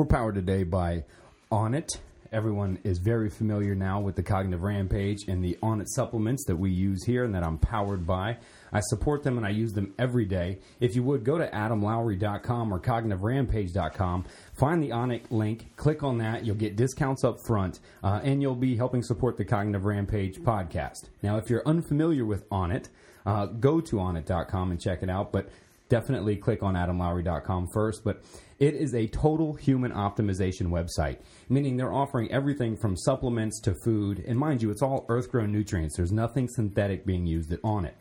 We're powered today by Onnit. Everyone is very familiar now with the Cognitive Rampage and the Onnit supplements that we use here and that I'm powered by. I support them and I use them every day. If you would, go to adamlowry.com or cognitiverampage.com, find the Onnit link, click on that. You'll get discounts up front, uh, and you'll be helping support the Cognitive Rampage podcast. Now, if you're unfamiliar with Onnit, uh, go to onnit.com and check it out, but definitely click on adamlowry.com first. But it is a total human optimization website, meaning they're offering everything from supplements to food. And mind you, it's all earth grown nutrients. There's nothing synthetic being used on it.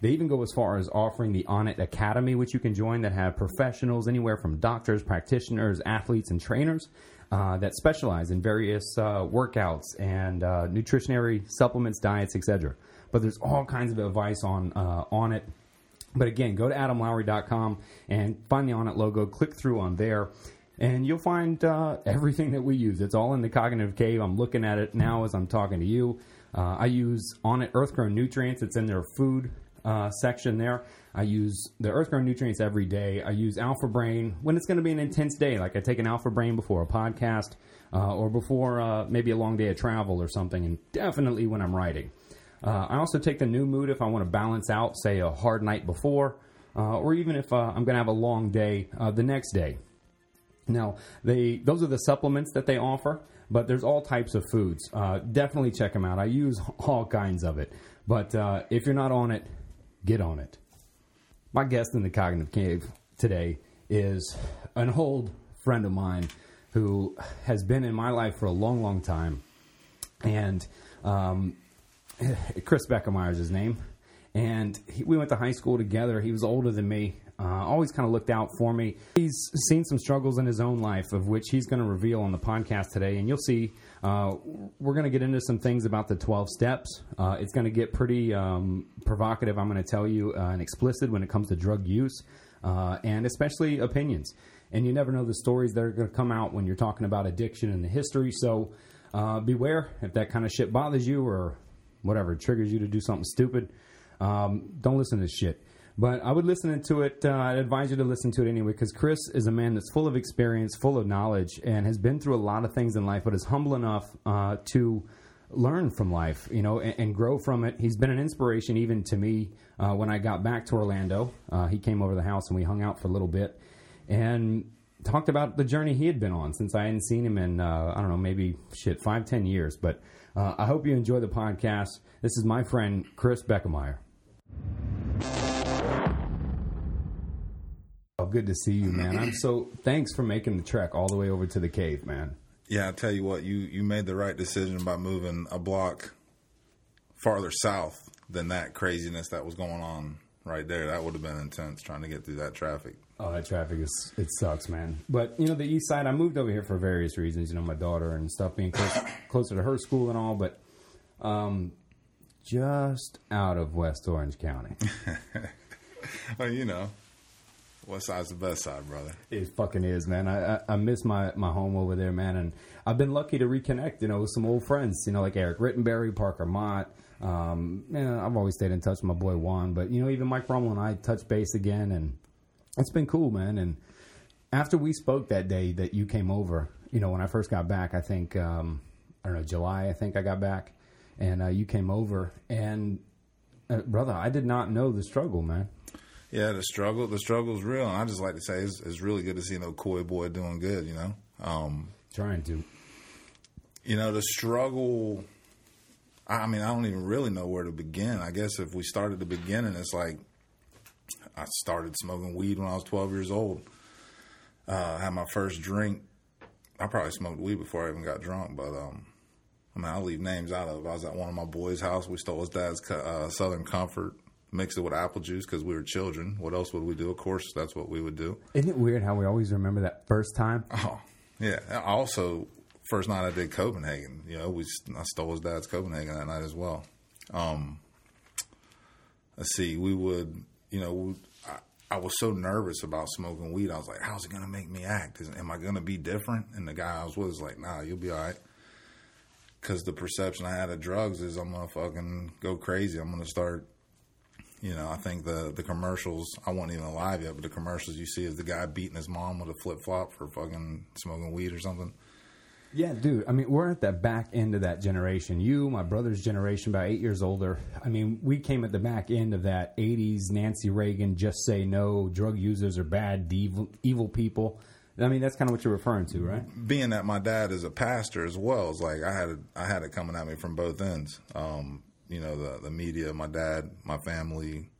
They even go as far as offering the Onnit Academy, which you can join that have professionals anywhere from doctors, practitioners, athletes, and trainers uh, that specialize in various uh, workouts and uh, nutritionary supplements, diets, etc. But there's all kinds of advice on uh, on it. But again, go to adamlowry.com and find the Onnit logo. Click through on there and you'll find uh, everything that we use. It's all in the cognitive cave. I'm looking at it now as I'm talking to you. Uh, I use Onnit Earth Grown Nutrients. It's in their food uh, section there. I use the Earth Grown Nutrients every day. I use Alpha Brain when it's going to be an intense day, like I take an Alpha Brain before a podcast uh, or before uh, maybe a long day of travel or something, and definitely when I'm writing. Uh, I also take the new mood if I want to balance out, say, a hard night before, uh, or even if uh, I'm going to have a long day the next day. Now, they those are the supplements that they offer, but there's all types of foods. definitely check them out. I use all kinds of it. But if you're not on it, get on it. My guest in the Cognitive Cave today is an old friend of mine who has been in my life for a long, long time. And um, Kris Bekemeyer is his name. And he, we went to high school together. He was older than me. Uh, always kind of looked out for me. He's seen some struggles in his own life, of which he's going to reveal on the podcast today. And you'll see uh, we're going to get into some things about the 12 steps. Uh, it's going to get pretty um, provocative, I'm going to tell you, uh, and explicit when it comes to drug use uh, and especially opinions. And you never know the stories that are going to come out when you're talking about addiction and the history. So uh, beware if that kind of shit bothers you or whatever triggers you to do something stupid. Um, don't listen to this shit. But I would listen to it. Uh, I'd advise you to listen to it anyway because Kris is a man that's full of experience, full of knowledge, and has been through a lot of things in life, but is humble enough uh, to learn from life, you know, and, and, grow from it. He's been an inspiration even to me uh, when I got back to Orlando. Uh, he came over the house and we hung out for a little bit and talked about the journey he had been on since I hadn't seen him in uh, I don't know maybe shit five ten years. But uh, I hope you enjoy the podcast. This is my friend Kris Bekemeyer. Oh, good to see you, man. I'm so thanks for making the trek all the way over to the cave, man. Yeah, I tell you what, you you made the right decision by moving a block farther south than that craziness that was going on right there. That would have been intense trying to get through that traffic. Oh, that traffic is it sucks, man. But you know, the east side, I moved over here for various reasons. You know, my daughter and stuff being close, closer to her school and all. But um, just out of West Orange County. well, you know, West side's the best side, brother. It fucking is, man. I, I, I miss my, my home over there, man, and I've been lucky to reconnect, you know, with some old friends, you know, like Eric Rittenberry, Parker Mott. Um, you know, I've always stayed in touch with my boy Juan, but you know, even Mike Rummel and I touch base again, and it's been cool, man. And after we spoke that day that you came over, you know, when I first got back, I think um, I don't know July, I think I got back, and uh, you came over, and uh, brother, I did not know the struggle, man. Yeah, the struggle, the struggle's real, and I just like to say it's, it's really good to see no coy boy doing good. You know, um, trying to. You know, the struggle. I mean, I don't even really know where to begin. I guess if we start at the beginning, it's like I started smoking weed when I was 12 years old. Uh, I had my first drink. I probably smoked weed before I even got drunk, but um, I mean, I'll leave names out of it. I was at one of my boys' house. We stole his dad's uh, Southern Comfort mix it with apple juice because we were children. What else would we do? Of course, that's what we would do. Isn't it weird how we always remember that first time? Oh, yeah. Also, first night I did Copenhagen. You know, we I stole his dad's Copenhagen that night as well. Um, let's see, we would, you know, I, was so nervous about smoking weed. I was like, how's it going to make me act? Is, am I going to be different? And the guy I was with was like, nah, you'll be all right. Because the perception I had of drugs is I'm going to fucking go crazy. I'm going to start You know, I think the the commercials. I wasn't even alive yet, but the commercials you see is the guy beating his mom with a flip flop for fucking smoking weed or something. Yeah, dude. I mean, we're at the back end of that generation. You, my brother's generation, about eight years older. I mean, we came at the back end of that '80s Nancy Reagan, just say no, drug users are bad, evil, evil people. I mean, that's kind of what you're referring to, right? Being that my dad is a pastor as well, it's like I had it, I had it coming at me from both ends. Um, you know, the the media, my dad, my family,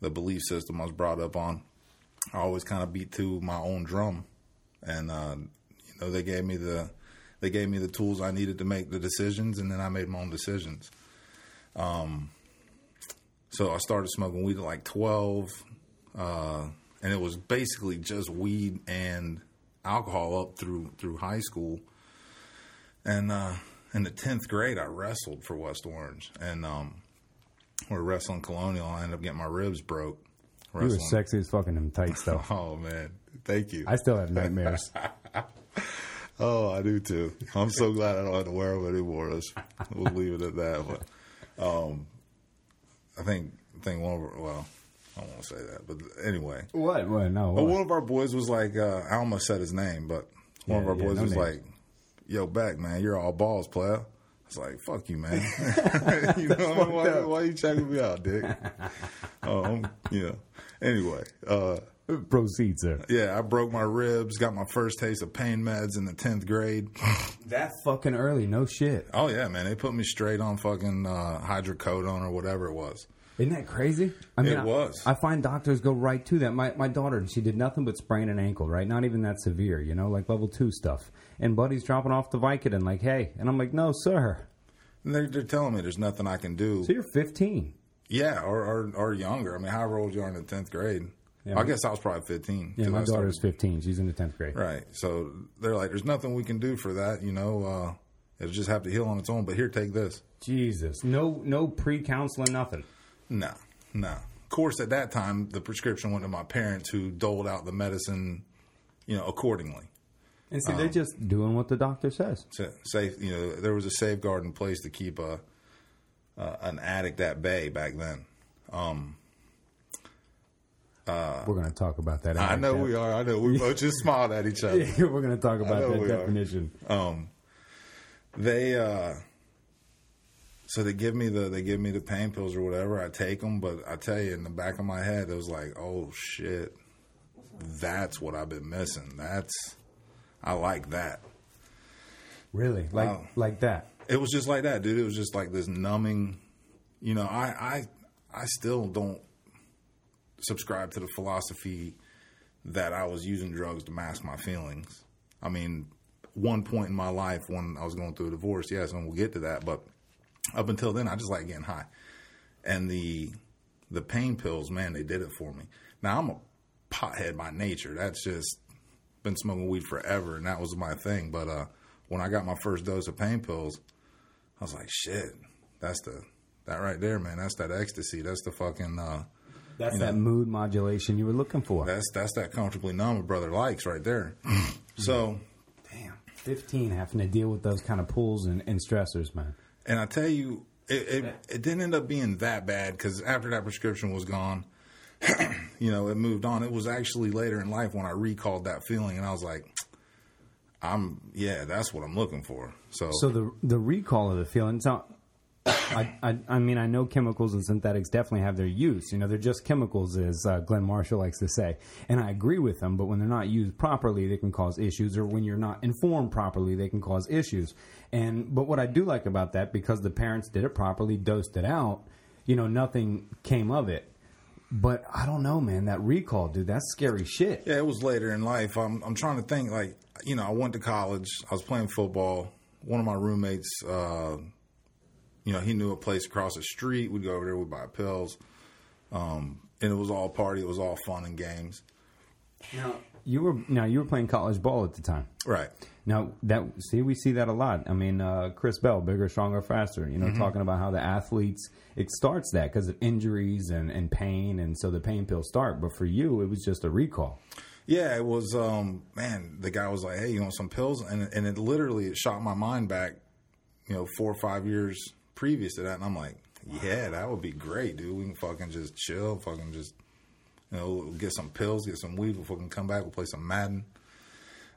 the belief system I was brought up on. I always kind of beat to my own drum, and uh, you know, they gave me the they gave me the tools I needed to make the decisions, and then I made my own decisions. Um, so I started smoking weed at like twelve, uh, and it was basically just weed and alcohol up through through high school. And uh, in the tenth grade, I wrestled for West Orange, and um, we were wrestling Colonial. I ended up getting my ribs broke. You were sexy as fucking them tight stuff. Oh man, thank you. I still have nightmares. Oh, I do too. I'm so glad I don't have to wear them anymore. We'll leave it at that. But um, I think I think one of our, well, I don't want to say that, but anyway, what? What? No. but What? one of our boys was like, uh, I almost said his name, but one of Yeah, our yeah, boys no was names. like, "Yo, back man, you're all balls, player." I was like, "Fuck you, man." you know why, up. why you checking me out, dick? um, you know. Anyway, uh, Proceed, sir. yeah, I broke my ribs, got my first taste of pain meds in the tenth grade. That fucking early. No shit. Oh yeah, man! They put me straight on fucking uh, hydrocodone or whatever it was. Isn't that crazy? I mean, It I- was. I, find doctors go right to that. My my daughter, she did nothing but sprain an ankle, right? Not even that severe, you know, like level two stuff. And Buddy's dropping off the Vicodin, like, hey, and I'm like, no, sir. And they're, they're telling me there's nothing I can do. So you're 15. Yeah, or, or or younger. I mean, however old you are in the tenth grade. Yeah, I my- guess I was probably fifteen. Yeah, my started- daughter's 15. She's in the 10th grade. right. So they're like, "There's nothing we can do for that." You know, uh, it'll just have to heal on its own. But here, take this. Jesus, no, no pre-counseling, nothing. No, no. Of course, at that time, the prescription went to my parents, who doled out the medicine, you know, accordingly. And see, they're just doing what the doctor says. to safe. You know, there was a safeguard in place to keep a uh, an addict at bay back then. Um, We're going to talk about that. I know we are. I know we both just smiled at each other. We're going to talk about that definition. Um, they uh, so they give me the they give me the pain pills or whatever. I take them, but I tell you, in the back of my head, it was like, oh shit, that's what I've been missing. That's I like that. Really, like Wow. like that. It was just like that, dude. It was just like this numbing. You know, I I I still don't subscribe to the philosophy that I was using drugs to mask my feelings. I mean, one point in my life when I was going through a divorce, yes, and we'll get to that, but up until then, I just like getting high. And the the pain pills, man, they did it for me. Now I'm a pothead by nature. That's just been smoking weed forever, and that was my thing. But uh, when I got my first dose of pain pills, I was like, shit, that's the that right there, man. That's that ecstasy. That's the fucking. Uh, That's that mood modulation you were looking for. that's that's that comfortably numb a brother likes right there. so, Damn, 15 having to deal with those kind of pulls and, and stressors, man. and I tell you, it it, it didn't end up being that bad because after that prescription was gone, you know, it moved on. It was actually later in life when I recalled that feeling, and I was like, I'm yeah, that's what I'm looking for. So, So the the recall of the feeling. I, I I mean I know chemicals and synthetics definitely have their use. You know they're just chemicals, as uh, Glenn Marshall likes to say, and I agree with them. But when they're not used properly, they can cause issues, or when you're not informed properly, they can cause issues. And but what I do like about that, because the parents did it properly, dosed it out, you know, nothing came of it. But I don't know, man. That recall, dude, that's scary shit. Yeah, it was later in life. I'm I'm trying to think like you know I went to college. I was playing football. One of my roommates, uh, you know, he knew a place across the street. We'd go over there. We'd buy pills, um, and it was all party. It was all fun and games. Now you were now you were playing college ball at the time. Right. Now that see, we see that a lot. I mean, uh, Chris Bell, bigger, stronger, faster. You know, talking about how the athletes it starts that because of injuries and, and pain, and so the pain pills start. But for you, it was just a recall. Yeah, it was. Um, man, the guy was like, "Hey, you want some pills?" And and it literally it shot my mind back, you know, four or five years previous to that. And I'm like, Yeah, that would be great, dude. We can fucking just chill, fucking just you know get some pills, get some weed. We'll fucking come back. We'll play some Madden.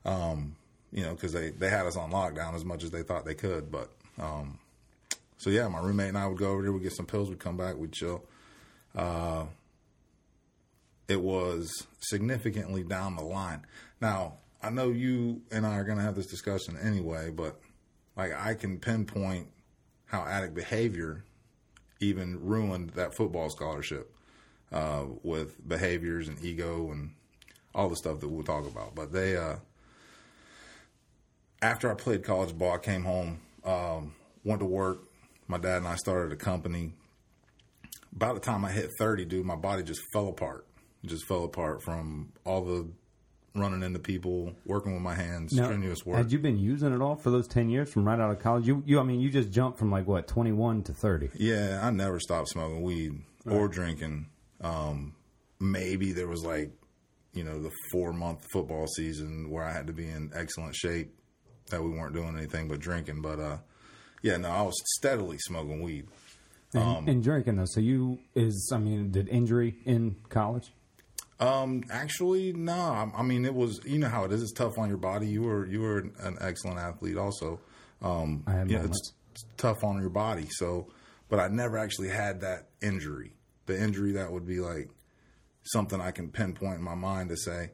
Um, you know, because they they had us on lockdown as much as they thought they could, but um, so yeah, my roommate and I would go over there. We'd get some pills. We'd come back. We'd chill. Uh, it was significantly down the line. Now I know you and I are going to have this discussion anyway, but like I can pinpoint how addict behavior even ruined that football scholarship uh, with behaviors and ego and all the stuff that we'll talk about. But they, uh, after I played college ball, I came home, um, went to work. My dad and I started a company. By the time I hit 30, dude, my body just fell apart. Just fell apart from all the running into people, working with my hands, Now, strenuous work. Had you been using it all for those ten years from right out of college? You, you, I mean, you just jumped from like what twenty one to thirty. Yeah, I never stopped smoking weed or drinking. Um, maybe there was like, you know, the four month football season where I had to be in excellent shape that we weren't doing anything but drinking. But uh, yeah, no, I was steadily smoking weed. And, Um, and drinking though. So you is, I mean, did injury in college? Um, actually, no. I, I mean, it was you know how it is. It's tough on your body. You were you were an excellent athlete, also. Um, I had know, moments. it's tough on your body. So, but I never actually had that injury. The injury that would be like something I can pinpoint in my mind to say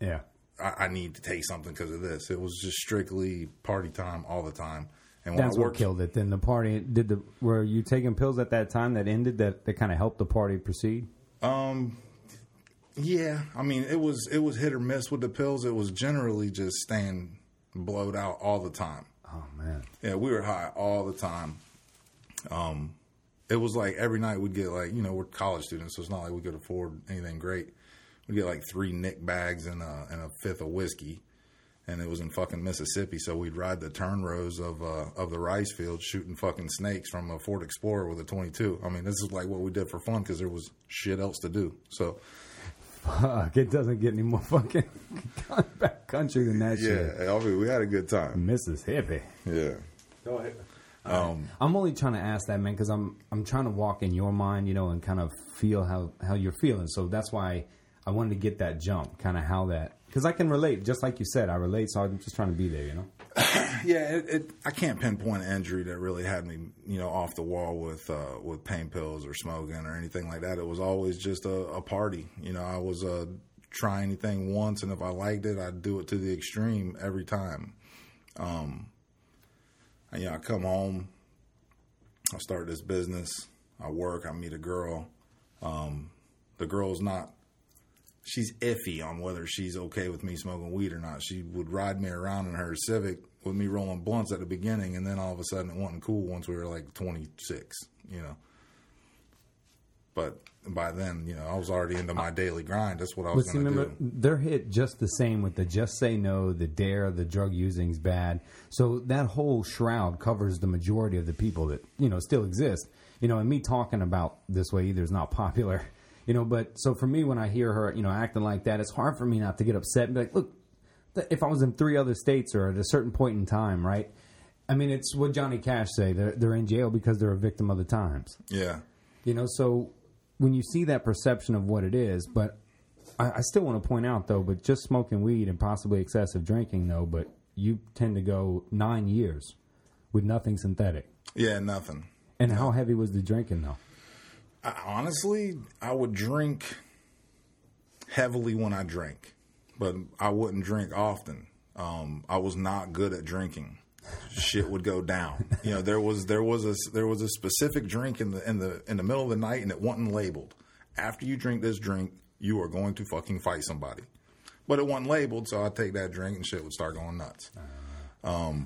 Yeah. I, I need to take something because of this. It was just strictly party time all the time. And when That's I what killed it. Then the party did the. Were you taking pills at that time that ended that that kind of helped the party proceed? Yeah, I mean it was it was hit or miss with the pills. It was generally just staying blowed out all the time. Oh man. Yeah, we were high all the time. Um, it was like every night we'd get like you know we're college students, so it's not like we could afford anything great. We'd get like three Nick bags and a and a fifth of whiskey, and it was in fucking Mississippi. So we'd ride the turn rows of uh, of the rice fields, shooting fucking snakes from a Ford Explorer with a twenty two. I mean, this is like what we did for fun because there was shit else to do. So Fuck! It doesn't get any more fucking back country than that shit. yeah, I mean, we had a good time. Mississippi. Yeah. Go ahead. Um, I'm only trying to ask that, man, because I'm I'm trying to walk in your mind, you know, and kind of feel how how you're feeling. So that's why I wanted to get that jump, kind of how that, because I can relate, just like you said, I relate. So I'm just trying to be there, you know. Yeah, it, it, I can't pinpoint an injury that really had me, you know, off the wall with uh, with pain pills or smoking or anything like that. It was always just a, a party. You know, I was uh, try anything once, and if I liked it, I'd do it to the extreme every time. Um, and, you know, I come home, I start this business, I work, I meet a girl. Um, the girl's not she's iffy on whether she's okay with me smoking weed or not. She would ride me around in her Civic with me rolling blunts at the beginning, and then all of a sudden it wasn't cool once we were like 26, you know. But by then, you know, I was already into my daily grind. That's what I was going to do. they're hit just the same with the just say no, the dare, the drug using's bad. So that whole shroud covers the majority of the people that you know still exist. You know, and me talking about this way either is not popular. You know, but so for me, when I hear her, you know, acting like that, it's hard for me not to get upset and be like, look, if I was in three other states or at a certain point in time, right? I mean, it's what Johnny Cash say. They're they're in jail because they're a victim of the times. Yeah. You know, so when you see that perception of what it is, but I, I still want to point out though, but just smoking weed and possibly excessive drinking though, but you tend to go nine years with nothing synthetic. Yeah, nothing. And how heavy was the drinking though? I, honestly, I would drink heavily when I drank, but I wouldn't drink often. Um, I was not good at drinking. Shit would go down. You know, there was there was a there was a specific drink in the in the in the middle of the night, and it wasn't labeled. After you drink this drink, you are going to fucking fight somebody. But it wasn't labeled, so I'd take that drink and shit would start going nuts.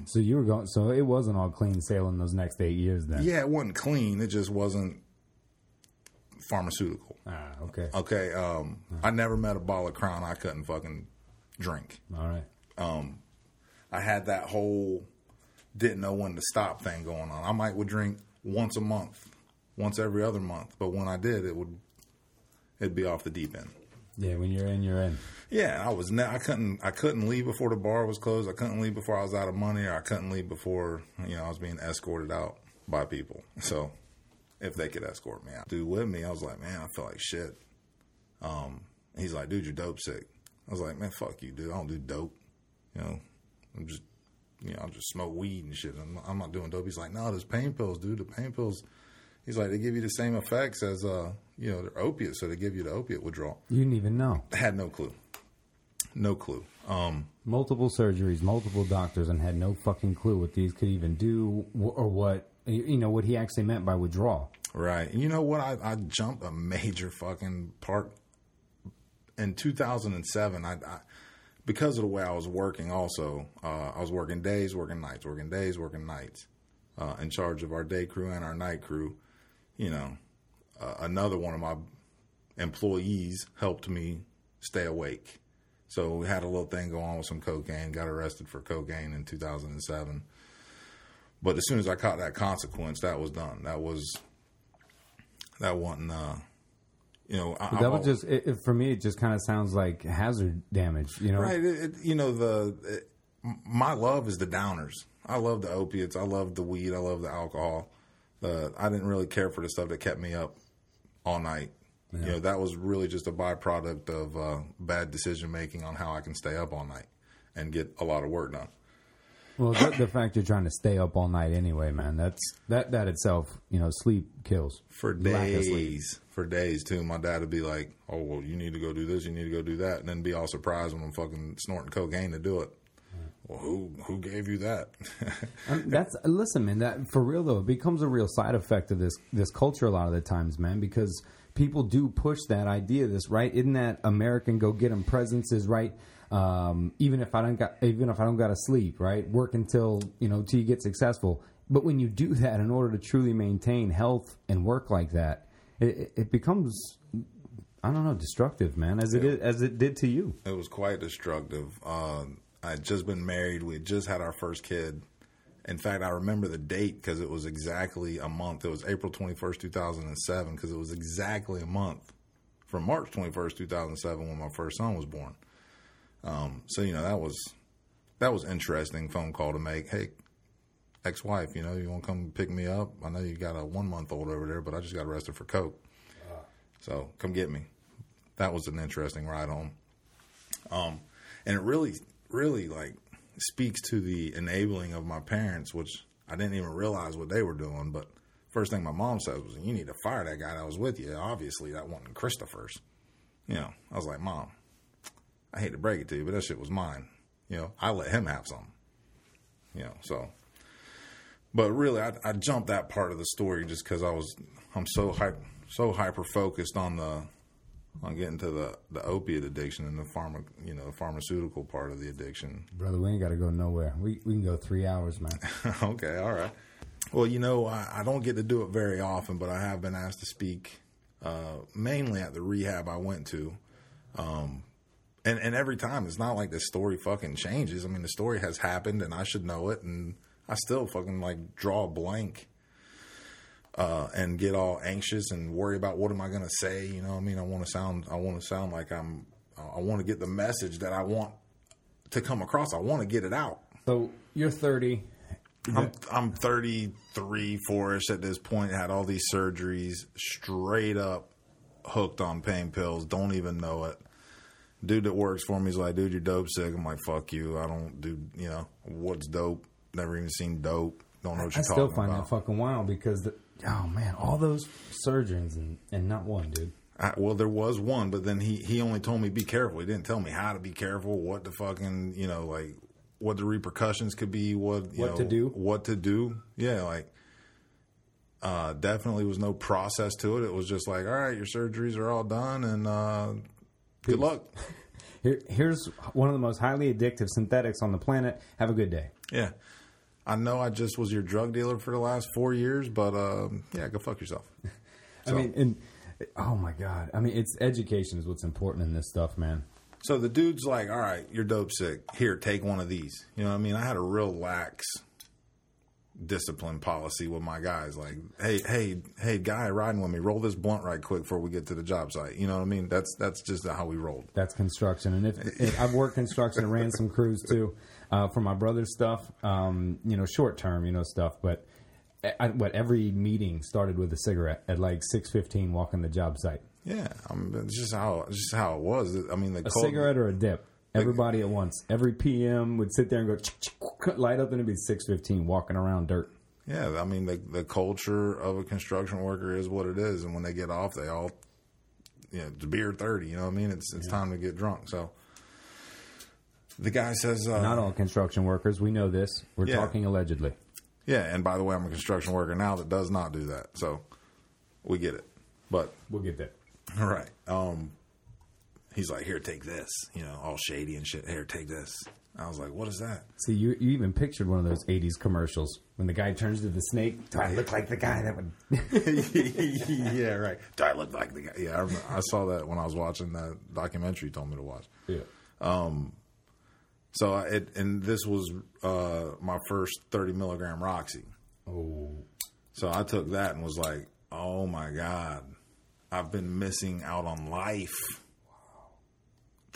So you were going, so it wasn't all clean sailing those next eight years then. Yeah, it wasn't clean. It just wasn't pharmaceutical. Ah, okay. Okay, um, I never met a ball of Crown I couldn't fucking drink. All right. Um, I had that whole didn't know when to stop thing going on. I might would drink once a month, once every other month, but when I did, it would it'd be off the deep end. Yeah, when you're in, you're in. Yeah, I was. Ne- I couldn't. I couldn't leave before the bar was closed. I couldn't leave before I was out of money, or I couldn't leave before you know I was being escorted out by people. So if they could escort me out. Dude with me, I was like, man, I feel like shit. Um, he's like, dude, you're dope sick. I was like, man, fuck you, dude. I don't do dope. You know, I'm just, you know, I just smoke weed and shit. I'm, I'm not doing dope. He's like, no, there's pain pills, dude. The pain pills. He's like, they give you the same effects as, uh, you know, they're opiates, so they give you the opiate withdrawal. You didn't even know. I had no clue. No clue. Um, Multiple surgeries, multiple doctors, and had no fucking clue what these could even do or what you know what he actually meant by withdrawal. Right. And you know what? I, I jumped a major fucking part in 2007. I, I because of the way I was working. Also, uh, I was working days, working nights, working days, working nights. Uh, in charge of our day crew and our night crew. You know, uh, another one of my employees helped me stay awake. So we had a little thing go on with some cocaine. Got arrested for cocaine in 2007. But as soon as I caught that consequence, that was done. That was that wasn't. Uh, you know, I, that was just it, it- for me. It just kind of sounds like hazard damage. You know, right. It, you know, the it, my love is the downers. I love the opiates. I love the weed. I love the alcohol. Uh, I didn't really care for the stuff that kept me up all night. You know, that was really just a byproduct of uh, bad decision making on how I can stay up all night and get a lot of work done. Well, the, the fact you're trying to stay up all night anyway, man. That's that that itself. You know, sleep kills for Lack of sleep. days. For days too. My dad would be like, "Oh well, you need to go do this. You need to go do that," and then be all surprised when I'm fucking snorting cocaine to do it. Well, who who gave you that? Um, that's listen, man. That for real though, it becomes a real side effect of this this culture a lot of the times, man, because people do push that idea. This right, isn't that American go get 'em presents is right. Um, even if I don't got, even if I don't got to sleep, right, work until you know till you get successful. But when you do that in order to truly maintain health and work like that, it, it- becomes, I don't know, destructive, man, as it is, as it did to you. it was quite destructive. Um, I had just been married. We just had our first kid. In fact, I remember the date because it was exactly a month. It was April 21st, 2007, because it was exactly a month from March 21st, 2007, when my first son was born. Um, so, you know, that was that was interesting phone call to make. Hey, ex-wife, you know, you want to come pick me up? I know you got a one-month-old over there, but I just got arrested for coke. So come get me. That was an interesting ride home. Um, and it really, really like speaks to the enabling of my parents, which I didn't even realize what they were doing. But first thing my mom says was, "You need to fire that guy that was with you." Obviously, that wasn't Christopher's. You know, I was like, "Mom, I hate to break it to you, but that shit was mine. You know, I let him have some. You know, so." But really, I, I jumped that part of the story just because I was I'm so hyper so hyper focused on the on getting to the the opiate addiction and the pharma you know pharmaceutical part of the addiction. Brother, we ain't got to go nowhere. We we can go three hours, man. okay, all right. Well, you know, I, I don't get to do it very often, but I have been asked to speak uh, mainly at the rehab I went to. Um, and, and every time, it's not like the story fucking changes. I mean, the story has happened and I should know it, and I still fucking like draw a blank uh, and get all anxious and worry about what am I going to say. You know what I mean? I want to sound, I want to sound like I'm, I want to get the message that I want to come across. I want to get it out. So you're 30. I'm I'm 33, 4ish at this point. Had all these surgeries, straight up hooked on pain pills. Don't even know it. Dude that works for me is like, dude, you're dope sick. I'm like, fuck you. I don't do, you know, what's dope? Never even seen dope. Don't know what I you're still talking find about. that fucking wild because the, oh man, all those surgeons and, and not one, dude. I, well, there was one, but then he he only told me be careful. He didn't tell me how to be careful, what the fucking you know like what the repercussions could be, what you What know, to do. what to do. Yeah, like uh, definitely was no process to it. It was just like, all right, your surgeries are all done, and uh, good luck. Here, here's one of the most highly addictive synthetics on the planet. Have a good day. Yeah, I know I just was your drug dealer for the last four years, but um, yeah, go fuck yourself. I mean, and oh my god, I mean, it's education is what's important in this stuff, man. So the dude's like, all right, you're dope sick. Here, take one of these. You know what I mean? I had a real lax discipline policy with my guys. Like, hey, hey, hey, guy riding with me, roll this blunt right quick before we get to the job site. You know what I mean? That's that's just how we rolled. That's construction, and if, if I've worked construction and ran some crews too uh, for my brother's stuff, um, you know, short term, you know, stuff. But I, what every meeting started with a cigarette at like six fifteen, walking the job site. Yeah, I mean, it's just how just how it was. I mean, the A cigarette or a dip. Everybody at once. Every PM would sit there and go light up, and it'd be six fifteen, walking around dirt. Yeah, I mean, the the culture of a construction worker is what it is, and when they get off, they all, you know, it's beer thirty. You know what I mean? It's it's time to get drunk. So the guy says, uh, Not all construction workers. We know this. We're Yeah. talking allegedly. yeah. And by the way, I'm a construction worker now that does not do that. So we get it. But We'll get that. all right, um, he's like, here, take this. You know, all shady and shit. Here, take this. I was like, what is that? See, you, you even pictured one of those 80s commercials when the guy turns to the snake. Do I look like the guy that would. yeah, right. Do I look like the guy? Yeah, I, remember, I saw that when I was watching that documentary. You told me to watch. yeah. Um. So I- it and this was uh, my first thirty milligram Roxy. Oh. So I took that and was like, "Oh my god, I've been missing out on life.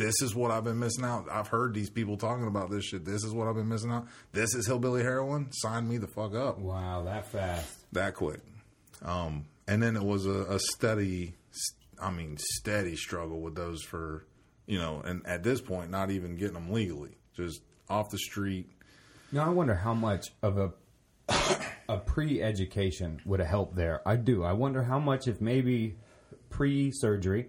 This is what I've been missing out. I've heard these people talking about this shit. This is what I've been missing out. This is hillbilly heroin. Sign me the fuck up Wow, that fast. that quick. Um, and then it was a, a steady, I mean, steady struggle with those for, you know, and at this point, not even getting them legally, just off the street. Now, I wonder how much of a a pre-education would have helped there. I do. I wonder how much if maybe pre-surgery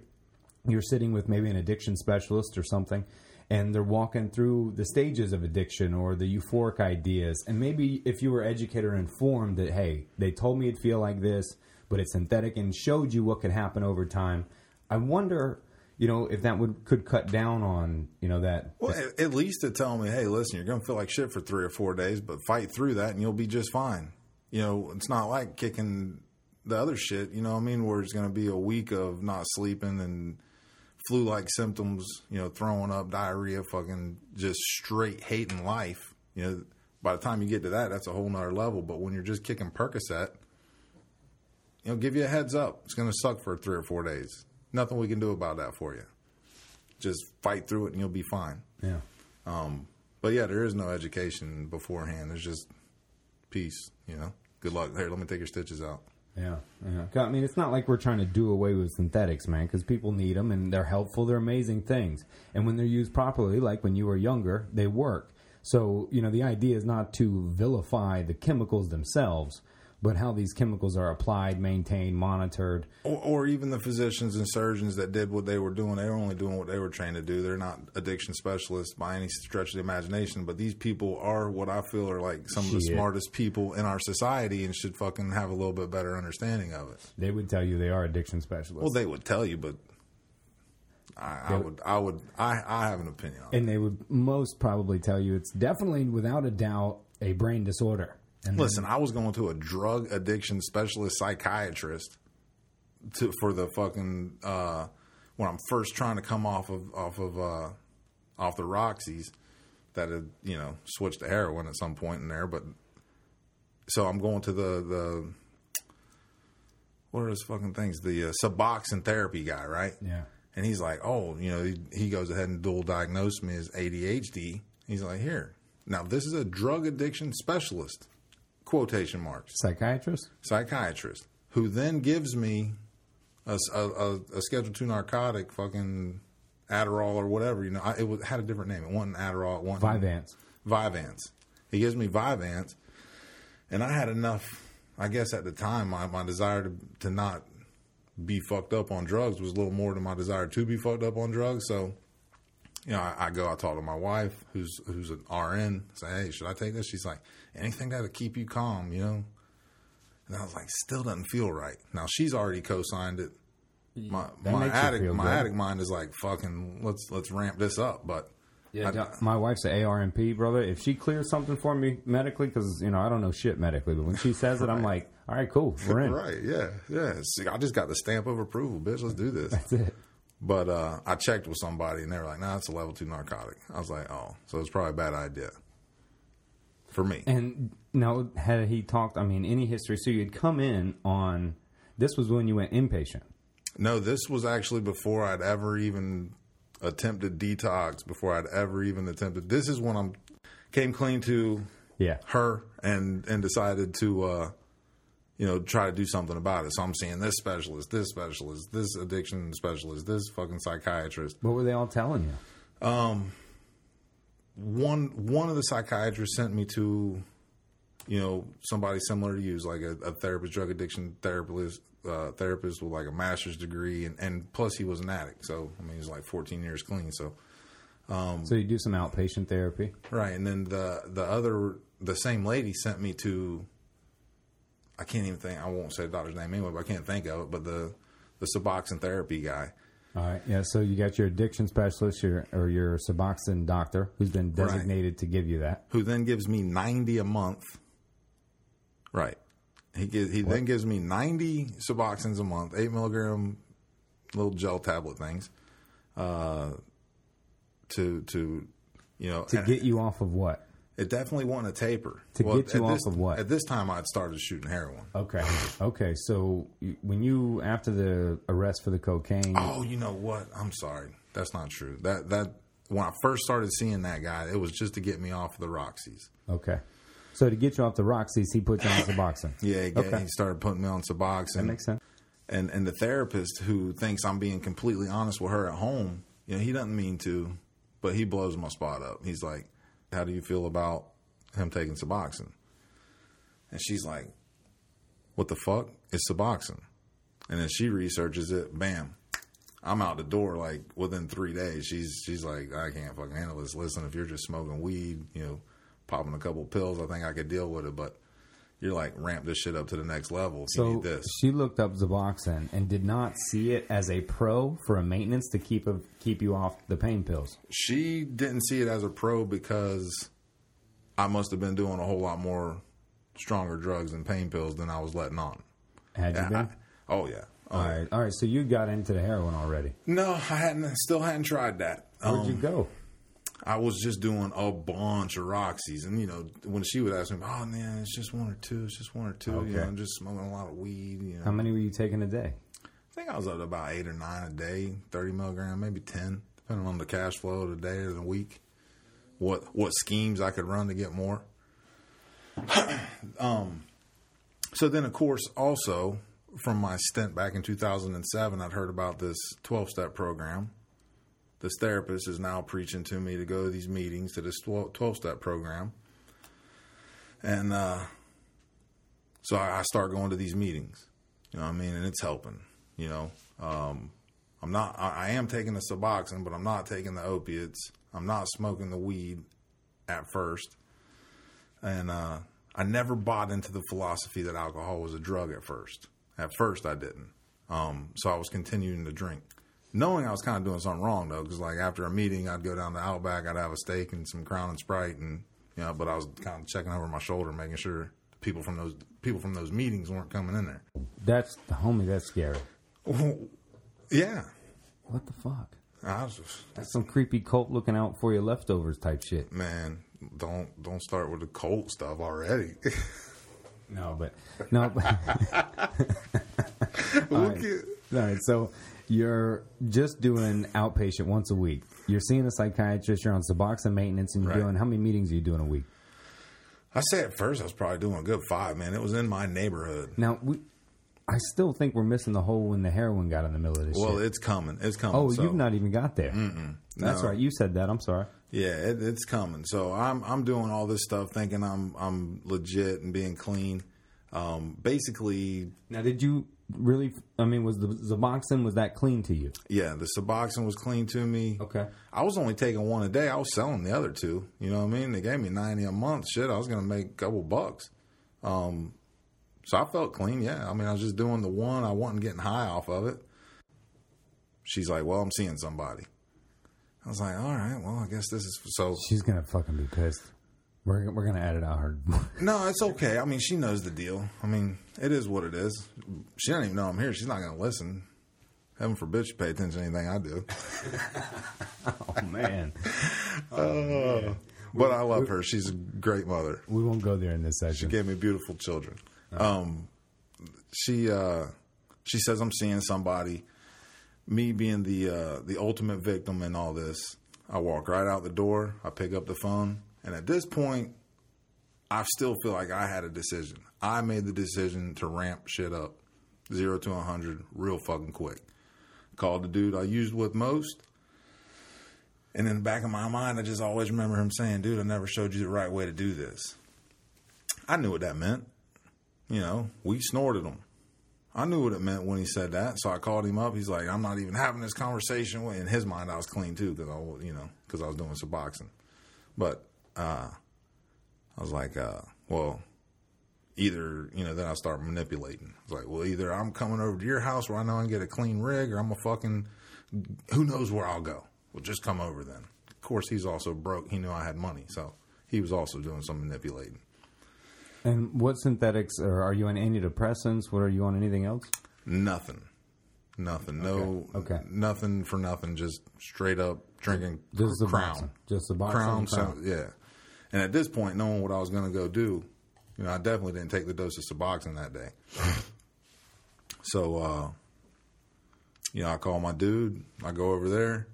you're sitting with maybe an addiction specialist or something and they're walking through the stages of addiction or the euphoric ideas and maybe if you were educated or informed that hey, they told me it'd feel like this, but it's synthetic and showed you what could happen over time. I wonder, you know, if that would could cut down on, you know, that Well, at, least to tell me, hey, listen, you're going to feel like shit for three or four days, but fight through that and you'll be just fine. You know, it's not like kicking the other shit, you know what I mean, where it's going to be a week of not sleeping and flu like symptoms, you know, throwing up, diarrhea, fucking just straight hating life. You know, by the time you get to that, that's a whole nother level. But when you're just kicking Percocet, you know, give you a heads up. It's going to suck for three or four days. Nothing we can do about that for you. Just fight through it and you'll be fine. yeah. Um, but yeah, there is no education beforehand. There's just peace, you know. Good luck. Here, let me take your stitches out. Yeah, yeah. I mean, it's not like we're trying to do away with synthetics, man, because people need them and they're helpful. They're amazing things. And when they're used properly, like when you were younger, they work. So, you know, the idea is not to vilify the chemicals themselves, but how these chemicals are applied, maintained, monitored. Or, or even the physicians and surgeons that did what they were doing, they were only doing what they were trained to do. They're not addiction specialists by any stretch of the imagination, but these people are what I feel are like some of the smartest people in our society and should fucking have a little bit better understanding of it. They would tell you they are addiction specialists. Well, they would tell you, but I, I would, I would, I, I have an opinion on it. and they would most probably tell you it's definitely, without a doubt, a brain disorder. And Listen, I was going to a drug addiction specialist psychiatrist to for the fucking uh, when I'm first trying to come off of off of uh, off the Roxy's that had you know switched to heroin at some point in there, but so I'm going to the the what are those fucking things? The uh, Suboxone therapy guy, right? yeah. And he's like, oh, you know, he, he goes ahead and dual diagnosed me as ADHD. He's like, here. Now, this is a drug addiction specialist, quotation marks, Psychiatrist? psychiatrist, who then gives me a, a, a, Schedule 2 narcotic, fucking Adderall or whatever. You know, I, it was, had a different name. It wasn't Adderall. It wasn't Vyvanse. Vyvanse. He gives me Vyvanse, and I had enough. I guess at the time, my, my desire to to not be fucked up on drugs was a little more than my desire to be fucked up on drugs. So, you know, I, I go, I talk to my wife, who's who's an RN, say, hey, should I take this? She's like, anything that'll keep you calm, you know. And I was like, still doesn't feel right. Now she's already co-signed it. My That my addict my good. addict mind is like fucking let's let's ramp this up, but. I- my wife's an ARNP, brother. If she clears something for me medically, because you know I don't know shit medically, but when she says it, I'm like, all right, cool, we're in. Right, yeah, yeah. See, I just got the stamp of approval, bitch. Let's do this. That's it. But uh, I checked with somebody, and they were like, "Nah, it's a level two narcotic." I was like, "Oh, so it's probably a bad idea for me." And now, had he talked? I mean, any history? So you'd come in on this was when you went inpatient. No, this was actually before I'd ever even attempted detox. Before I'd ever even attempted. This is when I'm came clean to Yeah, her and and decided to uh, you know, try to do something about it. So I'm seeing this specialist, this specialist, this addiction specialist, this fucking psychiatrist. What were they all telling you? One one of the psychiatrists sent me to, you know, somebody similar to you, like a, a therapist, drug addiction therapist, uh, therapist with like a master's degree, and, and plus he was an addict. So I mean, he's like 14 years clean. So so you do some outpatient therapy. Right, and then the the other the same lady sent me to. I can't even think. I won't say the doctor's name anyway, but I can't think of it. But the the Suboxone therapy guy. All right. Yeah. So you got your addiction specialist, your or your Suboxone doctor, who's been Right. designated to give you that. who then gives me 90 a month. Right. He gives, he then gives me 90 Suboxones a month, 8 milligram little gel tablet things, uh, to, to, you know, To get you off of what? It definitely wasn't a taper. To get you at off this, of what? At this time, I'd started shooting heroin. Okay. Okay. So when you after the arrest for the cocaine, Oh, you know what? I'm sorry. That's not true. That, that, when I first started seeing that guy, it was just to get me off of the Roxys. okay. So to get you off the Roxy's, he put you on Suboxone. Yeah, he, Okay. he started putting me on Suboxone. That makes sense. and and the therapist who thinks I'm being completely honest with her at home, you know, he doesn't mean to, but he blows my spot up. He's like, "How do you feel about him taking Suboxone?" And she's like, "What the fuck? is Suboxone." And then she researches it. Bam, I'm out the door like within three days. She's she's like, "I can't fucking handle this. Listen, if you're just smoking weed, you know, popping a couple pills, I think I could deal with it, but." You're like ramp this shit up to the next level. You So she looked up Suboxone and did not see it as a pro for a maintenance to keep a, keep you off the pain pills. She didn't see it as a pro because I must have been doing a whole lot more stronger drugs and pain pills than I was letting on. Had you I- been? oh yeah. Oh, All right. All right. So you got into the heroin already. No, I hadn't. Still hadn't tried that. Where'd you Um, go? I was just doing a bunch of Roxys, and you know, when she would ask me, "Oh man, it's just one or two. It's just one or two. You know, I'm just smoking a lot of weed. You know, How many were you taking a day? I think I was up to about eight or nine a day, thirty milligram, maybe ten, depending on the cash flow of the day or the week. What what schemes I could run to get more. um, so then, of course, also from my stint back in 2007, I'd heard about this 12 step program. This therapist is now preaching to me to go to these meetings to this 12 step program. And uh, so I, start going to these meetings. You know what I mean? And it's helping. You know, um, I'm not. I, I am taking the Suboxone, but I'm not taking the opiates. I'm not smoking the weed at first, and uh, I never bought into the philosophy that alcohol was a drug at first. At first, I didn't. Um, so I was continuing to drink, knowing I was kind of doing something wrong though, because like after a meeting, I'd go down to Outback, I'd have a steak and some Crown and Sprite, and you know, but I was kind of checking over my shoulder, making sure people from those people from those meetings weren't coming in there. That's the homie. That's scary. Yeah, What the fuck? I was just, That's some creepy cult looking out for your leftovers type shit. man, don't don't start with the cult stuff already. No, but no. But, all, right. at- all right. So you're just doing outpatient once a week. You're seeing a psychiatrist. You're on Suboxone maintenance, and you're Right. doing how many meetings are you doing a week? I say at first I was probably doing a good five, man. It was in my neighborhood. Now we. I still think we're missing the hole when the heroin got in the middle of this Well, shit. it's coming. It's coming. Oh, So, you've not even got there. That's No. right. You said that. I'm sorry. Yeah, it, it's coming. So I'm I'm doing all this stuff, thinking I'm I'm legit and being clean. Um, basically, Now, did you really? I mean, was the Suboxone was that clean to you? yeah, the Suboxone was clean to me. Okay. I was only taking one a day. I was selling the other two. You know what I mean? They gave me ninety a month. Shit, I was gonna make a couple bucks. Um, so I felt clean. Yeah, I mean, I was just doing the one. I wasn't getting high off of it. She's like, "Well, I'm seeing somebody." I was like, "All right, well, I guess this is so." She's gonna fucking be pissed. We're we're gonna edit out her. No, it's okay. I mean, she knows the deal. I mean, it is what it is. She doesn't even know I'm here. She's not going to listen. Heaven forbid she pay attention to anything I do. oh man, But I love her. She's a great mother. we won't go there in this session. She gave me beautiful children. Um, she uh, she says I'm seeing somebody. Me being the uh, the ultimate victim in all this, I walk right out the door. I pick up the phone, and at this point, I still feel like I had a decision. I made the decision to ramp shit up, zero to a hundred, real fucking quick. Called the dude I used with most. And in the back of my mind, I just always remember him saying, dude, I never showed you the right way to do this. I knew what that meant. You know, we snorted him. I knew what it meant when he said that, so I called him up. He's like, "I'm not even having this conversation." In his mind, I was clean too because I, you know, because I was doing Suboxone. But uh, I was like, uh, "Well, either you know." Then I start manipulating. I was like, "Well, either I'm coming over to your house where I know I can get a clean rig, or I'm a fucking who knows where I'll go. Well, just come over then." Of course, he's also broke. He knew I had money, so he was also doing some manipulating. And what synthetics, or are you on antidepressants? What are you on? Anything else? Nothing. Nothing. No. Okay. Okay. Nothing for nothing. Just straight up drinking Just the crown. boxing. Just the boxing. Crown. crown. So, yeah. And at this point, knowing what I was going to go do, you know, I definitely didn't take the dose of Suboxone that day. so, uh, you know, I call my dude. I go over there.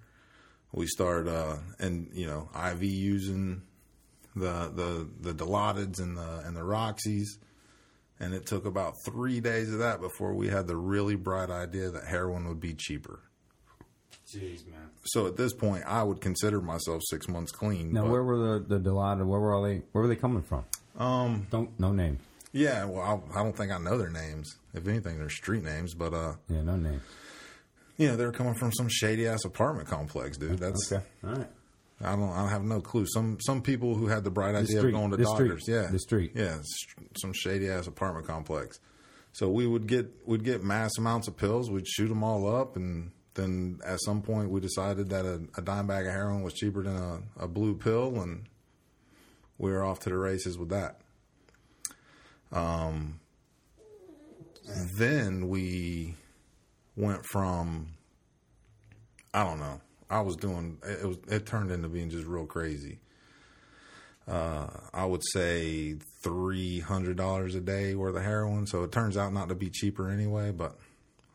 We start, uh, and you know, IV using the the the Dilaudids and the and the Roxys, and it took about three days of that before we had the really bright idea that heroin would be cheaper. Jeez, man. So at this point, I would consider myself six months clean. Now, but- where were the the Dilaudid? Where were all they? Where were they coming from? Um, Don't no name. yeah, well, I, I don't think I know their names. If anything, they're street names. But uh, Yeah, no name. Yeah, they're coming from some shady ass apartment complex, dude. That's Okay, all right. I don't I have no clue. Some some people who had the bright idea street, of going to the street, doctors, yeah, the street. yeah, some shady ass apartment complex. So we would get we'd get mass amounts of pills. We'd shoot them all up, and then at some point we decided that a, a dime bag of heroin was cheaper than a, a blue pill, and we were off to the races with that. Um, then we went from I don't know. I was doing it was it turned into being just real crazy. Uh, I would say three hundred dollars a day worth of heroin. So it turns out not to be cheaper anyway. But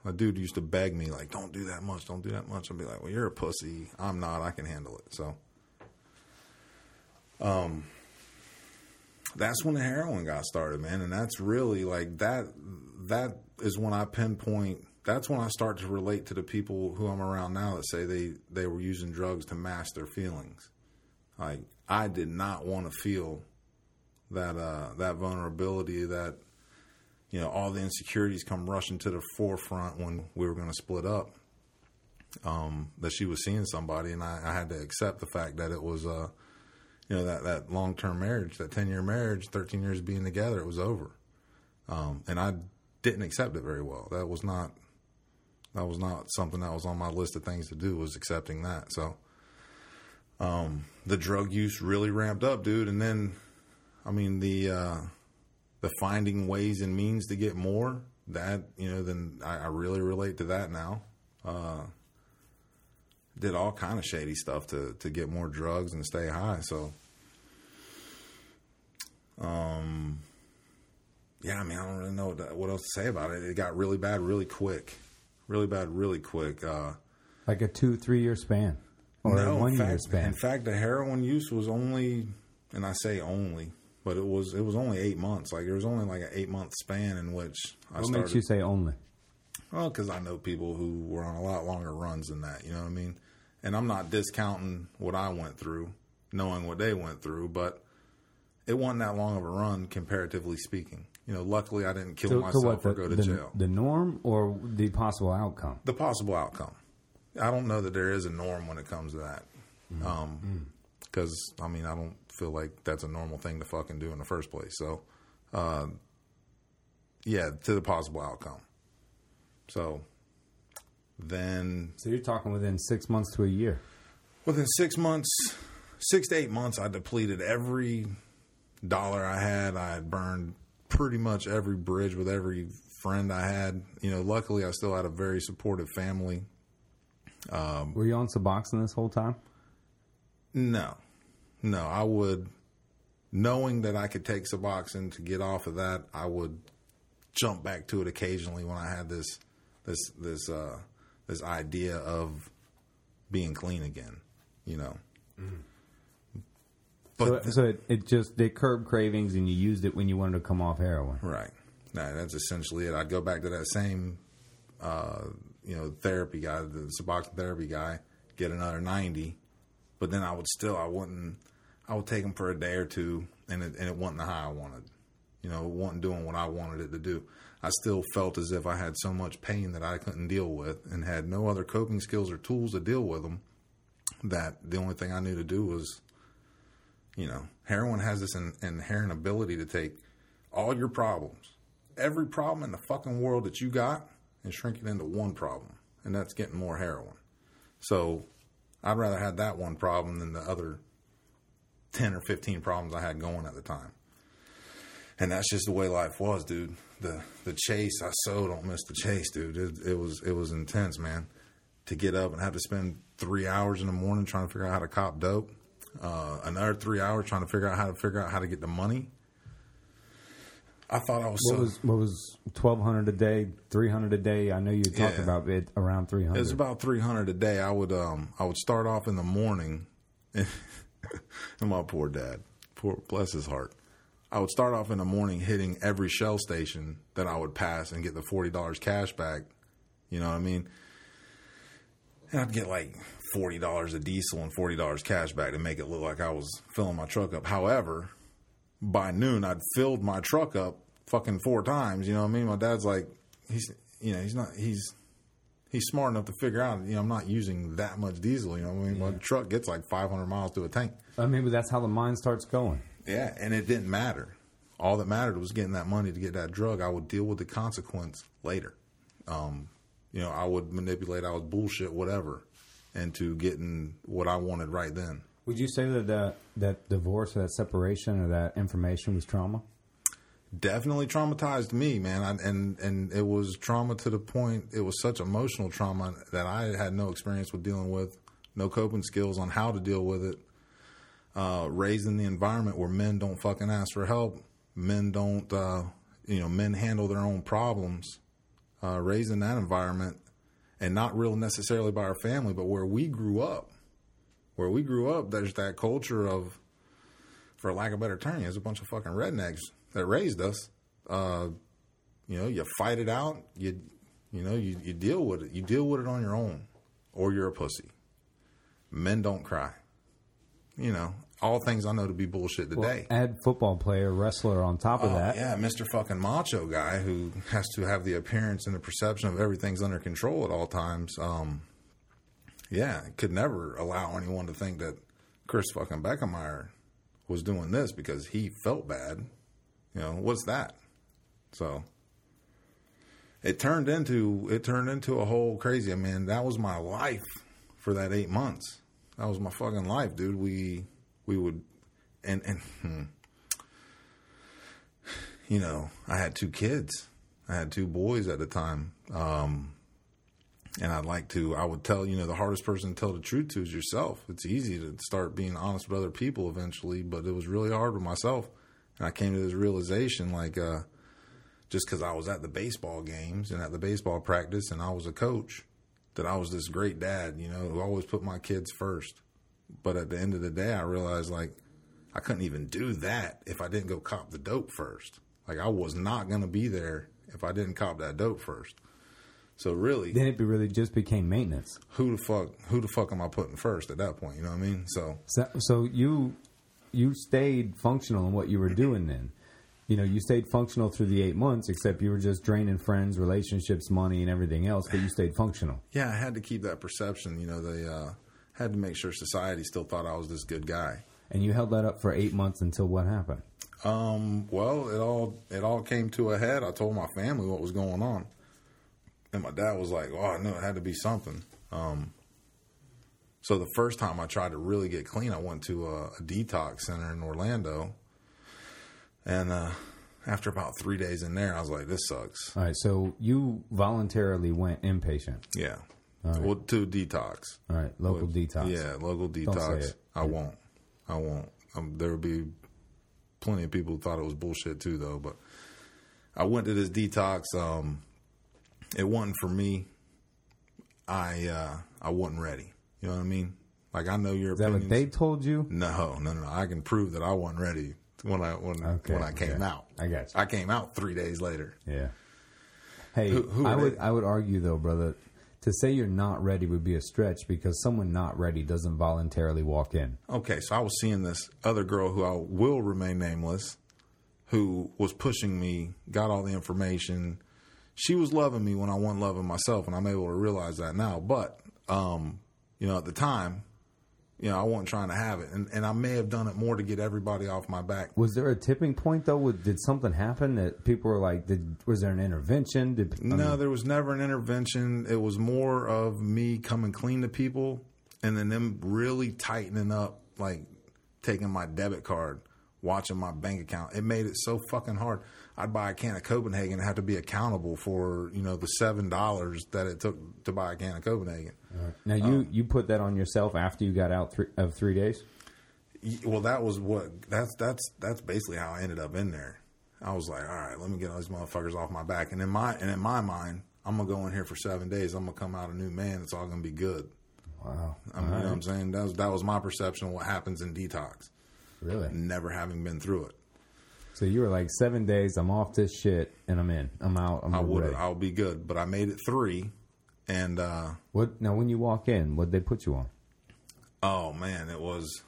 a dude used to beg me like, "Don't do that much. Don't do that much." I'd be like, "Well, you're a pussy. I'm not. I can handle it." So, um, that's when the heroin got started, man. And that's really like that. That is when I pinpoint. That's when I start to relate to the people who I'm around now that say they they were using drugs to mask their feelings. Like I did not want to feel that uh, that vulnerability that you know all the insecurities come rushing to the forefront when we were going to split up. Um, that she was seeing somebody, and I, I had to accept the fact that it was, uh, you know, that that long term marriage, that ten year marriage, thirteen years being together, it was over, um, and I didn't accept it very well. That was not that was not something that was on my list of things to do was accepting that. So, um, the drug use really ramped up, dude, and then, I mean the uh, the finding ways and means to get more. That you know, then I, I really relate to that now. Uh, did all kind of shady stuff to to get more drugs and stay high. So, um, yeah, I mean, I don't really know what, else to say about it. It got really bad really quick, really bad really quick. Uh, Like a two, three year span, or a no, one in year fact, span. in fact, the heroin use was only, and I say only, but it was it was only eight months. Like there was only like an eight month span in which I what started. makes you say only? Well, because I know people who were on a lot longer runs than that. You know what I mean? And I'm not discounting what I went through, knowing what they went through, but it wasn't that long of a run, comparatively speaking. You know, luckily I didn't kill to myself what or go to the, jail. the norm or the possible outcome? the possible outcome. I don't know that there is a norm when it comes to that. Mm-hmm. Um, mm. Because, I mean, I don't feel like that's a normal thing to fucking do in the first place. So, uh, yeah, to the possible outcome. So, then So you're talking within six months to a year. within six months, six to eight months, I depleted every dollar I had. I had burned pretty much every bridge with every friend I had. You know, luckily, I still had a very supportive family. Were you on Suboxone this whole time? No, no, I would, knowing that I could take Suboxone to get off of that, I would jump back to it occasionally when I had this, this, this, uh, this idea of being clean again, you know. But so, so it, it just they curb cravings, and you used it when you wanted to come off heroin. right, that's essentially it. I'd go back to that same, uh, you know, therapy guy, the Suboxone therapy guy, get another ninety, but then I would still, I wouldn't, I would take them for a day or two, and it, and it wasn't the high I wanted. You know, it wasn't doing what I wanted it to do. I still felt as if I had so much pain that I couldn't deal with, and had no other coping skills or tools to deal with them. That the only thing I knew to do was you know, heroin has this in, inherent ability to take all your problems, every problem in the fucking world that you got, and shrink it into one problem, and that's getting more heroin. So I'd rather have that one problem than the other 10 or 15 problems I had going at the time. And that's just the way life was, dude. The the chase, I so don't miss the chase, dude. It, it was it was intense, man. To get up and have to spend three hours in the morning trying to figure out how to cop dope uh, another three hours trying to figure out how to figure out how to get the money. I thought I was What so. was what was twelve hundred a day, three hundred a day? I know you talked Yeah. about it around three hundred. it was about three hundred a day. I would um I would start off in the morning, and my poor dad, poor bless his heart. I would start off in the morning hitting every shell station that I would pass and get the forty dollars cash back. You know what I mean? And I'd get like forty dollars of diesel and forty dollars cash back to make it look like I was filling my truck up. However, by noon I'd filled my truck up fucking four times. You know what I mean? My dad's like, he's you know he's not he's he's smart enough to figure out you know I'm not using that much diesel. You know I mean? My truck gets like 500 miles to a tank. I mean, but that's how the mind starts going. Yeah, and it didn't matter. All that mattered was getting that money to get that drug. I would deal with the consequence later. Um, you know, I would manipulate, I would bullshit whatever into getting what I wanted right then. Would you say that that, that divorce or that separation or that information was trauma? Definitely traumatized me, man. I, and and it was trauma to the point. It was such emotional trauma that I had no experience with dealing with, no coping skills on how to deal with it. Uh, raised in the environment where men don't fucking ask for help, men don't, uh, you know, men handle their own problems. Uh, raised in that environment, and not real necessarily by our family, but where we grew up. Where we grew up, there's that culture of, for lack of a better term, there's a bunch of fucking rednecks that raised us. Uh, you know, you fight it out. You, you know, you, you deal with it. You deal with it on your own, or you're a pussy. Men don't cry. You know, all things I know to be bullshit today. Add football player, wrestler on top of Oh, that. yeah, Mr. fucking macho guy who has to have the appearance and the perception of everything's under control at all times. Um, yeah, could never allow anyone to think that Kris fucking Bekemeyer was doing this because he felt bad. You know, what's that? So it turned into it turned into a whole crazy. I mean, that was my life for that eight months. That was my fucking life, dude. We we would and and hmm, you know, I had two kids. I had two boys at the time. Um, and I'd like to, I would tell, you know, the hardest person to tell the truth to is yourself. It's easy to start being honest with other people eventually, but it was really hard with myself. And I came to this realization like, uh, just because I was at the baseball games and at the baseball practice and I was a coach, that I was this great dad, you know, who always put my kids first. But at the end of the day, I realized like I couldn't even do that if I didn't go cop the dope first. Like I was not going to be there if I didn't cop that dope first. So really, Then it be really just became maintenance. who the fuck who the fuck am I putting first at that point? You know what I mean? So So, so you you stayed functional in what you were doing then. You know, you stayed functional through the eight months, except you were just draining friends, relationships, money, and everything else. But you stayed functional. yeah, I had to keep that perception. You know, they uh, had to make sure society still thought I was this good guy. And you held that up for eight months until what happened? Um, well, it all it all came to a head. I told my family what was going on, and my dad was like, "Oh, I knew it had to be something." Um, so the first time I tried to really get clean, I went to a, a detox center in Orlando, and uh, after about three days in there, I was like, "This sucks." All right, so you voluntarily went inpatient. Yeah, well, to detox. All right, local detox. Yeah, local detox. I won't. I won't. Um, there will be plenty of people who thought it was bullshit too, though. But I went to this detox. Um, it wasn't for me. I uh, I wasn't ready. You know what I mean? Like I know your Is that what they told you? no, no, no. I can prove that I wasn't ready when I when Okay, when I came okay. out. I you. I came out three days later. Yeah. Hey, Who- who I would they? I would argue though, brother, to say you're not ready would be a stretch because someone not ready doesn't voluntarily walk in. Okay, so I was seeing this other girl who I will remain nameless, who was pushing me, got all the information. She was loving me when I wasn't loving myself, and I'm able to realize that now. But, um, you know, at the time, you know, I wasn't trying to have it, and, and I may have done it more to get everybody off my back. Was there a tipping point though? Would- Did something happen that people were like? Did was there an intervention? Did I No, mean, there was never an intervention. It was more of me coming clean to people and then them really tightening up, like taking my debit card, watching my bank account. It made it so fucking hard. I'd buy a can of Copenhagen and have to be accountable for, you know, the seven dollars that it took to buy a can of Copenhagen. now you you put that on yourself after you got out three, of three days. Well, that was what that's that's that's basically how I ended up in there. I was like, all right, let me get all these motherfuckers off my back. And in my and in my mind, I'm gonna go in here for seven days. I'm gonna come out a new man. It's all gonna be good. Wow, I mean, you know what I'm saying? That was that was my perception of what happens in detox. really? Never having been through it, So you were like seven days. I'm off this shit and I'm in. I'm out. I'm I would. I'll be good. But I made it three, and uh, What now? When you walk in, what they put you on? oh man, it was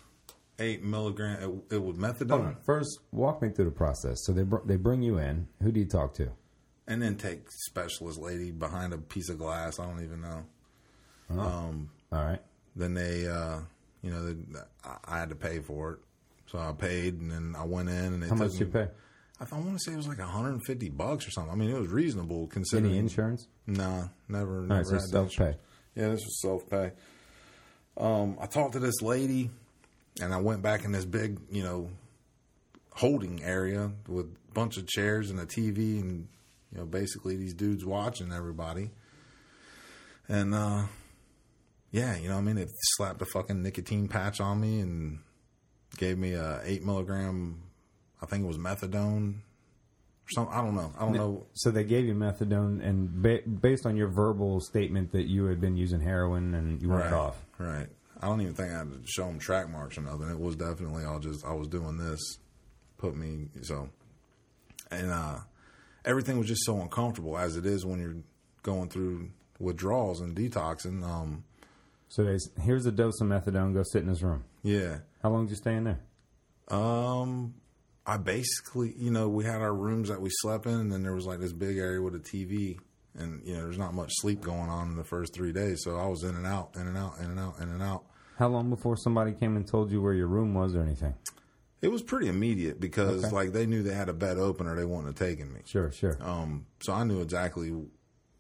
eight milligram. It, it was methadone, on. First, walk me through the process. So they br- they bring you in. Who do you talk to? and then take specialist lady behind a piece of glass. I don't even know. Um. All right. Then they, uh, you know, they, I, I had to pay for it, so I paid, and then I went in and How much you pay? I, I want to say it was like 150 bucks or something. I mean, it was reasonable considering. Any insurance? Nah, never. All never right, so self pay. Yeah, this was self pay. Um, I talked to this lady, and I went back in this big, you know, holding area with a bunch of chairs and a TV, and you know, basically these dudes watching everybody. And uh, yeah, you know, what I mean, they slapped a fucking nicotine patch on me and gave me a eight milligram. I think it was methadone. Or something. I don't know. I don't know. So they gave you methadone, and ba- based on your verbal statement that you had been using heroin and you weren't Right. off. Right. I don't even think I had to show them track marks or nothing. It was definitely all just I was doing this, put me so, and uh, everything was just so uncomfortable as it is when you're going through withdrawals and detoxing. Um, So they, here's a dose of methadone. Go sit in this room. yeah. How long did you stay in there? Um, I basically, you know, we had our rooms that we slept in, and then there was like this big area with a TV, and you know, there's not much sleep going on in the first three days, so I was in and out, in and out, in and out, in and out. How long before somebody came and told you where your room was or anything? It was pretty immediate because Okay. like they knew they had a bed open or they wouldn't have taken me. Sure, sure. Um, so I knew exactly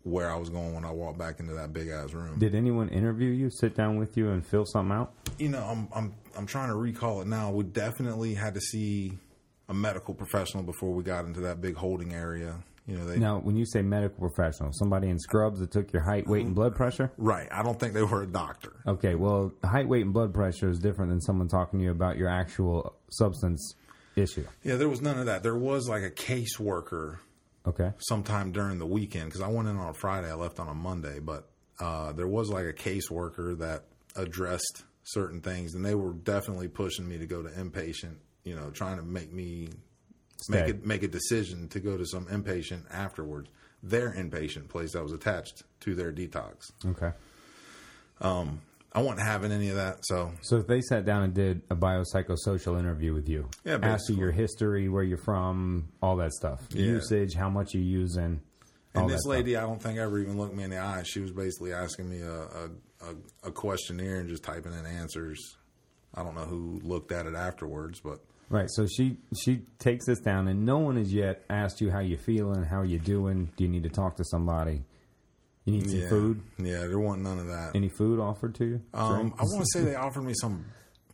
where I was going when I walked back into that big ass room. Did anyone interview you, sit down with you, and fill something out? you know, I'm I'm I'm trying to recall it now. We definitely had to see a medical professional before we got into that big holding area. You know, they Now, when you say medical professional, somebody in scrubs that took your height, weight, and blood pressure? right. I don't think they were a doctor. Okay, well, height, weight, and blood pressure is different than someone talking to you about your actual substance issue. Yeah, there was none of that. There was like a caseworker Okay. sometime during the weekend because I went in on a Friday. I left on a Monday, but uh, there was like a caseworker that addressed certain things, and they were definitely pushing me to go to inpatient. You know, trying to make me make it make a decision to go to some inpatient afterwards. Their inpatient place that was attached to their detox. Okay. I wasn't having any of that, so So if they sat down and did a biopsychosocial interview with you, Yeah, asked you your history, where you're from, all that stuff, Yeah. usage, how much using, all And that this stuff. lady, I don't think ever even looked me in the eye. She was basically asking me a, a, a, a questionnaire and just typing in answers. I don't know who looked at it afterwards, but Right. So she she takes this down, and no one has yet asked you how you feeling, how you doing. Do you need to talk to somebody? You need some yeah, food. Yeah, there wasn't none of that. Any food offered to you? Um, I want to say they offered me some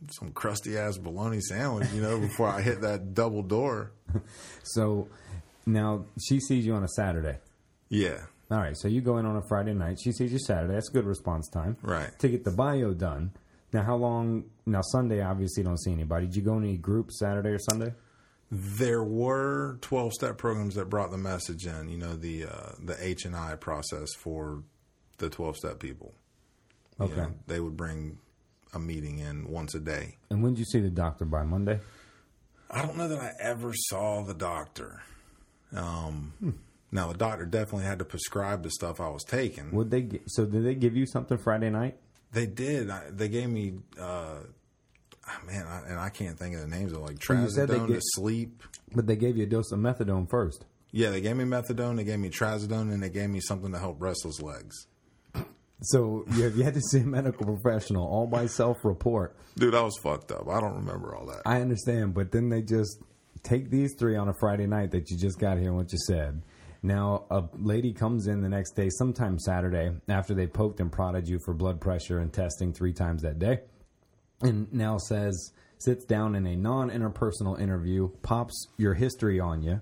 some crusty ass bologna sandwich, you know, before I hit that double door. So now she sees you on a Saturday. Yeah, All right. So you go in on a Friday night. She sees you Saturday. That's good response time. right. To get the bio done. Now, how long? Now, Sunday, obviously, you don't see anybody. Did you go in any groups Saturday or Sunday? There were twelve step programs that brought the message in. You know, the uh, the H and I process for the twelve step people. You Okay. know, they would bring a meeting in once a day. And when did you see the doctor by Monday? I don't know that I ever saw the doctor. Um, Now the doctor definitely had to prescribe the stuff I was taking. Would they? So did they give you something Friday night? They did. I, they gave me, uh, Ah, man, I, and I can't think of the names of like Well, you said they trazodone to sleep. But they gave you a dose of methadone first. Yeah, they gave me methadone, they gave me trazodone, and they gave me something to help restless legs. So you have yet to see a medical professional, all by self-report. Dude, I was fucked up. I don't remember all that. I understand, but then they just take these three on a Friday night that you just got here and what you said. Now a lady comes in the next day, sometime Saturday, after they poked and prodded you for blood pressure and testing three times that day, and now says sits down in a non-interpersonal interview, pops your history on you,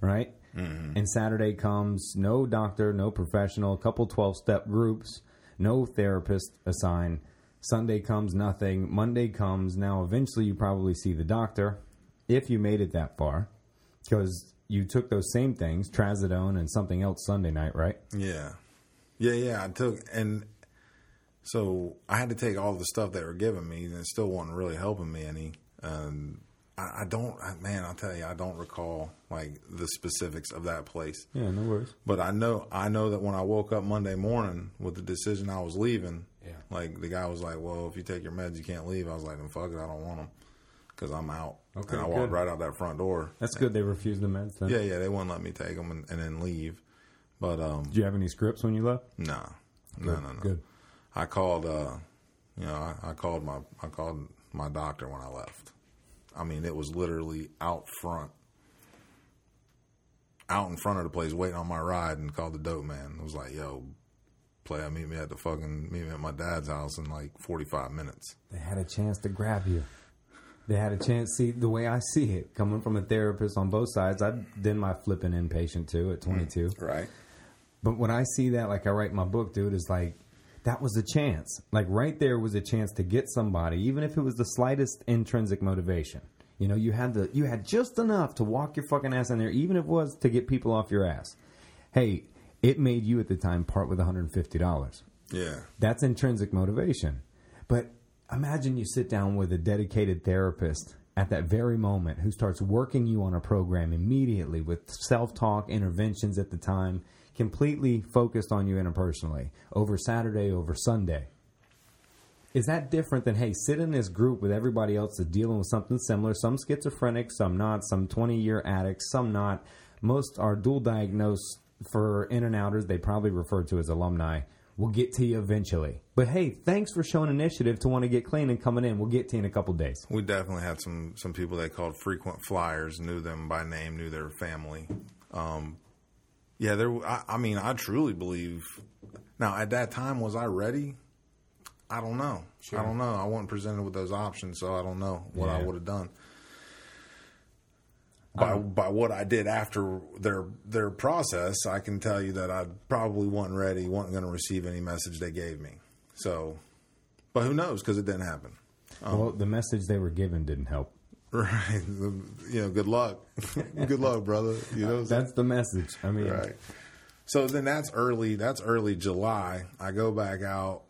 right? Mm-hmm. And Saturday comes, no doctor, no professional, couple twelve-step groups, no therapist assigned. Sunday comes, nothing. Monday comes. Now, eventually, you probably see the doctor if you made it that far, because you took those same things, trazodone and something else Sunday night, right? Yeah. Yeah, yeah. I took, and so I had to take all the stuff they were giving me, and it still wasn't really helping me any. Um, I, I don't, I, man, I'll tell you, I don't recall like the specifics of that place. Yeah, no worries. But I know, I know that when I woke up Monday morning with the decision I was leaving, Yeah. like the guy was like, "Well, if you take your meds, you can't leave." I was like, "Then fuck it, I don't want them because I'm out." Okay, and I good. walked right out that front door. That's good. They refused the meds. Then. Yeah, yeah, they wouldn't let me take them and, and then leave. But um, Did you have any scripts when you left? no, no, no, no. Good. I called, uh, you know, I, I called my, I called my doctor when I left. I mean, it was literally out front, out in front of the place, waiting on my ride, and called the dope man. It was like, "Yo, play, meet me at the fucking, meet me at my dad's house in like forty five minutes." They had a chance to grab you. They had a chance. See the way I see it, coming from a therapist on both sides. I did my flipping inpatient too at 22. Right. But when I see that, like I write my book, dude, is like that was a chance. Like right there was a chance to get somebody, even if it was the slightest intrinsic motivation. You know, you had the you had just enough to walk your fucking ass in there, even if it was to get people off your ass. Hey, it made you at the time part with $150. Yeah. That's intrinsic motivation. But imagine you sit down with a dedicated therapist at that very moment who starts working you on a program immediately with self talk interventions at the time, completely focused on you interpersonally over Saturday, over Sunday. Is that different than, hey, sit in this group with everybody else that's dealing with something similar? Some schizophrenic, some not, some 20 year addicts, some not. Most are dual diagnosed for in and outers, they probably refer to as alumni. We'll get to you eventually. But hey, thanks for showing initiative to want to get clean and coming in. We'll get to you in a couple days. We definitely had some some people they called frequent flyers, knew them by name, knew their family. Um, yeah, there. I, I mean, I truly believe. Now, at that time, was I ready? I don't know. I don't know. I wasn't presented with those options, so I don't know what I would have done. By by what I did after their their process, I can tell you that I probably wasn't ready, wasn't going to receive any message they gave me. So, but who knows? Because it didn't happen. Well, um, the message they were given didn't help. Right. You know, good luck. good luck, brother. You know, That's the message. I mean, right. So then that's early. That's early July. I go back out.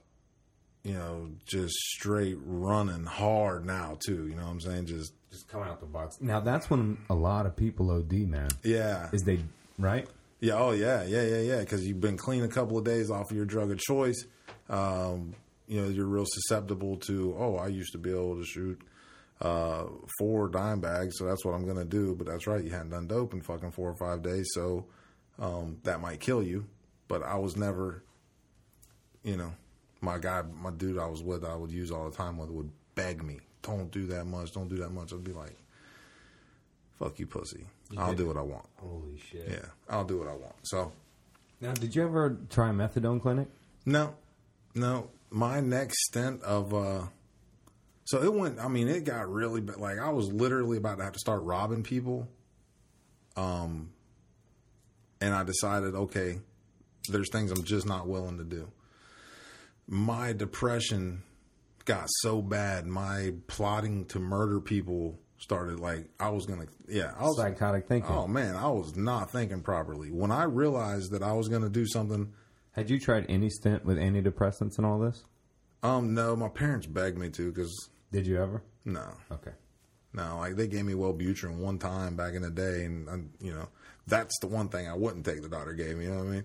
You know, just straight running hard now too. You know what I'm saying? Just just come out the box. Now that's when a lot of people OD, man. yeah, Is they right? yeah. Oh yeah, yeah, yeah, yeah. Because you've been clean a couple of days off of your drug of choice. Um, you know, you're real susceptible to. Oh, I used to be able to shoot uh, four dime bags, so that's what I'm going to do. But that's right, you hadn't done dope in fucking four or five days, so um, that might kill you. But I was never, you know, my guy, my dude I was with, I would use all the time with, would beg me, don't do that much, don't do that much. I'd be like, fuck you, pussy. I'll do what I want. Holy shit! Yeah, I'll do what I want. So, Now, did you ever try a methadone clinic? no, no. My next stint of, uh, so it went, I mean, it got really bad. Like, I was literally about to have to start robbing people. Um, and I decided, okay, there's things I'm just not willing to do. My depression got so bad, my plotting to murder people started like, I was going to, yeah, I was Psychotic thinking. Oh man, I was not thinking properly. When I realized that I was going to do something, Had you tried any stint with antidepressants and all this? Um, no, my parents begged me to because Did you ever? no, Okay. no, like they gave me Wellbutrin one time back in the day, and um, you know that's the one thing I wouldn't take. The doctor gave me. You know what I mean?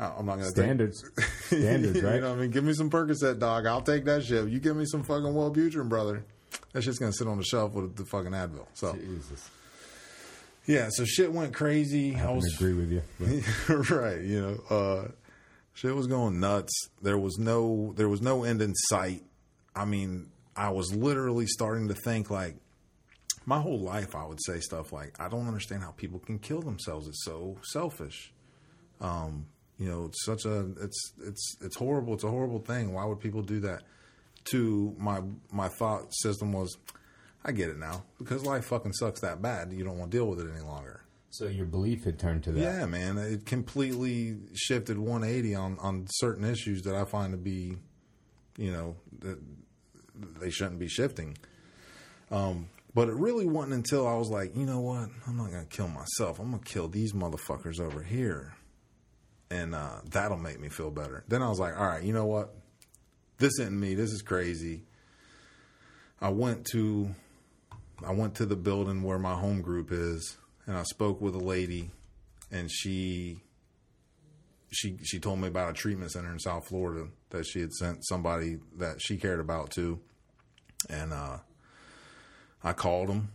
I- I'm not gonna Standards. take Standards, you right? know what I mean? Give me some Percocet, dog. I'll take that shit. You give me some fucking Wellbutrin, brother. That shit's gonna sit on the shelf with the fucking Advil. So Jesus. yeah, so shit went crazy. I I was agree with you. but- right, you know, uh, shit was going nuts. There was no, there was no end in sight. I mean, I was literally starting to think like, my whole life, I would say stuff like, I don't understand how people can kill themselves. It's so selfish. Um, you know, it's such a, it's, it's, it's horrible. It's a horrible thing. Why would people do that? To my, my thought system was, I get it now because life fucking sucks that bad. You don't want to deal with it any longer. so your belief had turned to that. Yeah, man, it completely shifted 180 on on certain issues that I find to be, you know, that they shouldn't be shifting. Um, but it really wasn't until I was like, you know what, I'm not gonna kill myself. I'm gonna kill these motherfuckers over here, and uh, that'll make me feel better. Then I was like, all right, you know what, this isn't me. This is crazy. I went to I went to the building where my home group is, and I spoke with a lady, and she she she told me about a treatment center in South Florida that she had sent somebody that she cared about to, and uh, I called them,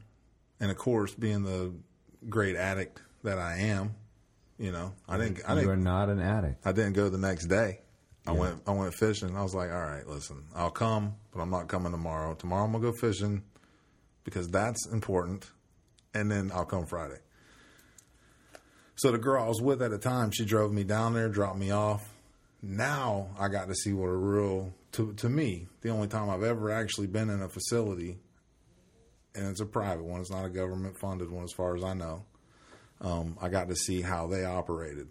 and of course, being the great addict that I am, you know, I didn't I You are didn't not an addict. I didn't go the next day. I went I went fishing. I was like, all right, listen, I'll come, but I'm not coming tomorrow. Tomorrow I'm gonna go fishing because that's important, and then I'll come Friday. So the girl I was with at the time, she drove me down there, dropped me off. Now I got to see what a real to to me the only time I've ever actually been in a facility, and it's a private one. It's not a government funded one, as far as I know. Um, I got to see how they operated.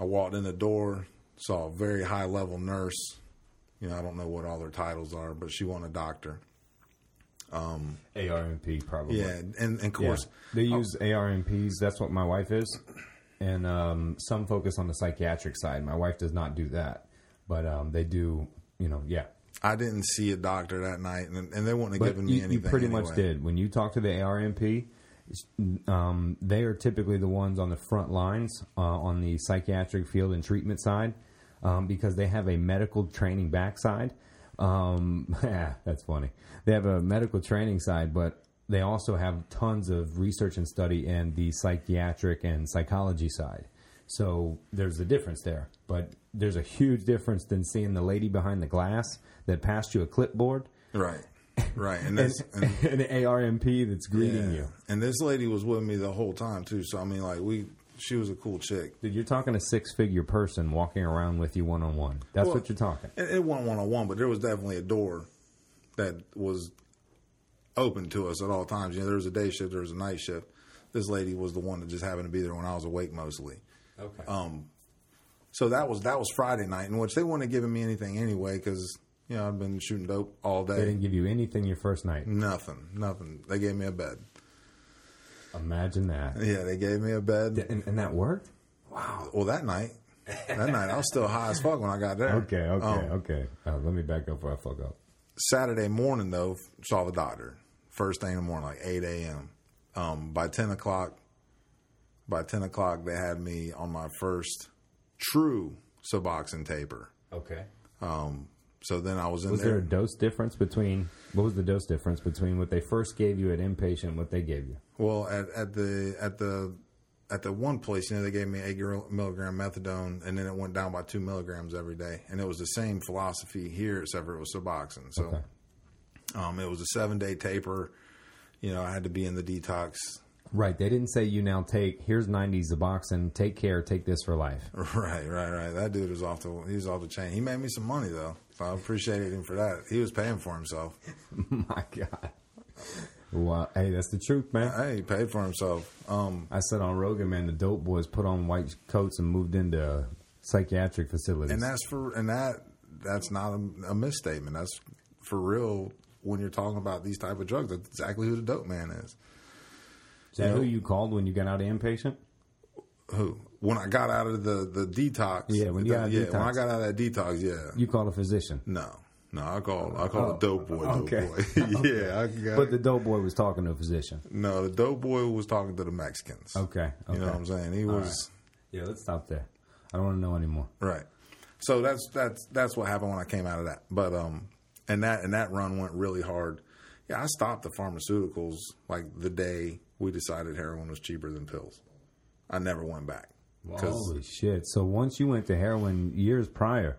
I walked in the door, saw a very high level nurse. You know, I don't know what all their titles are, but she wasn't a doctor. ARNP probably. Yeah, and, and of Yeah. course, They use ARNPs. That's what my wife is. And um, some focus on the psychiatric side. My wife does not do that. But um, they do, you know, yeah. I didn't see a doctor that night, and, and they wouldn't have But given me you, you pretty anyway. much did. When you talk to the ARNP, um, they are typically the ones on the front lines uh, on the psychiatric field and treatment side um, because they have a medical training backside. Um, yeah, that's funny. They have a medical training side, but they also have tons of research and study in the psychiatric and psychology side. So there's a difference there, but there's a huge difference than seeing the lady behind the glass that passed you a clipboard Right, right, and this, and, and an ARNP that's greeting yeah. you. and this lady was with me the whole time too. So I mean, like we, she was a cool chick. Dude, you're talking a six figure person walking around with you one on one. That's Well, what you're talking. It, it wasn't one on one, but there was definitely a door that was open to us at all times. You know, there was a day shift, there was a night shift. This lady was the one that just happened to be there when I was awake mostly. Okay. Um, So that was that was Friday night, in which they wouldn't have given me anything anyway because you know I've been shooting dope all day. they didn't give you anything your first night. Nothing, nothing. They gave me a bed. Imagine that. Yeah, they gave me a bed. And, and that worked? Wow. Well, that night, that night I was still high as fuck when I got there. Okay, okay, Um, okay. Uh, let me back up before I fuck up. Saturday morning though, saw the doctor. First thing in the morning, like eight a.m. Um, by ten o'clock, by ten o'clock, they had me on my first true Suboxone taper. Okay. Um, so then I was in Was there. there a dose difference between, what was the dose difference between what they first gave you at inpatient and what they gave you? Well, at, at the at the at the one place, you know, they gave me eight milligram methadone, and then it went down by two milligrams every day, and it was the same philosophy here, except for it was Suboxone. So, Okay. um, it was a seven day taper. You know, I had to be in the detox. Right. They didn't say you now take, here's 90 Suboxone, take care, take this for life. Right, right, right. That dude was off the he was off the chain. He made me some money though, so I appreciated him for that. He was paying for himself. My God. Well, hey, that's the truth, man. Hey, he paid for himself. Um, I said on Rogan, man, the dope boys put on white coats and moved into psychiatric facilities. and that's for and that that's not a, a misstatement. That's for real when you're talking about these type of drugs. That's exactly who the dope man is. Is that who you called when you got out of inpatient? Who? When I got out of the the detox. Yeah, when you the- got yeah, when I got out of that detox, yeah. You call a physician. No, no, I call I call Oh, a dope boy. Dope okay. boy. yeah, I got. But the dope boy was talking to a physician. no, the dope boy was talking to the Mexicans. Okay. okay. You know what I'm saying? He was Yeah, let's stop there. I don't want to know anymore. right. So that's that's that's what happened when I came out of that. But um, and that and that run went really hard. Yeah, I stopped the pharmaceuticals like the day we decided heroin was cheaper than pills. I never went back. Holy shit! So once you went to heroin years prior,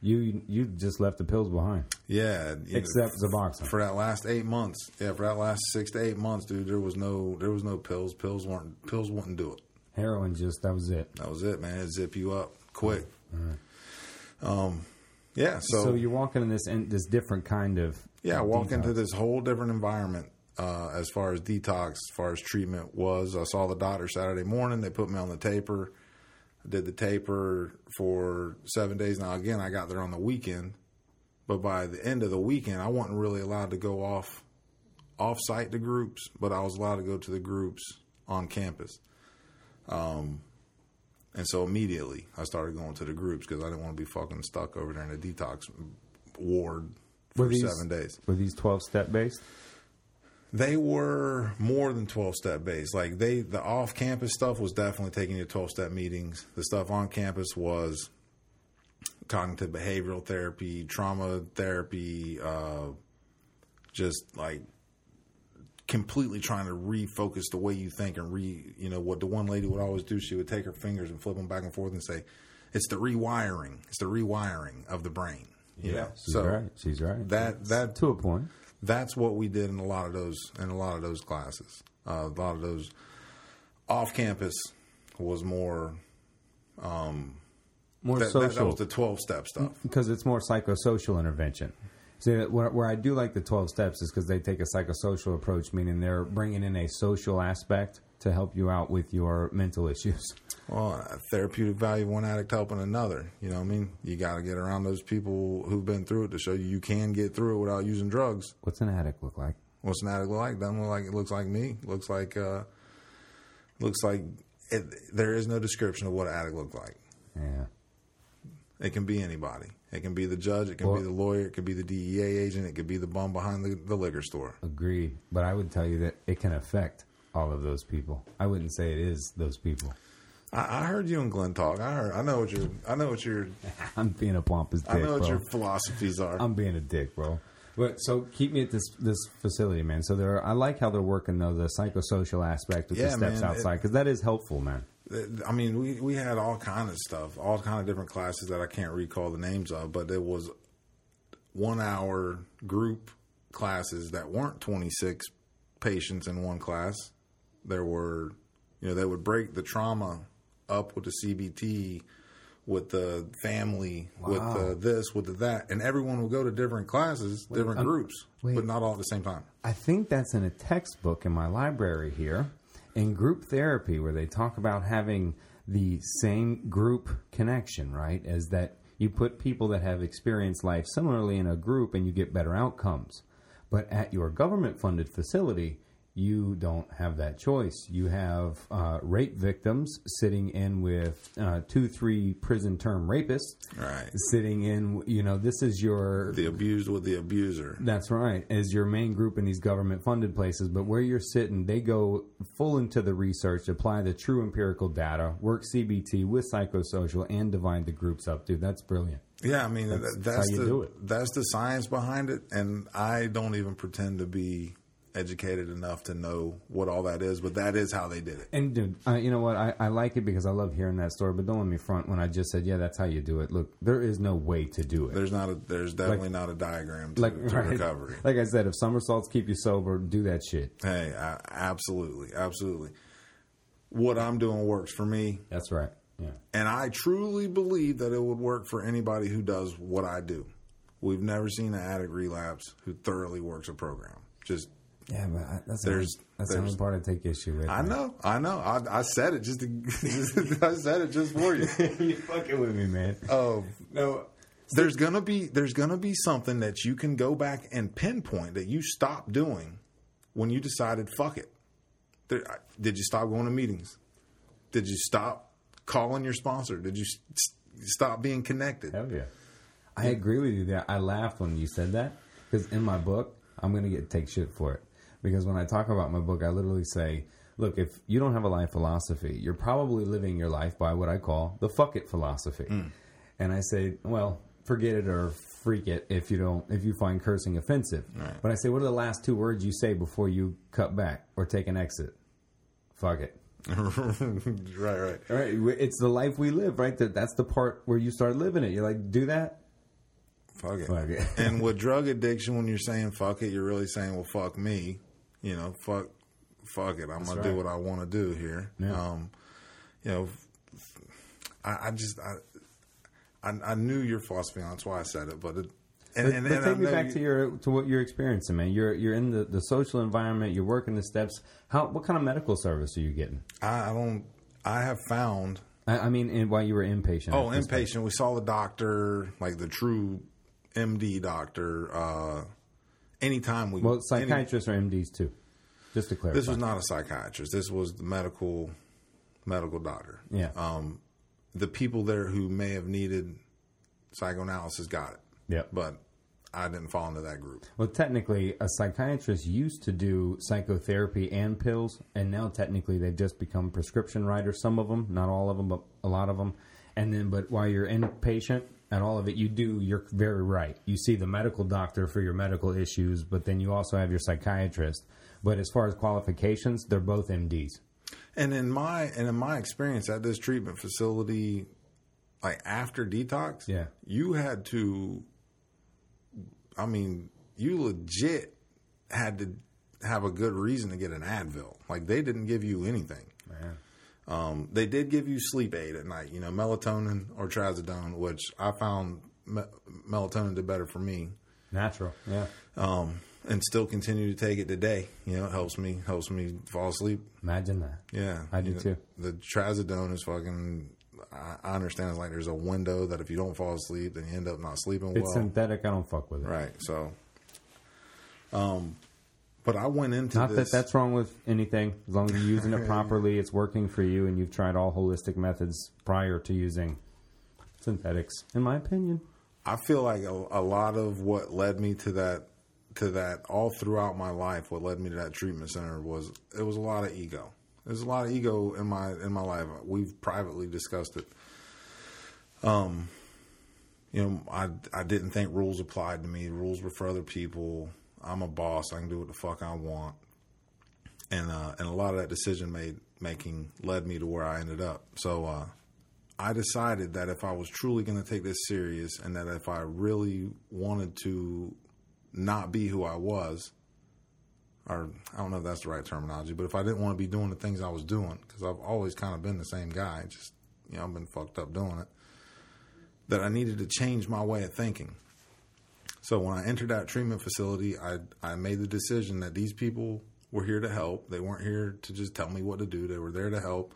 you you just left the pills behind, yeah, know, except Suboxone. for that last eight months. Yeah, for that last six to eight months, dude, there was no there was no pills. Pills weren't pills wouldn't do it. Heroin just that was it. That was it, man. It zip you up quick. Um, yeah. So, So, you're walking in this in this different kind of yeah, I walk into this whole different environment uh, as far as detox, as far as treatment was. I saw the doctor Saturday morning. They put me on the taper. I did the taper for seven days. Now again, I got there on the weekend, but by the end of the weekend, I wasn't really allowed to go off off site to groups, but I was allowed to go to the groups on campus. Um, and so immediately I started going to the groups because I didn't want to be fucking stuck over there in a detox ward for these- seven days. Were these twelve step based? They were more than twelve step based. Like they, the off campus stuff was definitely taking you to twelve step meetings. The stuff on campus was cognitive behavioral therapy, trauma therapy, uh, just like completely trying to refocus the way you think and re. You know what the one lady would always do? She would take her fingers and flip them back and forth and say, "It's the rewiring. It's the rewiring of the brain." You know? she's so right. She's right. that that to a point. That's what we did in a lot of those in a lot of those classes. Uh, a lot of those off campus was more More that, that, social that was the twelve step stuff. because it's more psychosocial intervention. See, where, where I do like the 12 steps is because they take a psychosocial approach, meaning they're bringing in a social aspect to help you out with your mental issues. Well, therapeutic value one addict helping another. You know what I mean? You got to get around those people who've been through it to show you you can get through it without using drugs. What's an addict look like? What's an addict look like? Doesn't look like it looks like me. Looks like uh, looks like it, there is no description of what an addict looks like. Yeah. It can be anybody. It can be the judge. It can Well- be the lawyer. It could be the DEA agent. It could be the bum behind the, the liquor store. Agree. But I would tell you that it can affect all of those people. I wouldn't say it is those people. I, I heard you and Glenn talk. I heard. I know what your. I know what your. I'm being a pompous dick, I know what bro. your philosophies are. I'm being a dick, bro. But so keep me at this this facility, man. So there, I like how they're working though the psychosocial aspect with Yeah, the steps man, outside because that is helpful, man. I mean, we we had all kind of stuff, all kind of different classes that I can't recall the names of, but it was one hour group classes that weren't 26 patients in one class. There were, you know, they would break the trauma up with the CBT, with the family, with the this, with the that, and everyone would go to different classes, different um, groups, wait. but not all at the same time. I think that's in a textbook in my library here in group therapy where they talk about having the same group connection, right? As that you put people that have experienced life similarly in a group and you get better outcomes. But at your government funded facility, you don't have that choice. You have uh, rape victims sitting in with uh, two, three prison term rapists Right. sitting in, you know, this is your The abused with the abuser. that's right, is your main group in these government funded places. But where you're sitting, they go full into the research, apply the true empirical data, work CBT with psychosocial, and divide the groups up, dude. That's brilliant. Yeah, I mean that's, That's that's how you the do it. that's the science behind it, and I don't even pretend to be educated enough to know what all that is, but that is how they did it. And dude, uh, you know what? I, I like it because I love hearing that story. But don't let me front when I just said, yeah, that's how you do it. Look, there is no way to do it. There's not a there's definitely not a diagram to, Like to right. recovery. Like I said, if somersaults keep you sober, do that shit. Hey, I, absolutely, absolutely. What I'm doing works for me, That's right. Yeah. and I truly believe that it would work for anybody who does what I do. We've never seen an addict relapse who thoroughly works a program. Just Yeah, but I, that's There's- the, that's the there's- only part I take issue with. I know, I know. I, I said it just to, I said it just for you. you fucking with me, man. Oh, No, there's gonna be there's gonna be something that you can go back and pinpoint that you stopped doing when you decided fuck it. There, I- did you stop going to meetings? Did you stop calling your sponsor? Did you s- stop being connected? Hell yeah. I agree with you there. I laughed when you said that because in my book, I'm going to get take shit for it. Because when I talk about my book, I literally say, look, if you don't have a life philosophy, you're probably living your life by what I call the fuck it philosophy. Mm. And I say, well, forget it or freak it if you don't if you find cursing offensive. But I say, what are the last two words you say before you cut back or take an exit? Fuck it. right, right. right. it's the life we live, right? That that's the part where you start living it. You're like, do that. Fuck it. Fuck it. and with drug addiction, when you're saying fuck it, you're really saying, well, fuck me. You know, fuck, fuck it. I'm gonna do what I want to do here. Yeah. Um, you know, I, I just I, I I knew your philosophy. That's why I said it. But it, and, But, and, but and take me back you- to your to what you're experiencing, man. You're you're in the, the social environment. You're working the steps. How what kind of medical service are you getting? I, I don't. I have found I, I mean, in, while you were inpatient. Oh, at this place. inpatient. We saw the doctor, like the true MD doctor. Uh, anytime we Well, any- psychiatrists are MDs too. Just to clarify. this was not a psychiatrist. This was the medical medical doctor. yeah. Um, the people there who may have needed psychoanalysis got it, yep. but I didn't fall into that group. Well, technically, a psychiatrist used to do psychotherapy and pills, and now technically they've just become prescription writers. Some of them, not all of them, but a lot of them. And then, but while you're inpatient and all of it, you do. You're very right. You see the medical doctor for your medical issues, but then you also have your psychiatrist. But as far as qualifications, they're both MDs. And in my and in my experience at this treatment facility, like after detox, Yeah. you had to. I mean, you legit had to have a good reason to get an Advil. Like they didn't give you anything. Man. Um, they did give you sleep aid at night, you know, melatonin or trazodone, which I found me- melatonin did better for me, Natural. Yeah. um, and still continue to take it today. You know, it helps me helps me fall asleep. Imagine that. Yeah, I do You know, too. The trazodone is fucking. I, I understand it's like there's a window that if you don't fall asleep, then you end up not sleeping It's well. synthetic. I don't fuck with it. right. So, um, but I went into Not this. that that's wrong with anything. As long as you're using it properly, it's working for you, and you've tried all holistic methods prior to using synthetics, in my opinion. I feel like a, a lot of what led me to that to that all throughout my life, what led me to that treatment center was it was a lot of ego. There's a lot of ego in my in my life. We've privately discussed it. Um, you know, I I didn't think rules applied to me. Rules were for other people. I'm a boss. I can do what the fuck I want. And uh, and a lot of that decision made making led me to where I ended up. So uh, I decided that if I was truly going to take this serious, and that if I really wanted to not be who I was, or I don't know if that's the right terminology, but if I didn't want to be doing the things I was doing, because I've always kind of been the same guy, just you know, I've been fucked up doing it, that I needed to change my way of thinking. So when I entered that treatment facility, I I made the decision that these people were here to help. They weren't here to just tell me what to do. They were there to help.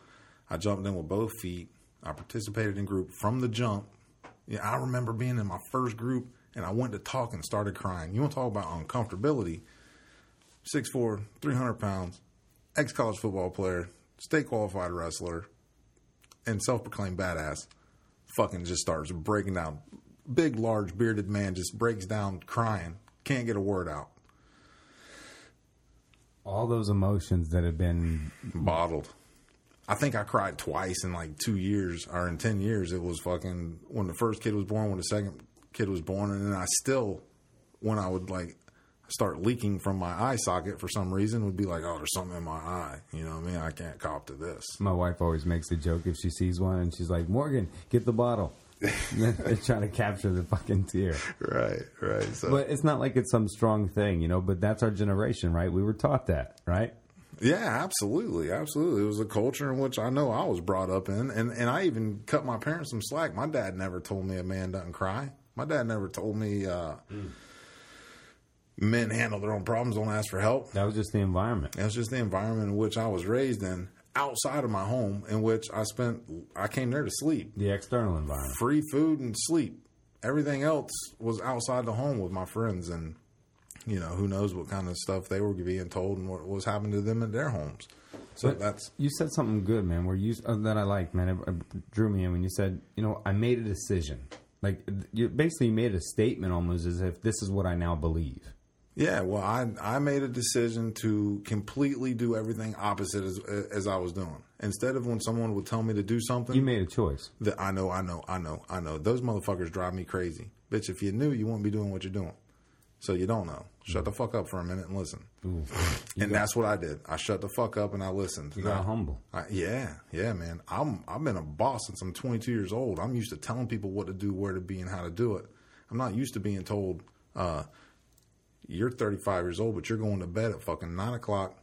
I jumped in with both feet. I participated in group from the jump. Yeah, I remember being in my first group and I went to talk and started crying. You want to talk about uncomfortability? 6'4", 300 pounds, ex college football player, state qualified wrestler, and self proclaimed badass. Fucking just starts breaking down. Big, large, bearded man just breaks down crying. Can't get a word out. All those emotions that have been Bottled. I think I cried twice in like two years or in 10 years. It was fucking when the first kid was born, when the second kid was born. And then I still, when I would like start leaking from my eye socket for some reason, would be like, oh, there's something in my eye. You know what I mean? I can't cop to this. My wife always makes a joke if she sees one, and she's like, "Morgan, get the bottle." They're trying to capture the fucking tear. Right, right. So, But it's not like it's some strong thing, you know. But that's our generation, right? We were taught that, right? Yeah, absolutely, absolutely. It was a culture in which I know I was brought up in, and and I even cut my parents some slack. My dad never told me a man doesn't cry. My dad never told me uh, men handle their own problems, don't ask for help. That was just the environment. That was just the environment in which I was raised in, outside of my home, in which I spent. I came there to sleep, The external environment. free food and sleep. Everything else was outside the home with my friends, and you know who knows what kind of stuff they were being told and what was happening to them in their homes. So But that's you said something good, man. Where you uh, that I like, man. It, it drew me in when you said, you know, I made a decision. Like you basically made a statement almost as if this is what I now believe. Yeah, well, I I made a decision to completely do everything opposite as as I was doing. Instead of when someone would tell me to do something, You made a choice. that I know, I know, I know, I know. Those motherfuckers drive me crazy, bitch. If you knew, you wouldn't be doing what you're doing. So you don't know. Shut the fuck up for a minute and listen. Ooh, and that's what I did. I shut the fuck up and I listened. you got Now, humble. I, yeah, yeah, man. I'm I've been a boss since I'm 22 years old. I'm used to telling people what to do, where to be, and how to do it. I'm not used to being told, uh, "You're 35 years old, but you're going to bed at fucking nine o'clock.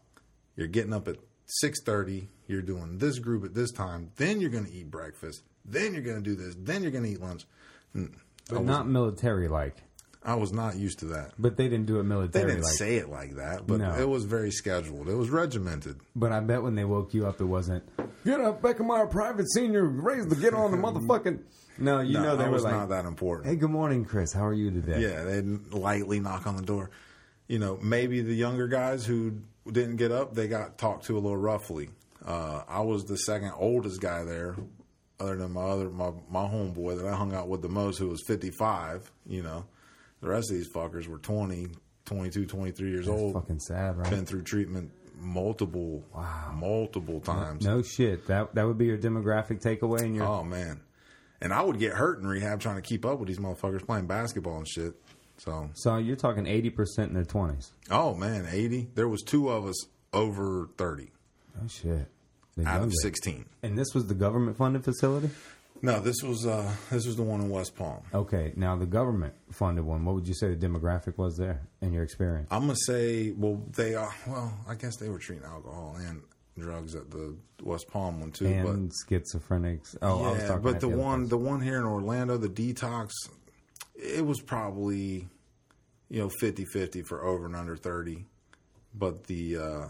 You're getting up at 6:30. You're doing this group at this time. Then you're going to eat breakfast. Then you're going to do this. Then you're going to eat lunch." Mm, But not military like. I was not used to that. But they didn't do it military. They didn't like. say it like that, but No. it was very scheduled. It was regimented. But I bet when they woke you up, it wasn't get up, Bekemeyer Private Senior, raise the get on the motherfucking. No, you no, know they were like, not that important. "Hey, good morning, Kris. How are you today?" Yeah, they'd lightly knock on the door. You know, maybe the younger guys who didn't get up, they got talked to a little roughly. Uh, I was the second oldest guy there, other than my other my my homeboy that I hung out with the most, who was 55. You know, the rest of these fuckers were 20, 22, 23 years That's old. fucking sad, right? Been through treatment multiple, Wow. multiple times. No shit. That that would be your demographic takeaway, and your Oh man, and I would get hurt in rehab trying to keep up with these motherfuckers playing basketball and shit. So so you're talking eighty percent in their twenties. Oh man, eighty. There was two of us over thirty. Oh shit. The out of sixteen. And this was the government funded facility. No, this was uh this was the one in West Palm. Okay, now the government funded one. What would you say the demographic was there in your experience? I'm gonna say, well, they are. Well, I guess they were treating alcohol and drugs at the West Palm one too. And schizophrenics. Oh, but I was yeah, talking but about the one place. the one here in Orlando, the detox, it was probably you know 50-50 for over and under thirty. But the uh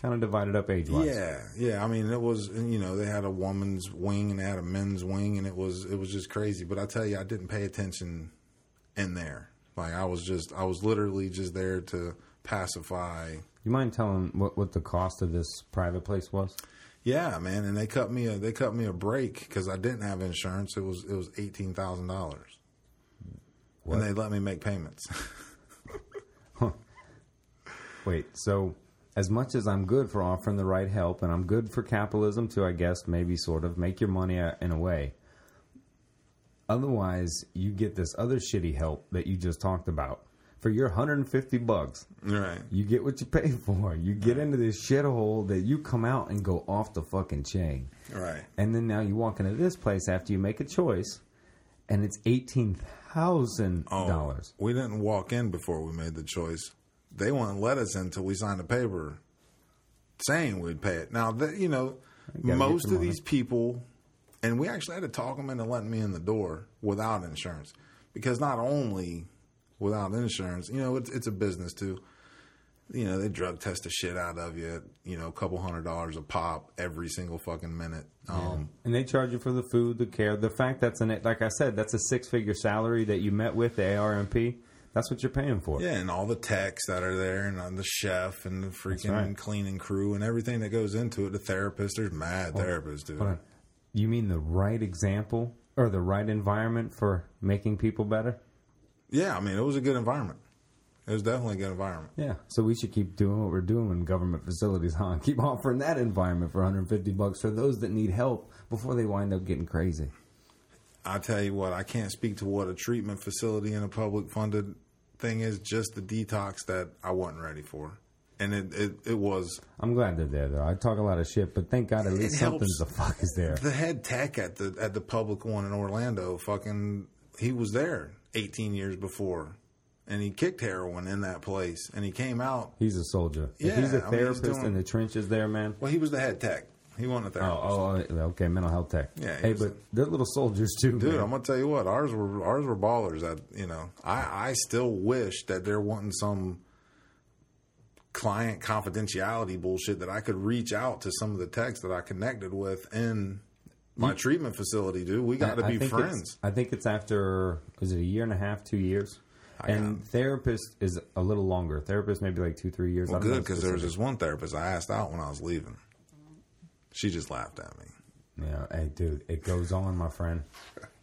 kind of divided up age wise. Yeah, yeah. I mean, it was you know they had a woman's wing and they had a men's wing, and it was it was just crazy. But I tell you, I didn't pay attention in there. Like I was just I was literally just there to pacify. You mind telling what what the cost of this private place was? Yeah, man, and they cut me a they cut me a break because I didn't have insurance. It was it was eighteen thousand dollars, and they let me make payments. huh. Wait, so as much as I'm good for offering the right help, and I'm good for capitalism to, I guess, maybe sort of make your money uh, in a way. Otherwise, you get this other shitty help that you just talked about for your 150 bucks. right. You get what you pay for. You get into this shithole that you come out and go off the fucking chain. Right. And then now you walk into this place after you make a choice, and it's eighteen thousand Oh, dollars. we didn't walk in before we made the choice. They wouldn't let us in until we signed a paper saying we'd pay it. Now, that you know, most of money. these people, and we actually had to talk them into letting me in the door without insurance, because not only without insurance, you know, it's it's a business too. You know, they drug test the shit out of you. You know, a couple hundred dollars a pop every single fucking minute. Um, And they charge you for the food, the care, the fact that's an like I said, that's a six figure salary that you met with the ARNP. That's what you're paying for. Yeah, and all the techs that are there, and uh, the chef, and the freaking right. cleaning crew, and everything that goes into it. The therapist, there's mad therapists, dude. On. You mean the right example or the right environment for making people better? Yeah, I mean, it was a good environment. It was definitely a good environment. Yeah. So we should keep doing what we're doing in government facilities, huh? Keep offering that environment for 150 bucks for those that need help before they wind up getting crazy. I tell you what, I can't speak to what a treatment facility in a public funded thing is. Just the detox that I wasn't ready for, and it it, it was I'm glad they're there though. I talk a lot of shit, but thank God at least something the fuck is there. the head tech at the at the public one in Orlando. Fucking, he was there 18 years before, and he kicked heroin in that place, and he came out. He's a soldier. if Yeah, he's a I mean, he's therapist doing- in the trenches there, man. Well, he was the head tech. He wasn't a Oh, therapist. oh, oh, okay, mental health tech. Yeah, he hey, was but they're little soldiers too, Dude, man. I'm gonna tell you what, ours were ours were ballers. That you know, I I still wish that there wasn't some client confidentiality bullshit that I could reach out to some of the techs that I connected with in my treatment facility. Dude, we got to I be think friends. I think it's after is it a year and a half, two years, and therapist is a little longer. Therapist maybe like two, three years. Well, don't know good because there was this one therapist I asked out when I was leaving. She just laughed at me. Yeah, hey, dude, it goes on, my friend.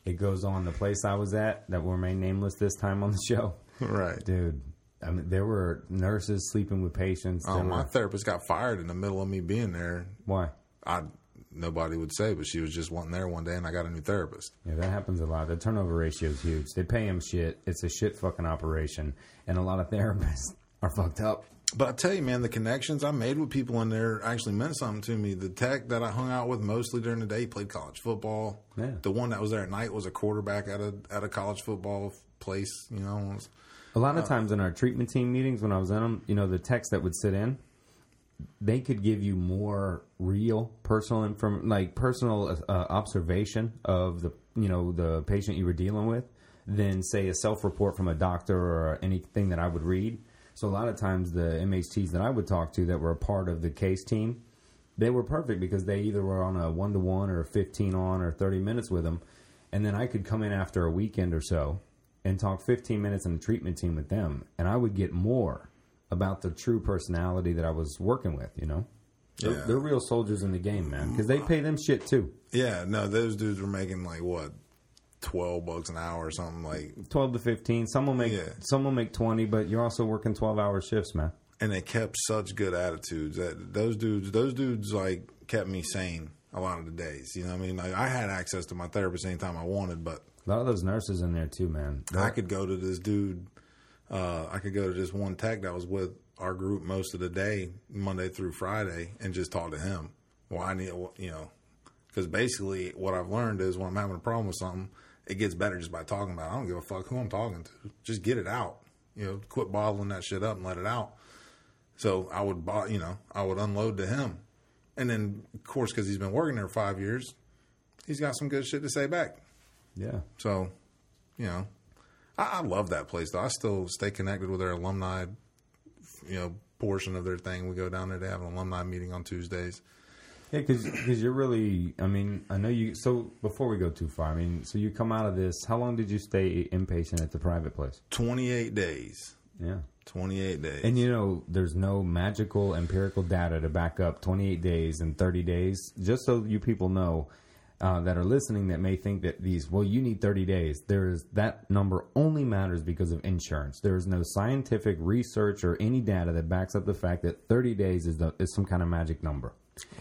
It goes on. The place I was at that will remain nameless this time on the show, Right. dude. I mean, there were nurses sleeping with patients. Oh, There my were- therapist got fired in the middle of me being there. why? I nobody would say, but she was just wanting there one day, and I got a new therapist. Yeah, that happens a lot. The turnover ratio is huge. They pay him shit. It's a shit fucking operation, and a lot of therapists are fucked up. But I tell you, man, the connections I made with people in there actually meant something to me. The tech that I hung out with mostly during the day played college football. Yeah. The one that was there at night was a quarterback at a at a college football place. You know, was- A lot of times in our treatment team meetings, when I was in them, you know, the techs that would sit in, they could give you more real personal inform like personal uh, observation of the you know the patient you were dealing with than say a self report from a doctor or anything that I would read. So a lot of times the MHTs that I would talk to that were a part of the case team, they were perfect because they either were on a one to one or a 15 on or 30 minutes with them. And then I could come in after a weekend or so and talk 15 minutes in the treatment team with them. And I would get more about the true personality that I was working with, you know? They're, they're real soldiers in the game, man, because they pay them shit too. yeah, no, those dudes were making like what twelve bucks an hour or something like, 12 to 15. Some will make Yeah. some will make 20, but you're also working 12 hour shifts, man. and they kept such good attitudes that those dudes, those dudes like kept me sane a lot of the days. You know, what I mean, like I had access to my therapist anytime I wanted, but A lot of those nurses in there too, man. I could go to this dude. Uh, I could go to this one tech that was with our group most of the day, Monday through Friday, and just talk to him. Well, I need, you know, because basically what I've learned is when I'm having a problem with something, it gets better just by talking about. it. I don't give a fuck who I'm talking to. Just get it out. You know, quit bottling that shit up and let it out. So I would, you know, I would unload to him, and then of course because he's been working there five years, he's got some good shit to say back. Yeah. So, you know, I, I love that place though. I still stay connected with their alumni, you know, portion of their thing. We go down there. They have an alumni meeting on Tuesdays. Yeah, because you're really. I mean, I know you. So before we go too far, I mean, so you come out of this. How long did you stay inpatient at the private place? Twenty eight days. Yeah, Twenty eight days. and you know, there's no magical empirical data to back up 28 days and 30 days. Just so you people know uh, that are listening that may think that these, well, you need 30 days. There is that number only matters because of insurance. There is no scientific research or any data that backs up the fact that 30 days is the, is some kind of magic number.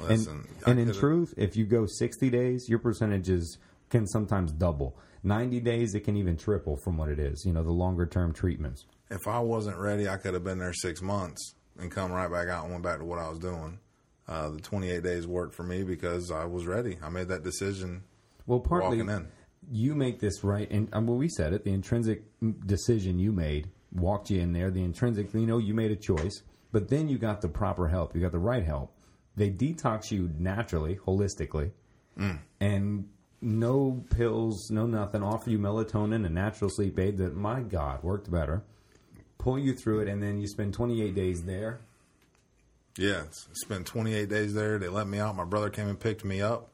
Listen, and I and in truth, if you go 60 days, your percentages can sometimes double. 90 days, it can even triple from what it is, you know, the longer term treatments. if I wasn't ready, I could have been there six months and come right back out and went back to what I was doing. Uh, the twenty eight days worked for me because I was ready. I made that decision. Well, partly Walking in. you make this right, and um, well, we said it. The intrinsic decision you made walked you in there. The intrinsic, you know, you made a choice, but then you got the proper help. You got the right help. They detox you naturally, holistically, and no pills, no nothing. Offer you melatonin, a natural sleep aid that, my God, worked better. Pull you through it, and then you spend 28 days there. Yeah, spent 28 days there. They let me out. My brother came and picked me up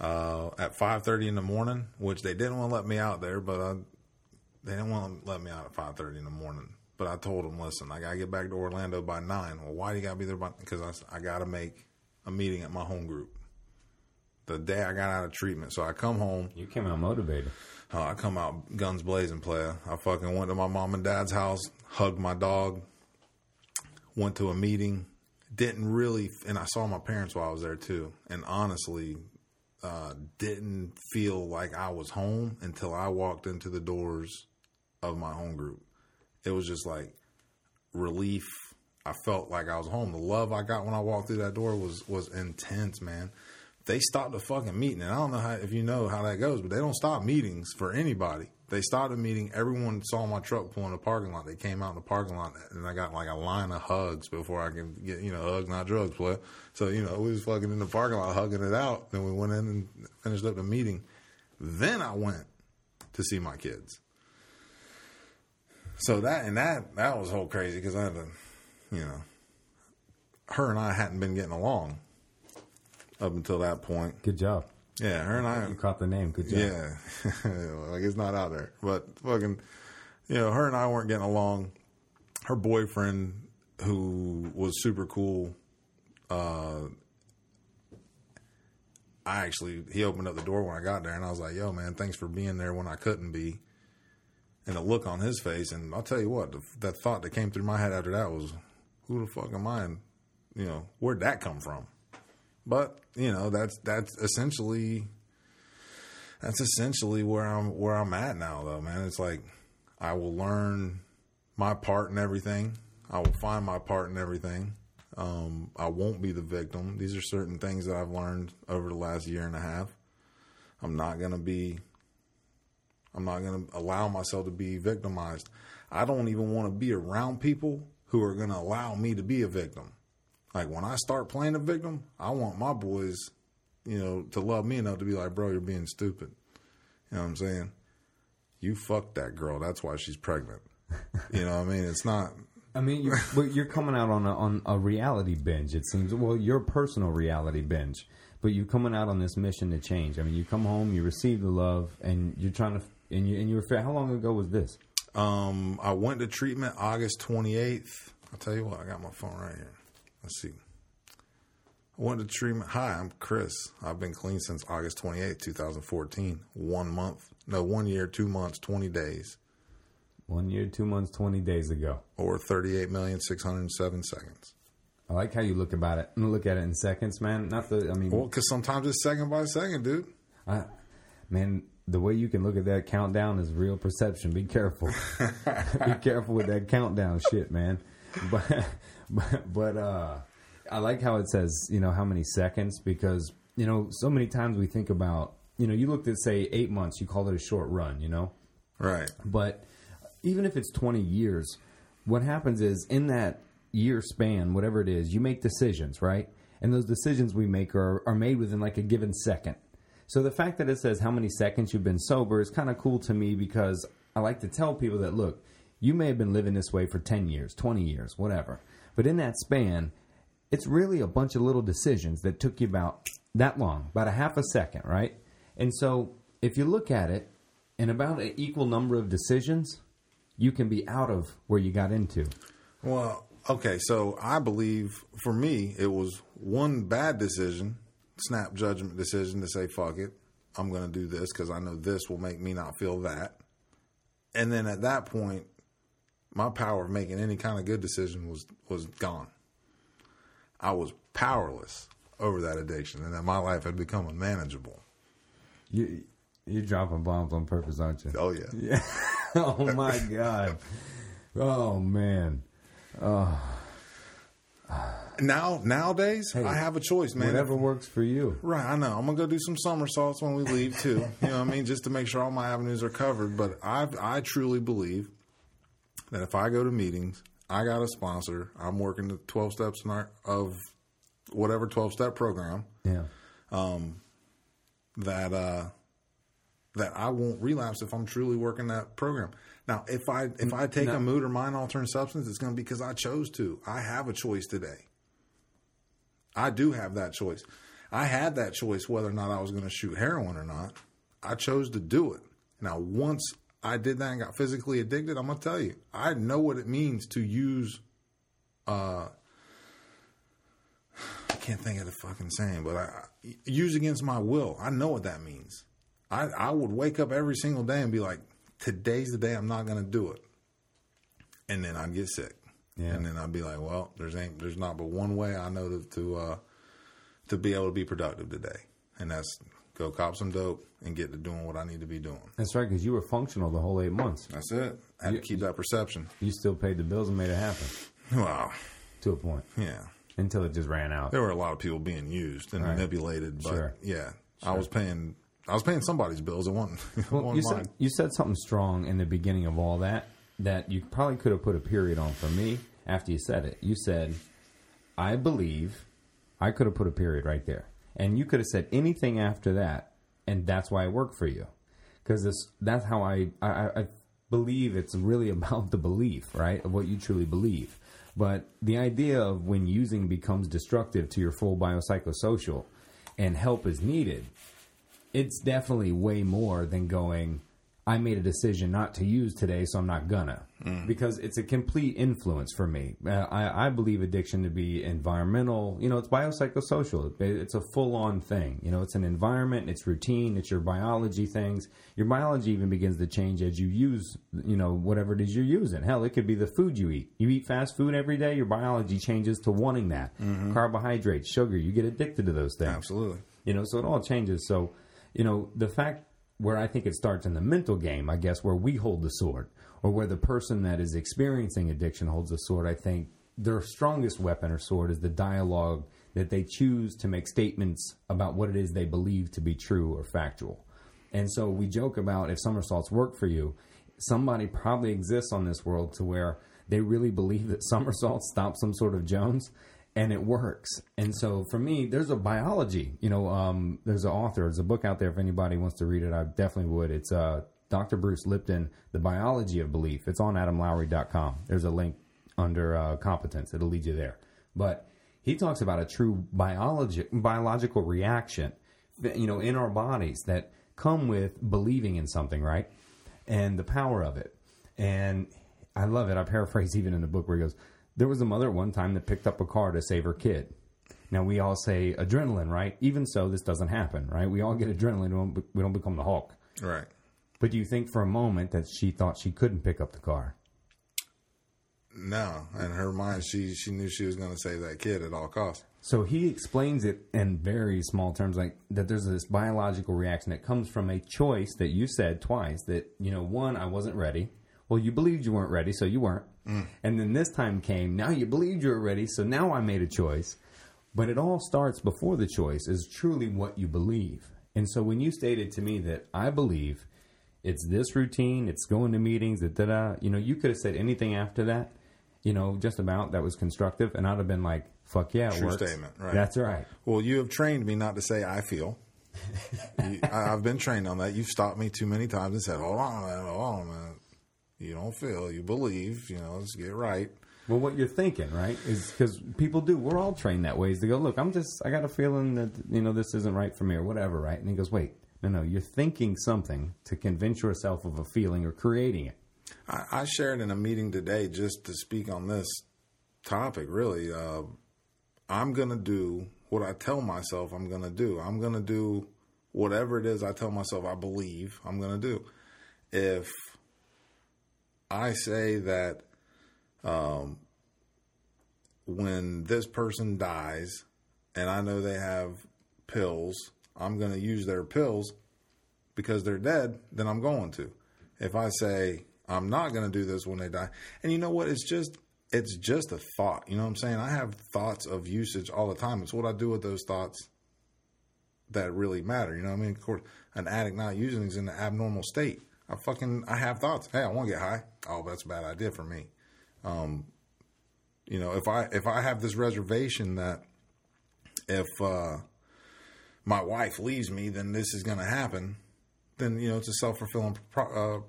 uh, at 5:30 in the morning, which they didn't want to let me out there, but I, they didn't want to let me out at 5:30 in the morning. But I told him, listen, I gotta get back to Orlando by nine. Well, why do you gotta be there by? Because I gotta make a meeting at my home group the day I got out of treatment. So I come home. You came out motivated. Uh, I come out guns blazing, player. I fucking went to my mom and dad's house, hugged my dog, went to a meeting. Didn't really, and I saw my parents while I was there too. And honestly, uh, didn't feel like I was home until I walked into the doors of my home group. It was just like relief. I felt like I was home. The love I got when I walked through that door was was intense, man. They stopped the fucking meeting, and I don't know how if you know how that goes, but they don't stop meetings for anybody. They started a meeting. Everyone saw my truck pull in the parking lot. They came out in the parking lot, and I got like a line of hugs before I could get, you know, hugs not drugs, play. So you know, we was fucking in the parking lot hugging it out. Then we went in and finished up the meeting. Then I went to see my kids. So that and that that was whole crazy because I had to, you know, her and I hadn't been getting along up until that point. Good job. Yeah, her and I. You caught the name. Good job. Yeah, like it's not out there, but fucking, you know, her and I weren't getting along. Her boyfriend, who was super cool, uh, I actually he opened up the door when I got there, and I was like, "Yo, man, thanks for being there when I couldn't be." And the look on his face, and I'll tell you what, the, that thought that came through my head after that was, "Who the fuck am I?" And, you know, where'd that come from? But you know, that's that's essentially that's essentially where I'm where I'm at now, though, man. It's like I will learn my part in everything. I will find my part in everything. Um, I won't be the victim. These are certain things that I've learned over the last year and a half. I'm not gonna be. I'm not gonna allow myself to be victimized. I don't even want to be around people who are gonna allow me to be a victim. Like when I start playing a victim, I want my boys, you know, to love me enough to be like, bro, you're being stupid. You know what I'm saying? You fucked that girl. That's why she's pregnant. You know what I mean? It's not. I mean, you're, you're coming out on a, on a reality binge. It seems well, your personal reality binge, but you're coming out on this mission to change. I mean, you come home, you receive the love, and you're trying to, and you and you were. How long ago was this? Um, I went to treatment August 28th. I'll tell you what, I got my phone right here. Let's see. I went to treatment. Hi, I'm Kris. I've been clean since August 28th, 2014. One month, no, one year, two months, 20 days, One year, two months, twenty days ago. or 38,607 seconds. I like how you look about it. Look at it in seconds, man. Not the. I mean, Well, because sometimes it's second by second, dude. I, man, the way you can look at that countdown is real perception. Be careful. Be careful with that countdown shit, man. But, but, but uh, I like how it says, you know, how many seconds because you know so many times we think about, you know, you looked at say eight months, you call it a short run, you know, Right. but even if it's 20 years, what happens is in that year span, whatever it is, you make decisions, right? And those decisions we make are, are made within like a given second. So the fact that it says how many seconds you've been sober is kind of cool to me because I like to tell people that, look, you may have been living this way for 10 years, 20 years, whatever. But in that span, it's really a bunch of little decisions that took you about that long, about a half a second, right? And so if you look at it, in about an equal number of decisions, you can be out of where you got into. Well, okay, so I believe for me, it was one bad decision, snap judgment decision to say, fuck it, I'm going to do this because I know this will make me not feel that. And then at that point, my power of making any kind of good decision was, was gone. I was powerless over that addiction and that my life had become unmanageable. You you're dropping bombs on purpose, aren't you? Oh, yeah. Yeah. oh my god. Oh man. Now, nowadays, I have a choice, man. Whatever works for you. Right, I know. I'm gonna go do some somersaults when we leave too. You know what I mean? Just to make sure all my avenues are covered. But I I truly believe that if I go to meetings, I got a sponsor. I'm working the 12 steps our, of whatever 12 step program Yeah. Um, that uh, that I won't relapse if I'm truly working that program. Now, if I if I take No. a mood or mind altering substance, it's going to be because I chose to. I have a choice today. I do have that choice. I had that choice whether or not I was going to shoot heroin or not. I chose to do it. Now, once I did that and got physically addicted, I'm going to tell you, I know what it means to use. Uh, I can't think of the fucking saying, but I, use against my will. I know what that means. I, I would wake up every single day and be like, today's the day I'm not going to do it. And then I'd get sick. Yeah. And then I'd be like, well, there's ain't, there's not but one way I know to, to, uh, to be able to be productive today. And that's go cop some dope and get to doing what I need to be doing. That's right, because you were functional the whole eight months. That's it. I had to keep that perception. You still paid the bills and made it happen Wow. to a point Yeah. until it just ran out. There were a lot of people being used and Right. manipulated, but Sure. yeah, I was paying, I was paying somebody's bills. It wasn't, Well, you mine. said you said something strong in the beginning of all that that you probably could have put a period on for me after you said it. You said, "I believe." I could have put a period right there, and you could have said anything after that, and that's why I work for you, because that's how I, I I believe it's really about the belief, right, of what you truly believe. But the idea of when using becomes destructive to your full biopsychosocial, and help is needed, it's definitely way more than going I made a decision not to use today, so I'm not gonna. Mm. Because it's a complete influence for me. Uh, I, I believe addiction to be environmental. You know, it's biopsychosocial. It- It's a full on thing. You know, it's an environment, it's routine, it's your biology things. Your biology even begins to change as you use, you know, whatever it is you're using. Hell, it could be the food you eat. You eat fast food every day, your biology changes to wanting that. Carbohydrates, sugar, you get addicted to those things. Absolutely. You know, so it all changes. So, you know, the fact where I think it starts in the mental game, I guess, where we hold the sword, or where the person that is experiencing addiction holds the sword, I think their strongest weapon or sword is the dialogue that they choose to make statements about what it is they believe to be true or factual. And so we joke about if somersaults work for you, somebody probably exists on this world to where they really believe that somersaults stop some sort of Jones and it works. And so for me, there's a biology. You know, um, there's an author. There's a book out there. If anybody wants to read it, I definitely would. It's uh, Dr. Bruce Lipton, The Biology of Belief. It's on AdamLowry.com. There's a link under uh, competence. It'll lead you there. But he talks about a true biology, biological reaction, you know, in our bodies that come with believing in something, right? And the power of it. And I love it. I paraphrase even in the book where he goes, There was a mother at one time that picked up a car to save her kid. Now we all say adrenaline, right? Even so, this doesn't happen, right? We all get adrenaline. We don't, we don't become the Hulk. Right. But do you think for a moment that she thought she couldn't pick up the car? No, in her mind, she she knew she was going to save that kid at all costs. So he explains it in very small terms, like that there's this biological reaction that comes from a choice that you said twice that, you know, one, I wasn't ready. Well, you believed you weren't ready, so you weren't. And then this time came, now you believed you were ready, so now I made a choice. But it all starts before the choice is truly what you believe. And so when you stated to me that I believe it's this routine, it's going to meetings, da da da, you know, you could have said anything after that, you know, just about that was constructive, and I'd have been like, fuck yeah, True works. statement, right. That's right. Well, you have trained me not to say I feel. you, I, I've been trained on that. You've stopped me too many times and said, "Hold on, man. Hold on, man. You don't feel. You believe. You know. Let's get right." Well, what you're thinking, right, is because people do. We're all trained that way. Is to go, look, I'm just, I got a feeling that you know this isn't right for me or whatever, right? And he goes, wait, no, no, you're thinking something to convince yourself of a feeling or creating it. I, I shared in a meeting today just to speak on this topic. Really, uh, I'm gonna do what I tell myself I'm gonna do. I'm gonna do whatever it is I tell myself I believe I'm gonna do. If I say that um, when this person dies and I know they have pills, I'm going to use their pills because they're dead, then I'm going to. If I say I'm not going to do this when they die, and you know what? It's just it's just a thought. You know what I'm saying? I have thoughts of usage all the time. It's what I do with those thoughts that really matter. You know what I mean? Of course, an addict not using is in an abnormal state. I fucking I have thoughts. Hey, I want to get high. Oh, that's a bad idea for me. Um, you know, if I if I have this reservation that if uh, my wife leaves me, then this is going to happen. Then you know it's a self fulfilling. Pro- uh,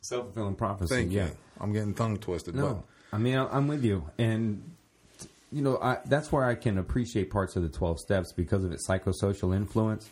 Self fulfilling prophecy. thank yeah. you. I'm getting tongue twisted. No, I mean I'm with you, and you know I, that's where I can appreciate parts of the twelve steps because of its psychosocial influence,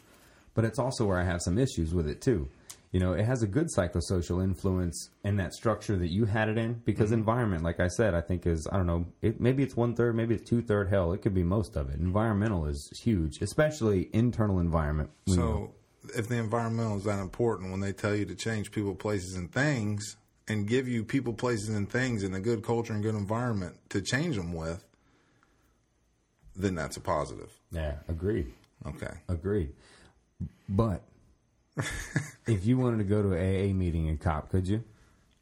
but it's also where I have some issues with it too. You know, it has a good psychosocial influence in that structure that you had it in because mm-hmm. environment, like I said, I think is I don't know, it, maybe it's one third, maybe it's two third. Hell, it could be most of it. Environmental is huge, especially internal environment. You know, so if the environmental is that important, when they tell you to change people, places, and things, and give you people, places, and things in a good culture and good environment to change them with, then that's a positive. yeah, agreed. Okay. Agreed. But if you wanted to go to an AA meeting in COP, could you?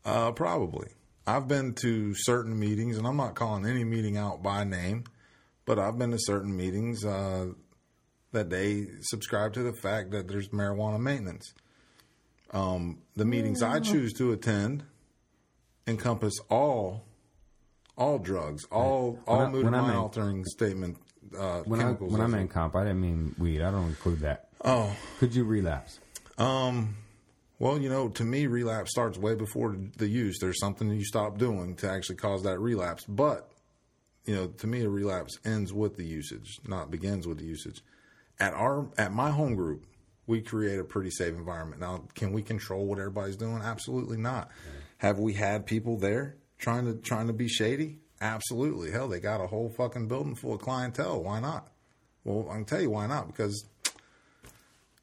Uh, probably. I've been to certain meetings, and I'm not calling any meeting out by name, but I've been to certain meetings uh, that they subscribe to the fact that there's marijuana maintenance. Um, the meetings I choose to attend encompass all all drugs, all all mood I mind altering statement uh, When I when I also. meant comp, I didn't mean weed. I don't include that. oh, Could you relapse? Um, well, you know, to me, relapse starts way before the use. There's something you stop doing to actually cause that relapse. But, you know, to me, a relapse ends with the usage, not begins with the usage. At our at my home group, we create a pretty safe environment. Now, can we control what everybody's doing? Absolutely not. Have we had people there trying to trying to be shady? Absolutely. Hell, they got a whole fucking building full of clientele. Why not? Well, I can tell you why not because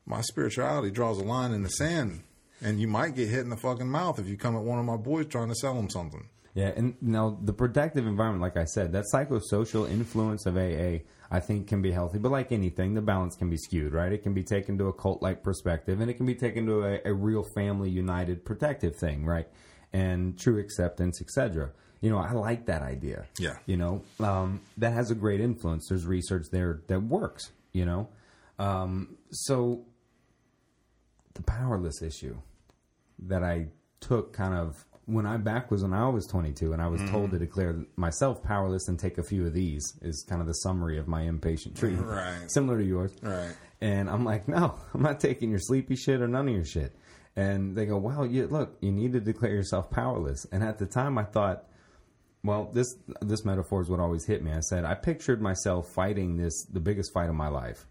my spirituality draws a line in the sand, and you might get hit in the fucking mouth if you come at one of my boys trying to sell them something. Yeah, and now the protective environment, like I said, that psychosocial influence of AA, I think can be healthy. But like anything, the balance can be skewed, right? It can be taken to a cult like perspective, and it can be taken to a, a real family united protective thing, right? And true acceptance, etc. You know, I like that idea. Yeah. You know, um, that has a great influence. There's research there that works. You know, um, so the powerless issue that I took kind of when I back was when I was 22 and I was told to mm-hmm. declare myself powerless and take a few of these is kind of the summary of my inpatient treatment. Right. Similar to yours. Right. And I'm like, no, I'm not taking your sleepy shit or none of your shit. And they go, well, you, look, you need to declare yourself powerless. And at the time, I thought, well, this this metaphor is what always hit me. I said, I pictured myself fighting this the biggest fight of my life,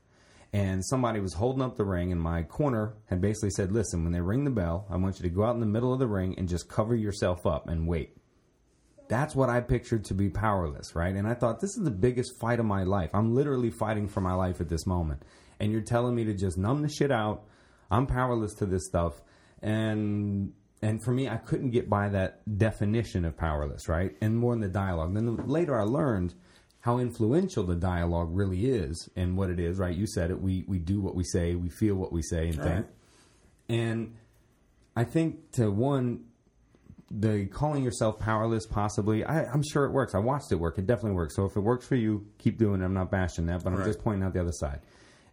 and somebody was holding up the ring, and my corner had basically said, listen, when they ring the bell, I want you to go out in the middle of the ring and just cover yourself up and wait. That's what I pictured to be powerless, right? And I thought, this is the biggest fight of my life. I'm literally fighting for my life at this moment. And you're telling me to just numb the shit out. I'm powerless to this stuff. And and for me, I couldn't get by that definition of powerless, right? And more in the dialogue. Then later I learned how influential the dialogue really is and what it is, right? You said it. We we do what we say, we feel what we say and think. Right. And I think to one, the calling yourself powerless, possibly, I, I'm sure it works. I watched it work. It definitely works. So if it works for you, keep doing it. I'm not bashing that, but I'm just pointing out the other side.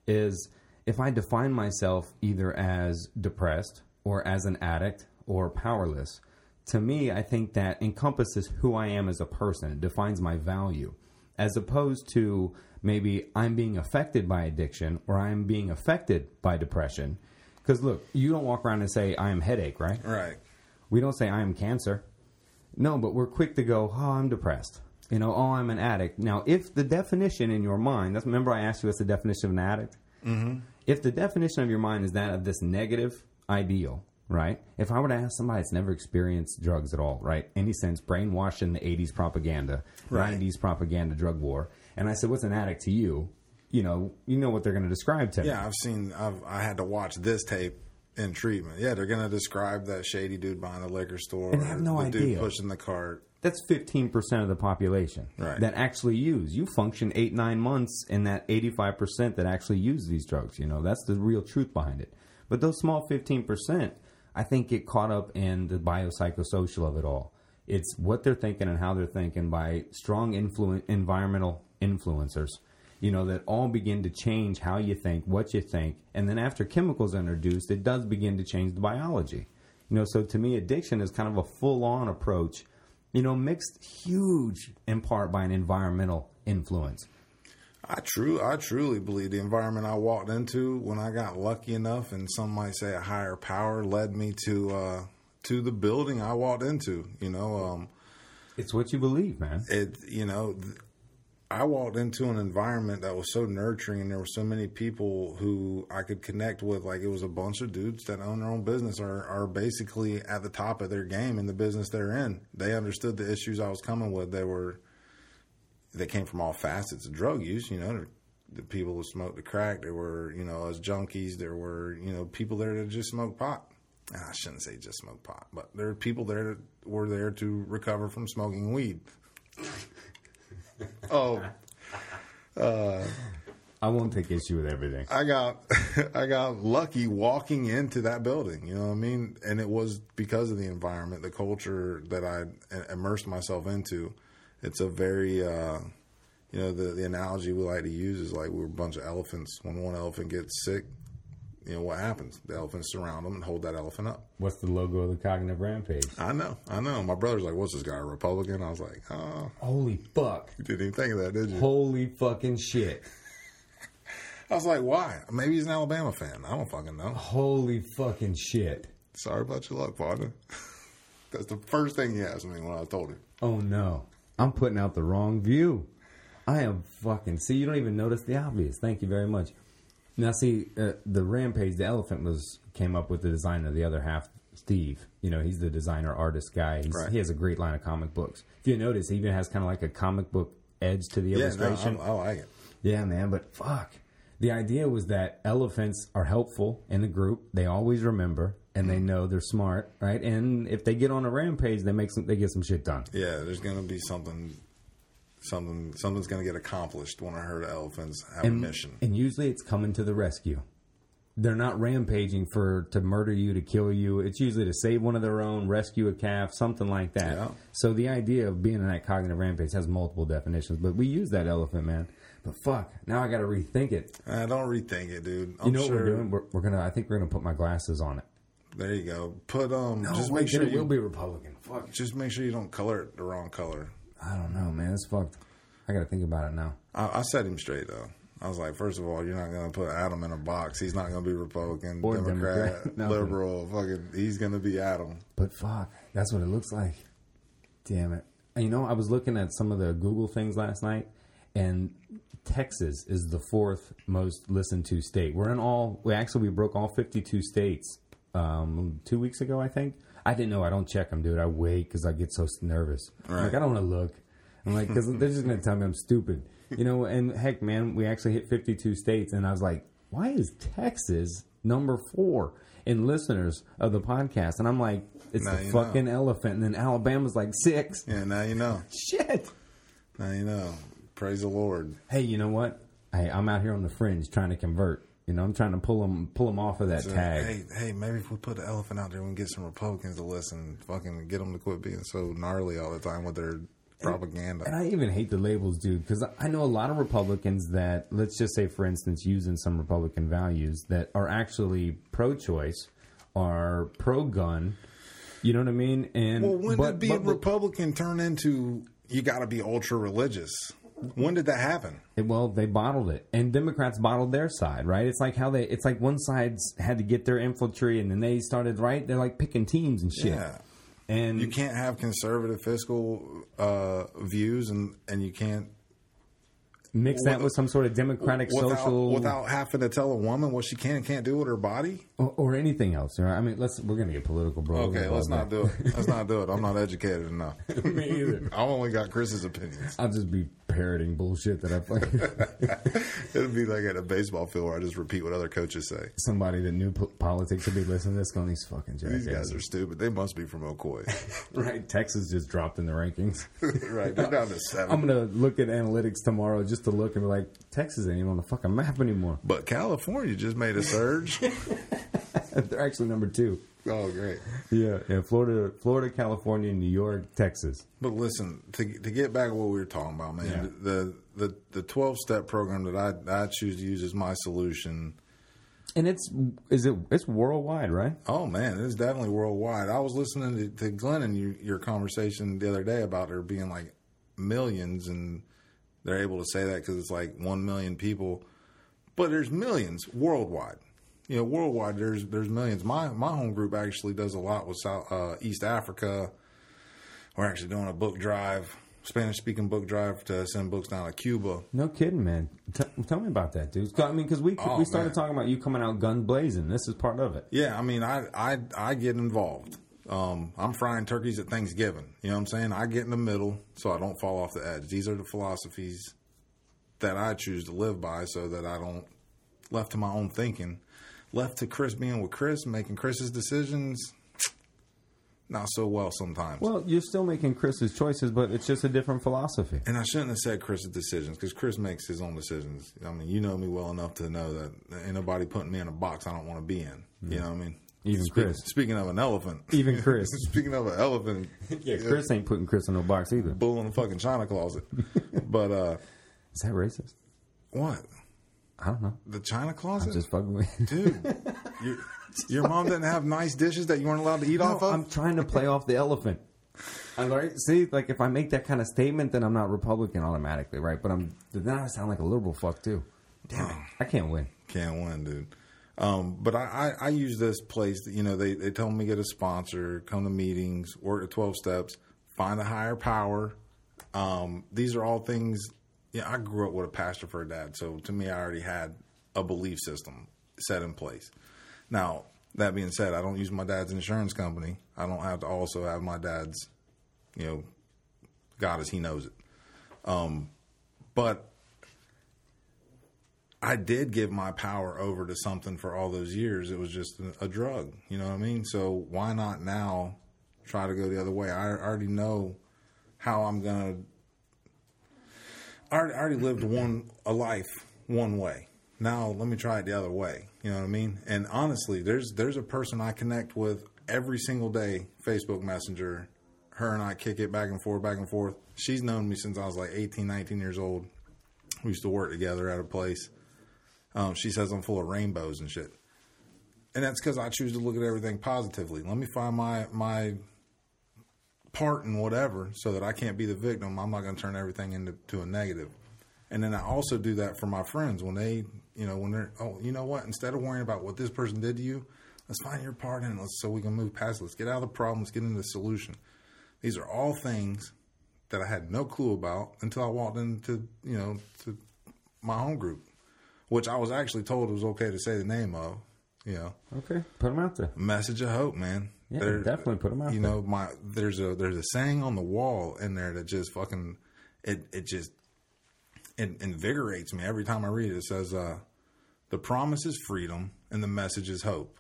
Is if I define myself either as depressed or as an addict or powerless, to me, I think that encompasses who I am as a person. It defines my value, as opposed to maybe I'm being affected by addiction or I'm being affected by depression. Because look, you don't walk around and say I am headache, right? Right. We don't say I am cancer. No, but we're quick to go, oh, I'm depressed. You know, oh, I'm an addict. Now, if the definition in your mind, that's remember I asked you what's the definition of an addict? Mm-hmm. If the definition of your mind is that of this negative ideal, right? If I were to ask somebody that's never experienced drugs at all, right? Any sense, brainwashed in the 80s propaganda, Right. 90s propaganda drug war, and I said, what's an addict to you? You know, you know what they're going to describe to me. Yeah, I've seen. I've I had to watch this tape in treatment. Yeah, they're gonna describe that shady dude behind the liquor store, And I have no the idea. dude pushing the cart. that's 15% of the population Right. that actually use. You function eight, nine months in that 85% that actually use these drugs. You know, that's the real truth behind it. But those small 15%, I think, get caught up in the biopsychosocial of it all. It's what they're thinking and how they're thinking by strong influ- environmental influencers, you know, that all begin to change how you think, what you think. And then after chemicals are introduced, it does begin to change the biology. You know, so to me, addiction is kind of a full on approach you know, mixed huge in part by an environmental influence. I true, I truly believe the environment I walked into when I got lucky enough, and some might say a higher power led me to uh, to the building I walked into. You know, um, It's what you believe, man. it you know th- i walked into an environment that was so nurturing and there were so many people who i could connect with like it was a bunch of dudes that own their own business are, are basically at the top of their game in the business they're in they understood the issues i was coming with they were they came from all facets of drug use you know the people who smoked the crack there were you know as junkies there were you know people there that just smoked pot Ah, I shouldn't say just smoke pot, but there are people there that were there to recover from smoking weed. oh, I won't take issue with everything. I got I got lucky walking into that building. You know what I mean? And it was because of the environment, the culture that I immersed myself into. It's a very uh, you know the the analogy we like to use is like we're a bunch of elephants. When one elephant gets sick, you know what happens? The elephants surround them and hold that elephant up. What's the logo of the cognitive rampage? I know, I know. My brother's like, "What's this guy, a Republican?" I was like, "Oh, Holy fuck. you didn't even think of that, did you?" Holy fucking shit. I was like, "Why? Maybe he's an Alabama fan. I don't fucking know." Holy fucking shit. Sorry about your luck, partner. That's the first thing he asked me when I told him. Oh no. I'm putting out the wrong view. I am fucking. See, you don't even notice the obvious. Thank you very much. Now, see, uh, the Rampage, the elephant was came up with the design of the other half, Steve. You know, he's the designer artist guy. He's, Right. He has a great line of comic books. If you notice, he even has kind of like a comic book edge to the Yeah, illustration. I, I like it. Yeah, man, but fuck. The idea was that elephants are helpful in the group. They always remember and they mm-hmm. know they're smart, right? And if they get on a rampage, they make some they get some shit done. Yeah, there's gonna be something, something, something's gonna get accomplished when I heard elephants have a mission. And usually it's coming to the rescue. They're not rampaging for to murder you, to kill you. It's usually to save one of their own, rescue a calf, something like that. Yeah. So the idea of being in that cognitive rampage has multiple definitions, but we use that elephant, man. But fuck, now I got to rethink it. I don't rethink it, dude. I'm You know what we're doing? We're, we're gonna. I think we're gonna put my glasses on it. There you go. Put um. just wait, make sure it you will be Republican. Fuck. just make sure you don't color it the wrong color. I don't know, man. It's fucked. I got to think about it now. I, I set him straight though. I was like, first of all, you're not going to put Adam in a box. He's not going to be Republican, Or Democrat, Democrat, liberal. Fucking, he's going to be Adam. But fuck, that's what it looks like. Damn it. And you know, I was looking at some of the Google things last night, and Texas is the fourth most listened to state. We're in all. We actually we broke all fifty-two states um, two weeks ago, I think. I didn't know. I don't check them, dude. I wait because I get so nervous. I'm like I don't want to look. I'm like because they're just gonna tell me I'm stupid, you know. And heck, man, we actually hit fifty-two states, and I was like, why is Texas number four in listeners of the podcast? And I'm like, it's Now the you know. fucking elephant, and then Alabama's like six. Yeah, now you know. Shit. Now you know. Praise the Lord. Hey, you know what? Hey, I'm out here on the fringe trying to convert. You know, I'm trying to pull them pull them off of that So, tag. Hey, hey, maybe if we put the elephant out there, we can get some Republicans to listen. Fucking get them to quit being so gnarly all the time with their propaganda. And I even hate the labels, dude, because I know a lot of Republicans that, let's just say, for instance, using some Republican values that are actually pro-choice, are pro-gun. You know what I mean? And well, when but- did being Republican turn into you got to be ultra religious? When did that happen? Well, they bottled it, and Democrats bottled their side, right? It's like how they, it's like one side's had to get their infantry, and then they started, right? They're like picking teams and shit. Yeah. And You can't have conservative fiscal uh, views, and, and you can't mix that with some sort of democratic without, social without having to tell a woman what she can and can't do with her body. or, or anything else. Right? I mean, let's we're gonna get political, bro. Okay, let's not do it. Let's not do it. I'm not educated enough. Me either. I've only got Kris's opinions. I'll just be parroting bullshit that I fucking It'd be like at a baseball field where I just repeat what other coaches say. somebody that knew po- politics would be listening to this going these fucking jackasses. These guys are stupid. They must be from Ocoee. right. Texas just dropped in the rankings. right, they're down to 7 I'm gonna look at analytics tomorrow just to look and be like, Texas ain't even on the fucking map anymore. but California just made a surge. They're actually number two. Oh, great. Yeah, yeah. Florida, Florida, California, New York, Texas. But listen, to to get back to what we were talking about, man, the the the twelve step program that I I choose to use as my solution. And it's is it it's worldwide, right? Oh man, it is definitely worldwide. I was listening to, to Glenn and you, your conversation the other day about there being like millions, and they're able to say that because it's like one million people, but there's millions worldwide. You know, worldwide there's there's millions. My my home group actually does a lot with South uh, East Africa. We're actually doing a book drive, Spanish speaking book drive to send books down to Cuba. No kidding, man. T- tell me about that, dude. I mean, because we Oh, we started man. talking about you coming out gun blazing. This is part of it. Yeah, I mean, I I I get involved. Um, I'm frying turkeys at Thanksgiving. You know what I'm saying? I get in the middle so I don't fall off the edge. These are the philosophies that I choose to live by, so that I don't left to my own thinking, left to Kris being with Kris, making Kris's decisions. Not so well sometimes. Well, you're still making Kris's choices, but it's just a different philosophy. And I shouldn't have said Kris's decisions because Kris makes his own decisions. I mean, you know me well enough to know that anybody putting me in a box I don't want to be in. You know what I mean? Even Speak- Kris. Speaking of an elephant. Even Kris. speaking of an elephant. Yeah, Kris ain't putting Kris in no box either. Bull in the fucking china closet. but, uh, Is that racist? what? I don't know. The china closet? I'm Just fucking with you. Dude, your, your mom didn't have nice dishes that you weren't allowed to eat off of? I'm trying to play off the elephant. I'm like, see, like if I make that kind of statement, then I'm not Republican automatically, right? But I'm then I sound like a liberal fuck too. Damn it, I can't win. Can't win, dude. Um, but I, I, I use this place. That, you know, they they tell me get a sponsor, come to meetings, work the twelve steps, find a higher power. Um, these are all things. Yeah, I grew up with a pastor for a dad, so to me, I already had a belief system set in place. Now, that being said, I don't use my dad's insurance company. I don't have to also have my dad's, you know, God as he knows it. Um, but I did give my power over to something for all those years. It was just a, drug. You know what I mean? So why not now try to go the other way? I already know how I'm gonna. I already, lived one a life one way. Now let me try it the other way. You know what I mean? And honestly, there's there's a person I connect with every single day, Facebook Messenger. Her and I kick it back and forth, back and forth. She's known me since I was like 18, 19 years old. We used to work together at a place. Um, she says I'm full of rainbows and shit, and that's because I choose to look at everything positively. Let me find my my part in whatever, so that I can't be the victim. I'm not going to turn everything into to a negative. And then I also do that for my friends when they, you know, when they're, oh, you know what? Instead of worrying about what this person did to you, let's find your part in it so we can move past. It. Let's get out of the problem. Let's get into the solution. These are all things that I had no clue about until I walked into, you know, to my home group which I was actually told it was okay to say the name of. You know, Okay, put them out there. message of hope, man. Yeah, definitely put them out You there. know, my there's a there's a saying on the wall in there that just fucking it it just it invigorates me every time I read it. It says, uh, "The promise is freedom, and the message is hope."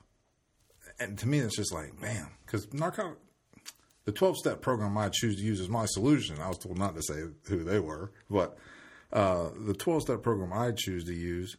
And to me, it's just like, bam, because narcotic. The twelve step program I choose to use as my solution. I was told not to say who they were, but uh, the twelve step program I choose to use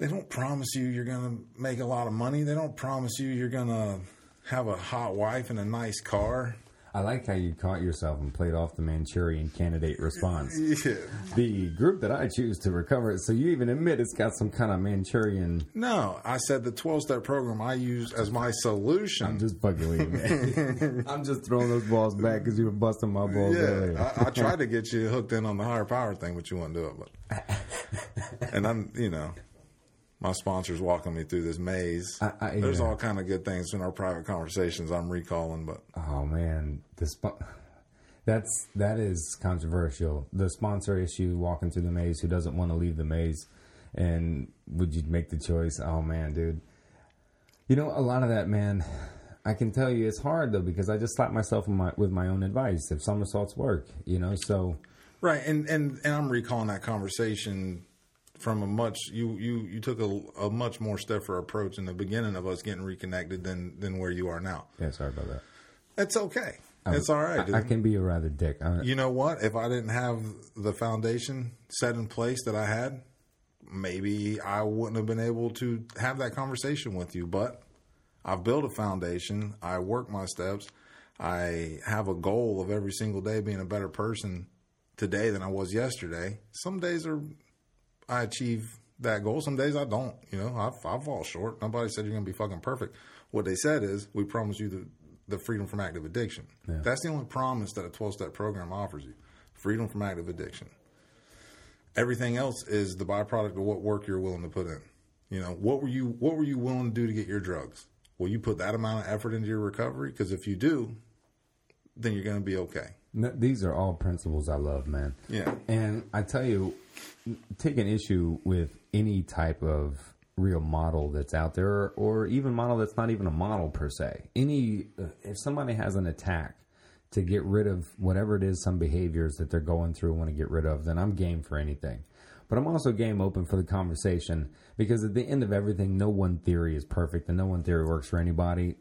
they don't promise you you're going to make a lot of money. They don't promise you you're going to have a hot wife and a nice car. I like how you caught yourself and played off the Manchurian candidate response. Yeah. the group that I choose to recover, it, so you even admit it's got some kind of Manchurian. No, I said the 12 step program I use as my solution. I'm just fucking with you, man. I'm just throwing those balls back because you were busting my balls yeah, earlier. I, I tried to get you hooked in on the higher power thing, but you wouldn't do it. But and I'm, you know, my sponsor's walking me through this maze. I- I- There's all kind of good things in our private conversations. I'm recalling, but Oh man, the that's that is controversial. The sponsor issue, walking through the maze, who doesn't want to leave the maze, and would you make the choice? Oh man, dude. You know, a lot of that, man. I can tell you, it's hard though because I just slap myself with my, with my own advice. If somersaults work, you know, so Right, and and and I'm recalling that conversation from a much you you you took a, a much more stiffer approach in the beginning of us getting reconnected than than where you are now. yeah, sorry about that. That's okay. It's all right. I, I can be a rather dick. I, you know what? If I didn't have the foundation set in place that I had, maybe I wouldn't have been able to have that conversation with you. But I've built a foundation. I work my steps. I have a goal of every single day being a better person today than I was yesterday. Some days are I achieve that goal. Some days I don't. You know, I, I fall short. Nobody said you're going to be fucking perfect. What they said is, we promise you the, the freedom from active addiction. That's the only promise that a 12 step program offers you freedom from active addiction. Everything else is the byproduct of what work you're willing to put in. You know, what were you what were you willing to do to get your drugs? Will you put that amount of effort into your recovery? Because if you do, then you're going to be okay. No, these are all principles I love, man. Yeah. And I tell you, take an issue with any type of real model that's out there, or even model that's not even a model per se. Any, uh, if somebody has an attack to get rid of whatever it is, some behaviors that they're going through, want to get rid of, then I'm game for anything. But I'm also game open for the conversation because at the end of everything, no one theory is perfect and no one theory works for anybody.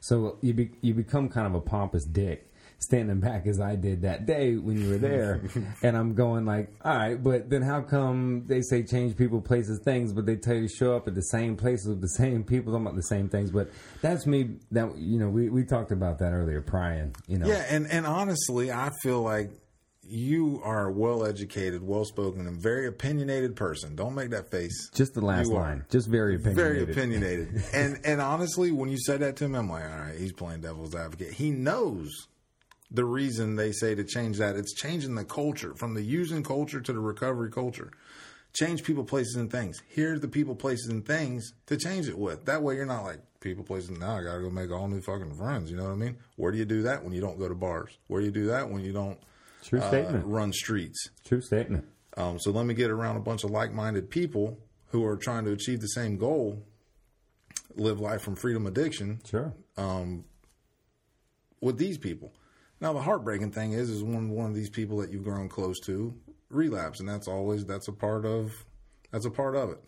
So you be, you become kind of a pompous dick standing back as I did that day when you were there, and I'm going like, all right, but then how come they say change people, places, things, but they tell you to show up at the same places with the same people, talking about the same things? But that's me. That you know, we we talked about that earlier, Brian. You know, Yeah, and, and honestly, I feel like you are a well educated, well spoken, and very opinionated person. Don't make that face. just the last You are. line, just very opinionated. Very opinionated. and and honestly, when you said that to him, I'm like, all right, he's playing devil's advocate. He knows the reason they say to change that. It's changing the culture from the using culture to the recovery culture. Change people, places, and things. Here's the people, places, and things to change it with. That way, you're not like people, places. Now I got to go make all new fucking friends. You know what I mean? Where do you do that when you don't go to bars? Where do you do that when you don't True uh, statement. run streets? True statement. Um, so let me get around a bunch of like-minded people who are trying to achieve the same goal live life from freedom addiction Sure. with these people. Now the heartbreaking thing is is when one of these people that you've grown close to relapse and that's always that's a part of that's a part of it.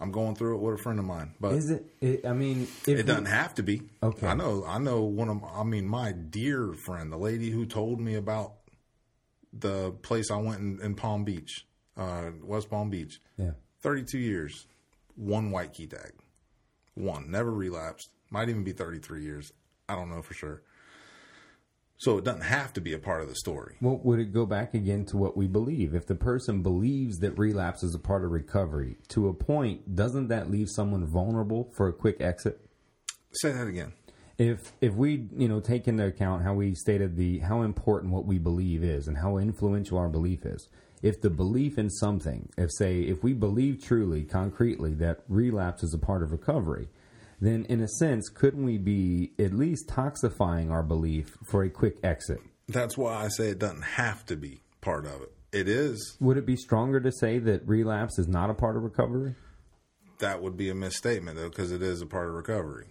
I'm going through it with a friend of mine, but Is it, it I mean, it you- doesn't have to be. Okay. I know I know one of I mean my dear friend, the lady who told me about the place I went in, in Palm Beach, uh, West Palm Beach. Yeah. 32 years, one white key tag. One. Never relapsed. Might even be 33 years. I don't know for sure. So it doesn't have to be a part of the story. Well, would it go back again to what we believe? If the person believes that relapse is a part of recovery, to a point, doesn't that leave someone vulnerable for a quick exit? Say that again. If if we you know take into account how we stated the how important what we believe is and how influential our belief is, if the belief in something, if say if we believe truly, concretely that relapse is a part of recovery, then in a sense, couldn't we be at least toxifying our belief for a quick exit? That's why I say it doesn't have to be part of it. It is. Would it be stronger to say that relapse is not a part of recovery? That would be a misstatement though, because it is a part of recovery.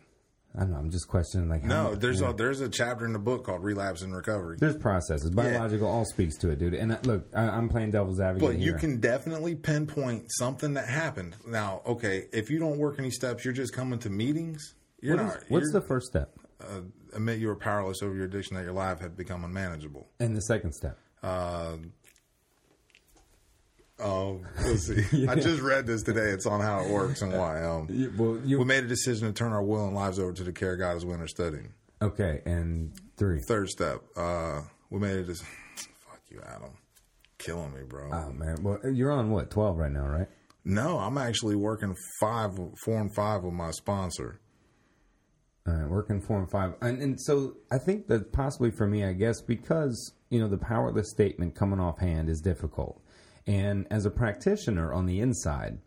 I don't know. I'm just questioning like No, much- there's a there's a chapter in the book called Relapse and Recovery. there's processes. Biological all speaks to it, dude. And uh, look, I, I'm playing devil's advocate But you here. can definitely pinpoint something that happened. Now, okay, if you don't work any steps, you're just coming to meetings. You're What is- not. what's the first step uh, admit you were powerless over your addiction that your life had become unmanageable. and the second step? Uh, oh, let's see. I just read this today. It's on how it works and why. Um, You- well, we made a decision to turn our will and lives over to the care of God as we're studying. okay? And three. Third step, uh, we made a decision. Fuck you, Adam. Killing me, bro. Oh man, well you're on what twelve right now, right? no, I'm actually working five, four and five with my sponsor. All right, working four and five, and, and so I think that possibly for me, I guess because you know the powerless statement coming off hand is difficult, and as a practitioner on the inside,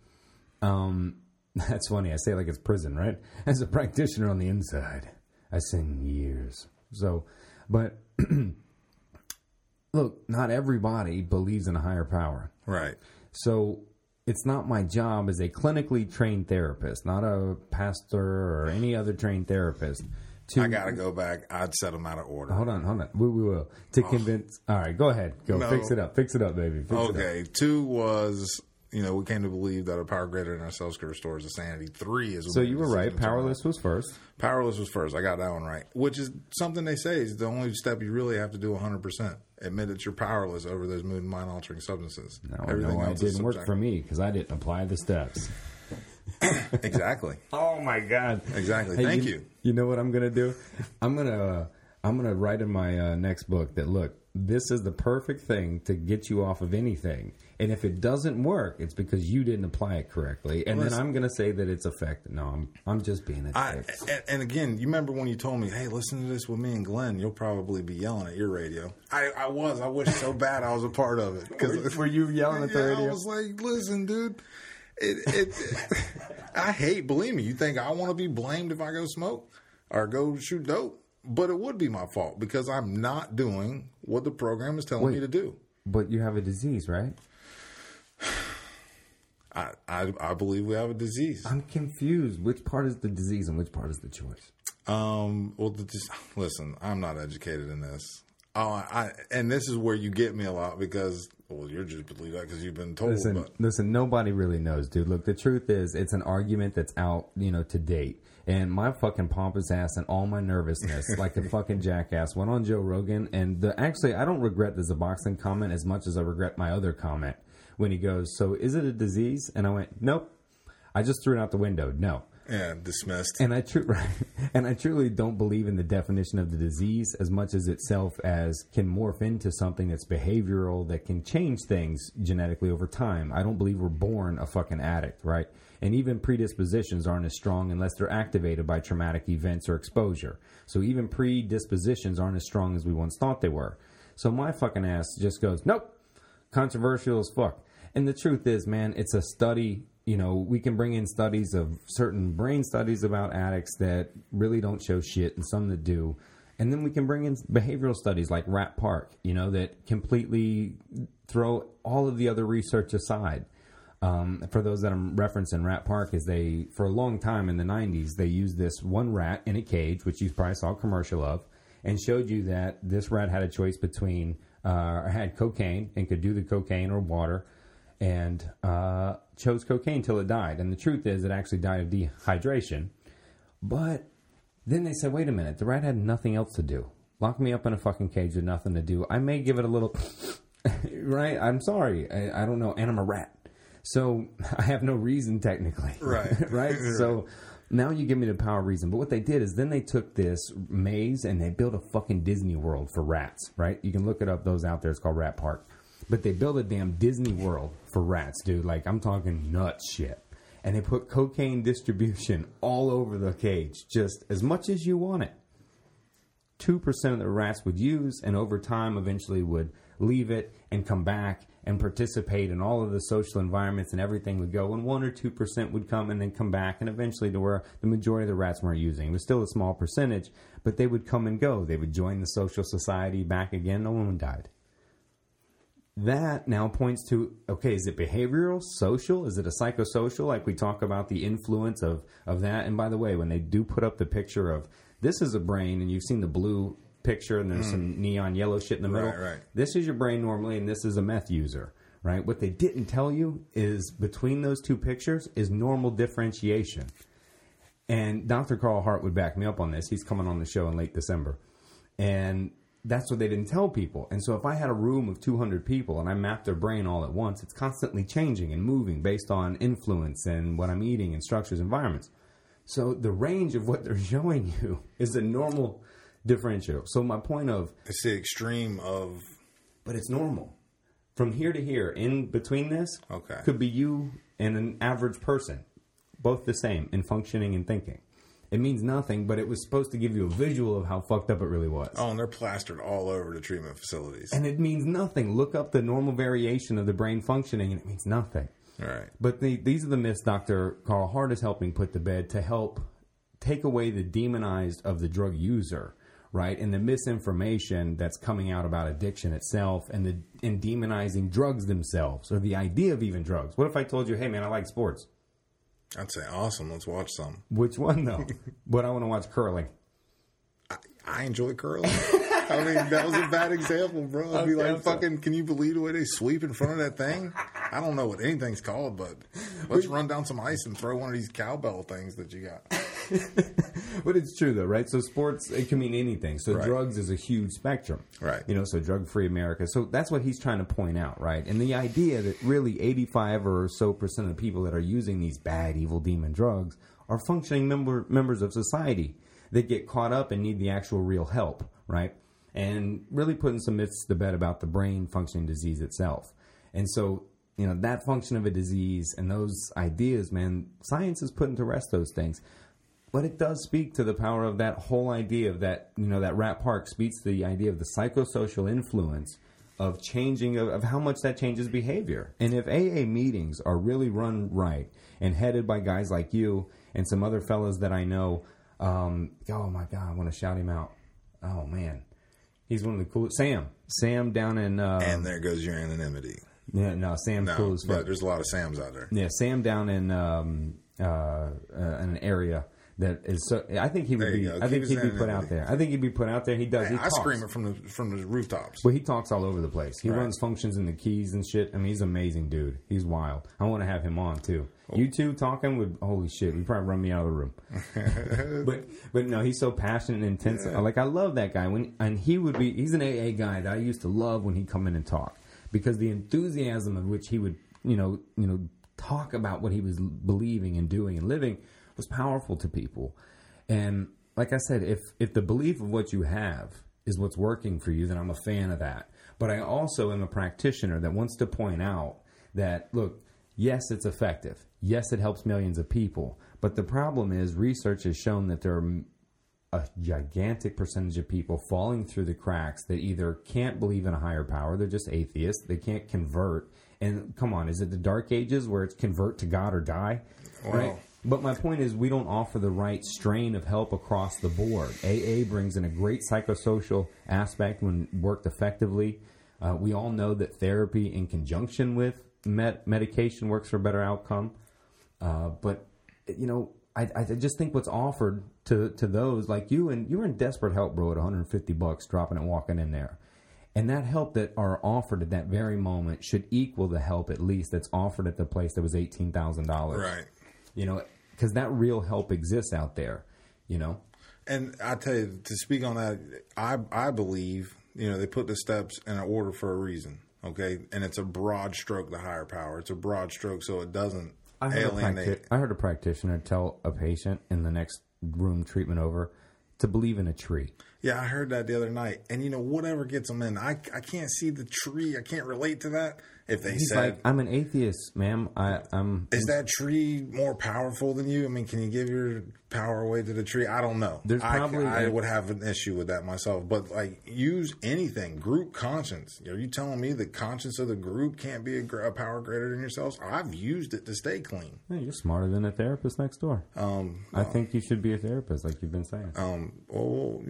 um, that's funny. I say it like it's prison, right? As a practitioner on the inside, I sing years. So, but look, not everybody believes in a higher power. Right. So it's not my job as a clinically trained therapist, not a pastor or any other trained therapist. To I got to go back. I'd set them out of order. hold on, hold on. We, we will to oh. convince. All right, go ahead, go No. fix it up, fix it up, baby. Fix it up. Okay. Two was, you know, we came to believe that a power greater than ourselves could restore us to sanity. Three is. So you were right. Powerless was first. Powerless was first. I got that one right. Which is something they say is the only step you really have to do 100%. Admit that you're powerless over those mood and mind altering substances. No, no, it didn't work for me because I didn't apply the steps. Exactly. Oh my god! Exactly. Hey, Thank you. You know what I'm gonna do? I'm gonna uh, I'm gonna write in my uh, next book that look, this is the perfect thing to get you off of anything, and if it doesn't work, it's because you didn't apply it correctly, and then I'm gonna say that it's effective. No, I'm I'm just being a I, dick. and, and again, you remember when you told me, "Hey, listen to this with me and Glenn. You'll probably be yelling at your radio." I, I was. I wish so bad I was a part of it. Because Were you yelling at the yeah, I was like, "Listen, dude, it, it, I hate. Me, you think I want to be blamed if I go smoke or go shoot dope? But it would be my fault because I'm not doing what the program is telling me to do. But you have a disease, right? I, I, I believe we have a disease. I'm confused. Which part is the disease and which part is the choice? Um. Well, the, just, listen, I'm not educated in this. Oh, I and this is where you get me a lot because well, you're just believe that because you've been told. Listen, but listen. Nobody really knows, dude. Look, the truth is, it's an argument that's out, you know, to date. And my fucking pompous ass and all my nervousness, like a fucking jackass, went on Joe Rogan. And the actually, I don't regret the Suboxone comment as much as I regret my other comment when he goes, "So is it a disease?" And I went, "Nope." I just threw it out the window. No. Yeah, dismissed. And I right, and I truly don't believe in the definition of the disease as much as itself as can morph into something that's behavioral that can change things genetically over time. I don't believe we're born a fucking addict, right? And even predispositions aren't as strong unless they're activated by traumatic events or exposure. So even predispositions aren't as strong as we once thought they were. So my fucking ass just goes, nope, controversial as fuck. And the truth is, man, it's a study. You know, we can bring in studies of certain brain studies about addicts that really don't show shit and some that do. And then we can bring in behavioral studies like Rat Park, you know, that completely throw all of the other research aside. Um, for those that I'm referencing, Rat Park is they for a long time in the '90s they used this one rat in a cage, which you probably saw a commercial of, and showed you that this rat had a choice between uh, had cocaine and could do the cocaine or water, and uh, chose cocaine till it died. And the truth is, it actually died of dehydration. But then they said, wait a minute, the rat had nothing else to do. Lock me up in a fucking cage with nothing to do. I may give it a little, right? I'm sorry. I, I don't know. And I'm a rat. So I have no reason technically. Right. right? So now you give me the power of reason. But what they did is then they took this maze and they built a fucking Disney World for rats, right? You can look it up, those out there. It's called Rat Park. But they built a damn Disney World for rats, dude. Like, I'm talking nuts shit. And they put cocaine distribution all over the cage, just as much as you want it. 2% of the rats would use, and over time, eventually would leave it and come back and participate in all of the social environments and everything would go. And 1 or 2% would come and then come back, and eventually to where the majority of the rats weren't using. It was still a small percentage, but they would come and go. They would join the social society back again. No one died that now points to okay is it behavioral social is it a psychosocial like we talk about the influence of of that and by the way when they do put up the picture of this is a brain and you've seen the blue picture and there's hmm. some neon yellow shit in the middle Right, right. this is your brain normally and this is a meth user right what they didn't tell you is between those two pictures is normal differentiation and Dr. Carl Hart would back me up on this. He's coming on the show in late December. And that's what they didn't tell people. And so if I had a room of 200 people and I mapped their brain all at once, it's constantly changing and moving based on influence and what I'm eating and structures, environments. So the range of what they're showing you is a normal differential. So my point of, It's the extreme of but it's normal. From here to here, in between this, Okay. could be you and an average person, both the same in functioning and thinking. It means nothing, but it was supposed to give you a visual of how fucked up it really was. oh, and they're plastered all over the treatment facilities. And it means nothing. Look up the normal variation of the brain functioning, and it means nothing. All right. But the, these are the myths Dr. Carl Hart is helping put to bed to help take away the demonized of the drug user, right? And the misinformation that's coming out about addiction itself and the and demonizing drugs themselves or the idea of even drugs. What if I told you, hey man, I like sports? I'd say awesome. Let's watch some. Which one though? but I want to watch curling. I enjoy curling. I mean, that was a bad example, bro. I'd be Okay, I'm like, fucking, can you believe the way they sweep in front of that thing? I don't know what anything's called, but let's run down some ice and throw one of these cowbell things that you got. But it's true though, right? So sports it can mean anything. So Right. drugs is a huge spectrum. Right. You know, so drug free America. So that's what he's trying to point out, right? And the idea that really eighty five or so percent of the people that are using these bad evil demon drugs are functioning member, members of society that get caught up and need the actual real help, right? And really putting some myths to bed about the brain functioning disease itself. And so, you know, that function of a disease and those ideas, man, science is putting to rest those things. But it does speak to the power of that whole idea of that, you know, that Rat Park speaks to the idea of the psychosocial influence of changing, of, of how much that changes behavior. And if AA meetings are really run right and headed by guys like you and some other fellas that I know, um, oh my God, I want to shout him out. Oh man. He's one of the coolest. Sam. Sam down in, uh, And there goes your anonymity. yeah, no, Sam's No, cool as fuck. but there's a lot of Sams out there. Yeah, Sam down in um, uh, uh, an area that is so. I think he would be. go. I think he'd be put out there. I think he'd be put out there. He does. He I talks. scream it from the from the rooftops. But he talks all over the place. He Right. runs functions in the keys and shit. I mean, he's an amazing dude. He's wild. I want to have him on too. Oh. You two talking would holy shit. Would probably run me out of the room. but but no, he's so passionate and intense. Like I love that guy. When and he would be. He's an AA guy that I used to love when he'd come in and talk because the enthusiasm of which he would you know you know talk about what he was believing and doing and living was powerful to people. And like I said, if if the belief of what you have is what's working for you, then I'm a fan of that. But I also am a practitioner that wants to point out that look, yes, it's effective. Yes, it helps millions of people. But the problem is, research has shown that there are a gigantic percentage of people falling through the cracks that either can't believe in a higher power, they're just atheists, they can't convert. And come on, is it the dark ages where it's convert to God or die? right? But my point is, we don't offer the right strain of help across the board. AA brings in a great psychosocial aspect when worked effectively. Uh, we all know that therapy, in conjunction with med- medication works for a better outcome. Uh, but you know, I, I just think what's offered to to those like you and you were in desperate help, bro, at 150 bucks, dropping and walking in there. And that help that are offered at that very moment should equal the help at least that's offered at the place that was eighteen thousand dollars. Right. You know, because that real help exists out there. You know. And I tell you, to speak on that, I I believe you know they put the steps in order for a reason. Okay, and it's a broad stroke. The higher power. It's a broad stroke, so it doesn't I heard, a alienate. practi- I heard a practitioner tell a patient in the next room treatment over to believe in a tree. Yeah, I heard that the other night. And you know, whatever gets them in, I, I can't see the tree. I can't relate to that. If they He's said, like, I'm an atheist, ma'am. I, I'm. is that tree more powerful than you? I mean, can you give your power away to the tree? I don't know. There's I, probably I a- would have an issue with that myself. But like, use anything. Group conscience. Are you telling me the conscience of the group can't be a, a power greater than yourselves? I've used it to stay clean. Hey, you're smarter than a therapist next door. Um, I think you should be a therapist, like you've been saying. um, well,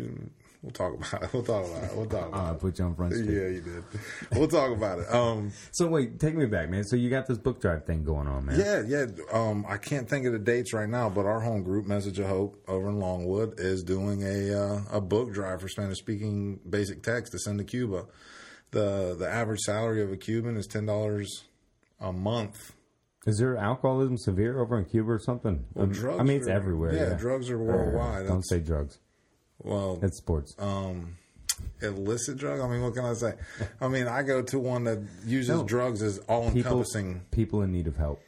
we'll, talk about it. We'll talk about it. We'll talk about I about put you on front street. Yeah, you did. We'll talk about it. Um, So wait, take me back, man. So you got this book drive thing going on, man. Yeah, yeah. Um, I can't think of the dates right now, but our home group, Message of Hope, over in Longwood, is doing a uh, a book drive for Spanish speaking basic text to send to Cuba. the The average salary of a Cuban is ten dollars a month. Is there alcoholism severe over in Cuba or something? Well, Um, drugs I mean, it's are- everywhere. yeah, Yeah, drugs are worldwide. don't That's- say drugs. Well, It's sports. um, illicit drug. I mean, what can I say? I mean, I go to one that uses No. drugs as all encompassing. people in need of help.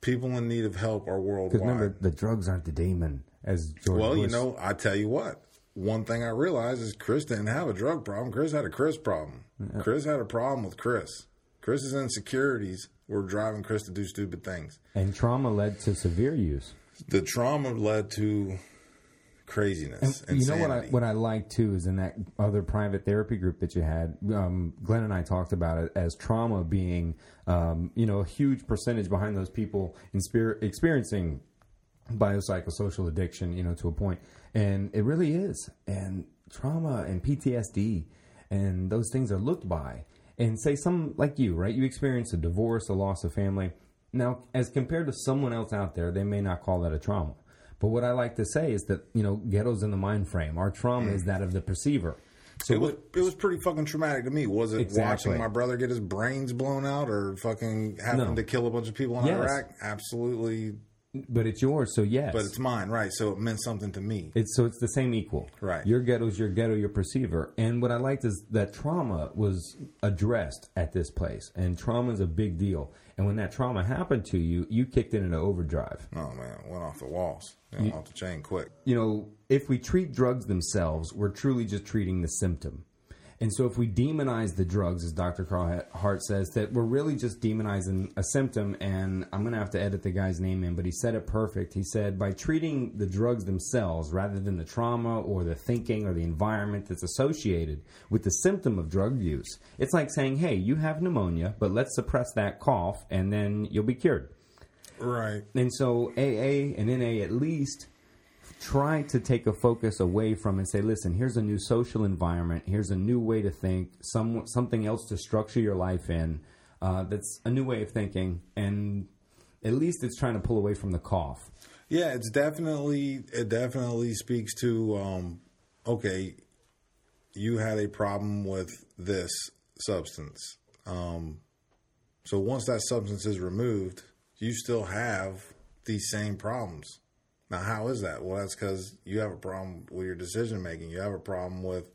People in need of help are worldwide. Because remember, the drugs aren't the demon, as George. Well, you know, I tell you what. One thing I realized is Kris didn't have a drug problem. Kris had a Kris problem. Kris had a problem with Kris. Kris's insecurities were driving Kris to do stupid things. and trauma led to severe use. The trauma led to craziness. and You know what I what I like too is in that other private therapy group that you had. Um, Glenn and I talked about it as trauma being, um, you know, a huge percentage behind those people in spirit, experiencing biopsychosocial addiction. You know, to a point, and it really is. And trauma and PTSD and those things are looked by. And say some like you, right? You experience a divorce, a loss of family. Now, as compared to someone else out there, they may not call that a trauma. But what I like to say is that you know, ghetto's in the mind frame. Our trauma mm. is that of the perceiver. So it was it was pretty fucking traumatic to me. Was it Exactly. watching my brother get his brains blown out or fucking having No. to kill a bunch of people in Yes. Iraq? Absolutely, but it's yours, so yes. but it's mine, right? So it meant something to me. It's so it's the same equal. Right. Your ghetto's your ghetto, your perceiver. And what I liked is that trauma was addressed at this place. And trauma is a big deal. And when that trauma happened to you, you kicked it into overdrive. Oh man, went off the walls, went off the chain quick. You know, if we treat drugs themselves, we're truly just treating the symptom. And so if we demonize the drugs, as Dr. Carl Hart says, that we're really just demonizing a symptom. And I'm going to have to edit the guy's name in, but he said it perfect. He said, by treating the drugs themselves rather than the trauma or the thinking or the environment that's associated with the symptom of drug use, it's like saying, hey, you have pneumonia, but let's suppress that cough and then you'll be cured. Right. And so AA and NA at least try to take a focus away from and say, listen, here's a new social environment, here's a new way to think, some something else to structure your life in. Uh, that's a new way of thinking, and at least it's trying to pull away from the cough. Yeah, it's definitely it definitely speaks to um, okay, you had a problem with this substance. Um, so once that substance is removed, you still have these same problems. Now, how is that? Well, that's because you have a problem with your decision making. You have a problem with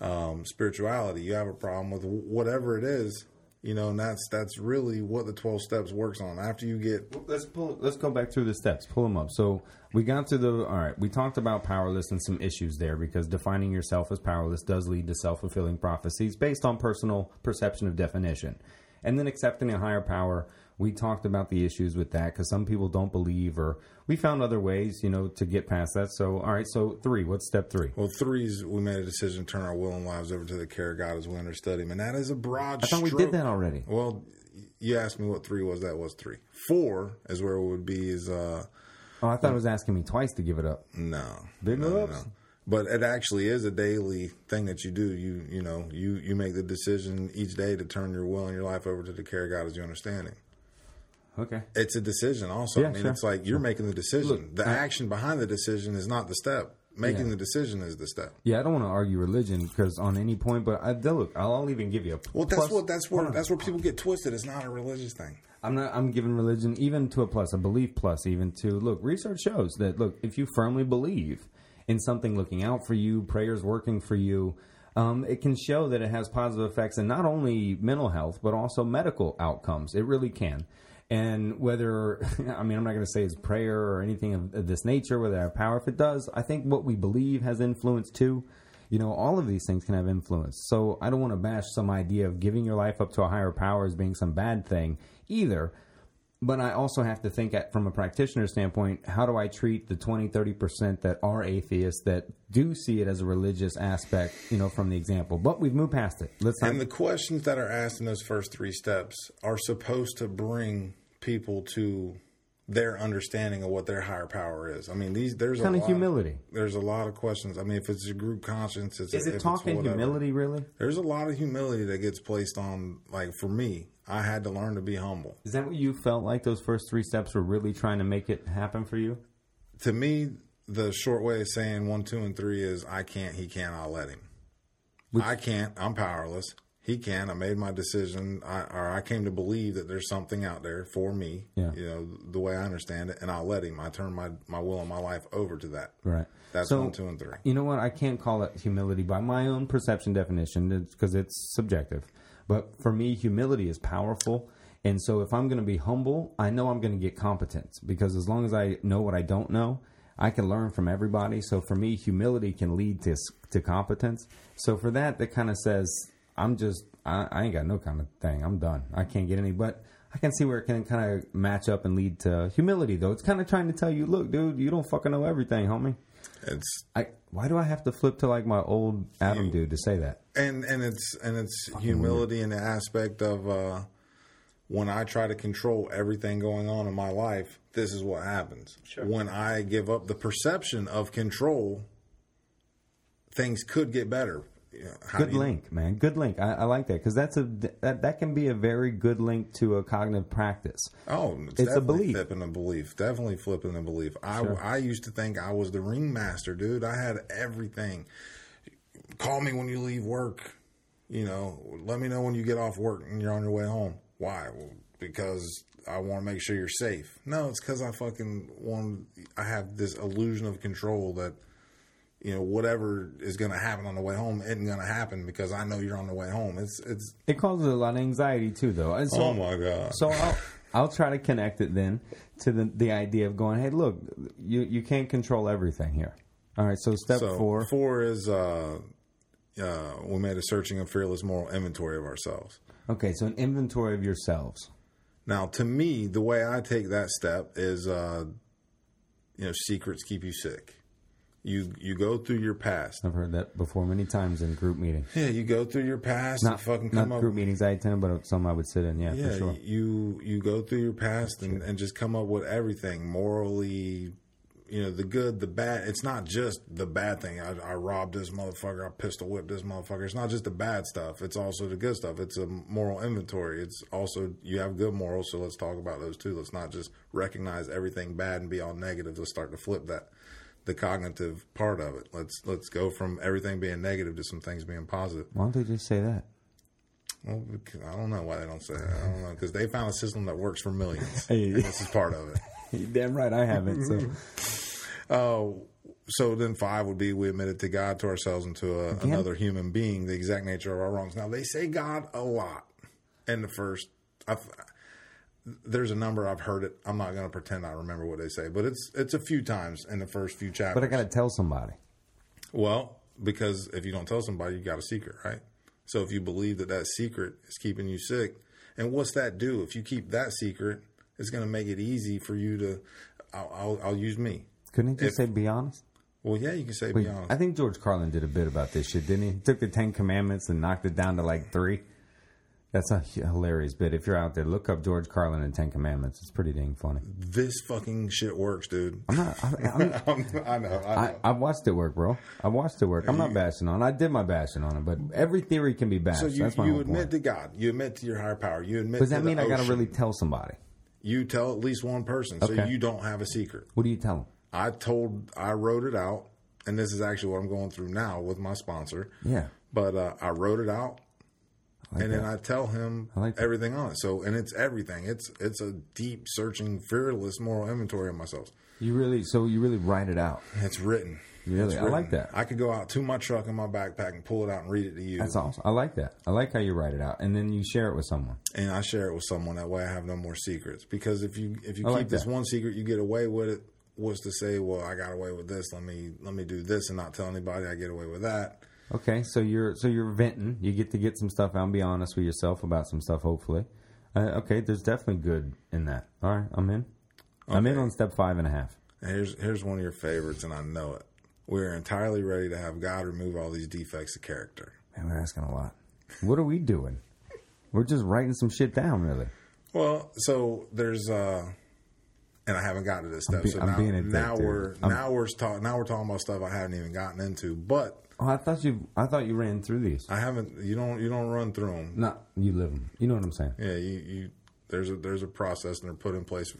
um, spirituality. You have a problem with whatever it is, you know. And that's that's really what the twelve steps works on. After you get Let's pull. Let's go back through the steps. Pull them up. So we got to the. All right. We talked about powerless and some issues there because defining yourself as powerless does lead to self fulfilling prophecies based on personal perception of definition, and then accepting a higher power. We talked about the issues with that because some people don't believe, or we found other ways, you know, to get past that. So, all right. So three. What's step three? Well, three is we made a decision to turn our will and lives over to the care of God as we understudy Him, and that is a broad. I thought we did that already. Well, you asked me what three was. That was three. Four is where it would be. Is uh Oh, I thought it was asking me twice to give it up. no, Big no, no, but it actually is a daily thing that you do. You you know you you make the decision each day to turn your will and your life over to the care of God as you understand understanding. Okay. It's a decision also. Yeah, I mean, sure. it's like you're making the decision. the action behind the decision is not the step. Making Yeah. the decision is the step. Yeah, I don't want to argue religion because on any point, but I, look, I'll, I'll even give you a Well, that's plus- what that's where that's where people get twisted. It's not a religious thing. I'm not. I'm giving religion even to a plus, a belief plus, even to look. Research shows that look, if you firmly believe in something looking out for you, prayers working for you, um, it can show that it has positive effects in not only mental health but also medical outcomes. It really can. And whether, I mean, I'm not going to say it's prayer or anything of, of this nature, whether I have power. If it does, I think what we believe has influence too. You know, all of these things can have influence. So I don't want to bash some idea of giving your life up to a higher power as being some bad thing either. But I also have to think at, from a practitioner standpoint, how do I treat the 20, 30% that are atheists that do see it as a religious aspect, you know, from the example. But we've moved past it. Let's not And the questions that are asked in those first three steps are supposed to bring people to their understanding of what their higher power is. I mean, these there's kind a of lot, humility. There's a lot of questions. I mean, if it's a group conscience, it's a Is if it talking whatever. humility, really? There's a lot of humility that gets placed on. Like for me, I had to learn to be humble. Is that what you felt like those first three steps were really trying to make it happen for you? To me, the short way of saying one, two, and three is I can't, he can't, I'll let him. I can't, I'm powerless. He can. I made my decision, I, or I came to believe that there's something out there for me. Yeah. You know, the way I understand it, and I'll let him. I turn my my will and my life over to that. Right. That's So- one, two, and three. You know what? I can't call it humility by my own perception definition because it's subjective. But for me, humility is powerful. And so if I'm going to be humble, I know I'm going to get competence because as long as I know what I don't know, I can learn from everybody. So for me, humility can lead to to competence. So for that, that kind of says I'm just I, I ain't got no kind of thing. I'm done. I can't get any. But I can see where it can kind of match up and lead to humility, though. It's kind of trying to tell you, look, dude, you don't fucking know everything, homie. It's I why do I have to flip to like my old Adam dude to say that? and and it's and it's humility in the aspect of uh, when I try to control everything going on in my life, this is what happens. When I give up the perception of control, things could get better. You know, how Good link, man. Good link. I, I like that because that's a that, that can be a very good link to a cognitive practice. Oh, it's, It's a belief. flipping a belief. Definitely flipping a belief. I Sure. I used to think I was the ringmaster, dude. I had everything. Call me when you leave work. You know, let me know when you get off work and you're on your way home. Why? Well, because I want to make sure you're safe. No, it's because I fucking want. I have this illusion of control that. You know, whatever is going to happen on the way home isn't going to happen because I know you're on the way home. It's it's. It causes a lot of anxiety too, though. So, oh my god! So I'll I'll try to connect it then to the the idea of going, hey, look, you you can't control everything here. All right, so step So four. four is uh, uh, we made a searching and fearless moral inventory of ourselves. Okay, so an inventory of yourselves. Now, to me, the way I take that step is, uh, you know, secrets keep you sick. You you go through your past. I've heard that before many times in group meetings. Yeah, you go through your past Not and fucking not come up. group meetings I attend, but some I would sit in. Yeah, yeah, for sure. you you go through your past and, and just come up with everything morally, you know, the good, the bad. It's not just the bad thing. I, I robbed this motherfucker. I pistol whipped this motherfucker. It's not just the bad stuff. It's also the good stuff. It's a moral inventory. It's also you have good morals. So let's talk about those too. Let's not just recognize everything bad and be all negative. Let's start to flip that. The cognitive part of it. Let's let's go from everything being negative to some things being positive. Why don't they just say that? Well, because- I don't know why they don't say that. I don't know because they found a system that works for millions. Hey. this is part of it. You're damn right, I haven't. So Oh, so then five would be we admitted to God, to ourselves, and to uh, a, another human being the exact nature of our wrongs. Now they say God a lot in the first. I've, there's a number I've heard it. I'm not going to pretend I remember what they say, but it's it's a few times in the first few chapters. but I got to tell somebody. Well, because if you don't tell somebody, you got a secret, right? So if you believe that that secret is keeping you sick, and what's that do? If you keep that secret, it's going to make it easy for you to. I'll, I'll, I'll use me. Couldn't he just If- say be honest? Well, yeah, you can say be honest. I think George Carlin did a bit about this shit, didn't he? He took the Ten Commandments and knocked it down to like three. That's a hilarious bit. If you're out there, look up George Carlin and Ten Commandments. It's pretty dang funny. This fucking shit works, dude. I'm not. I, I'm, I know. I know. I watched it work, bro. I watched it work. I'm not bashing on. it. I did my bashing on it, but every theory can be bashed. so you, you admit point. to God. You admit to your higher power. You admit. Does that mean I got to really tell somebody? You tell at least one person, so Okay. you don't have a secret. What do you tell them? I told. I wrote it out, and this is actually what I'm going through now with my sponsor. Yeah. But uh, I wrote it out, like and then. I tell him I like everything on it. So, and it's everything. It's it's a deep, searching, fearless moral inventory of myself. You really, so you really write it out. It's written. Really? It's I like that. I could go out to my truck in my backpack and pull it out and read it to you. That's awesome. I like that. I like how you write it out, and then you share it with someone. and I share it with someone. That way, I have no more secrets. Because if you if you I keep like this that. one secret, you get away with it. Was to say, well, I got away with this. Let me let me do this and not tell anybody. I get away with that. Okay, so you're so you're venting. You get to get some stuff out and be honest with yourself about some stuff. Hopefully, uh, okay. There's definitely good in that. All right, I'm in. I'm in on step five and a half. Here's here's one of your favorites, and I know it. We're entirely ready to have God remove all these defects of character. Man, we're asking a lot. What are we doing? We're just writing some shit down, really. Well, so there's uh and I haven't gotten to this step. be- so I'm now, being a dick, now we're I'm- now we're talking now we're talking about stuff I haven't even gotten into. But Oh, I thought you. I thought you ran through these. I haven't. You don't you don't run through them. Not you live them. You know what I'm saying. Yeah, you, you there's a there's a process and they're put in place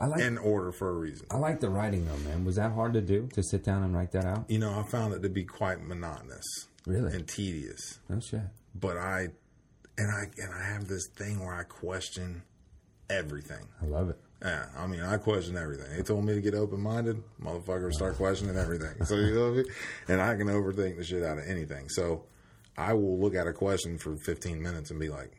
I like. in order for a reason. I like the writing though, man. Was that hard to do to sit down and write that out? You know, I found it to be quite monotonous Really? and tedious. No shit. But I and I and I have this thing where I question everything. I love it. Yeah, I mean, I question everything. They told me to get open minded. Motherfucker, start questioning everything. So you know what I mean? And I can overthink the shit out of anything. So I will look at a question for 15 minutes and be like,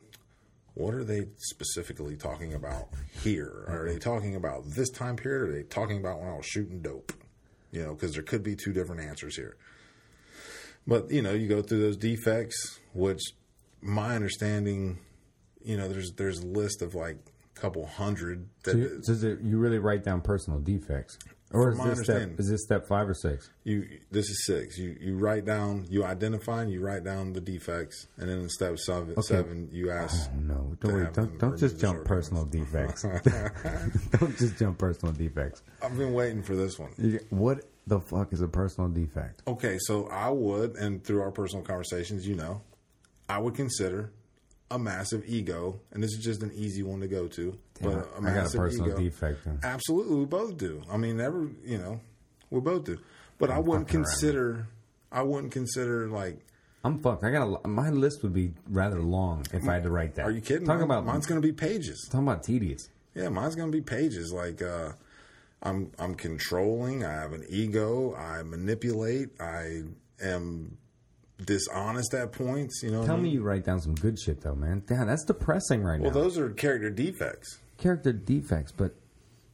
what are they specifically talking about here? Are they talking about this time period? Or are they talking about when I was shooting dope? You know, because there could be two different answers here. But, you know, you go through those defects, which my understanding, you know, there's there's a list of like couple hundred that So, you, so it- you really write down personal defects, or is this step? Is this step five or six? You this is six. You you write down you identify and you write down the defects, and then in step seven, seven you oh, ask. Oh, no, don't worry. Don't, don't just jump personal defects. don't just jump personal defects. I've been waiting for this one. You What the fuck is a personal defect? Okay, so I would, and through our personal conversations, you know, I would consider a massive ego, and this is just an easy one to go to. Damn, but a I got a massive personal ego. defect. then. Absolutely, we both do. I mean, never, you know, we both do. But I wouldn't fucking around. consider. I wouldn't consider like. I'm fucked. I got a. My list would be rather long if I had to write that. Are you kidding? Talk Mine- about mine's going to be pages. talking about tedious. Yeah, mine's gonna be pages. Like uh, I'm I'm controlling. I have an ego. I manipulate. I am dishonest at points. You know. I Tell mean? me you write down some good shit though, man. Damn, that's depressing right Well, now. Well, those are character defects. Character defects, but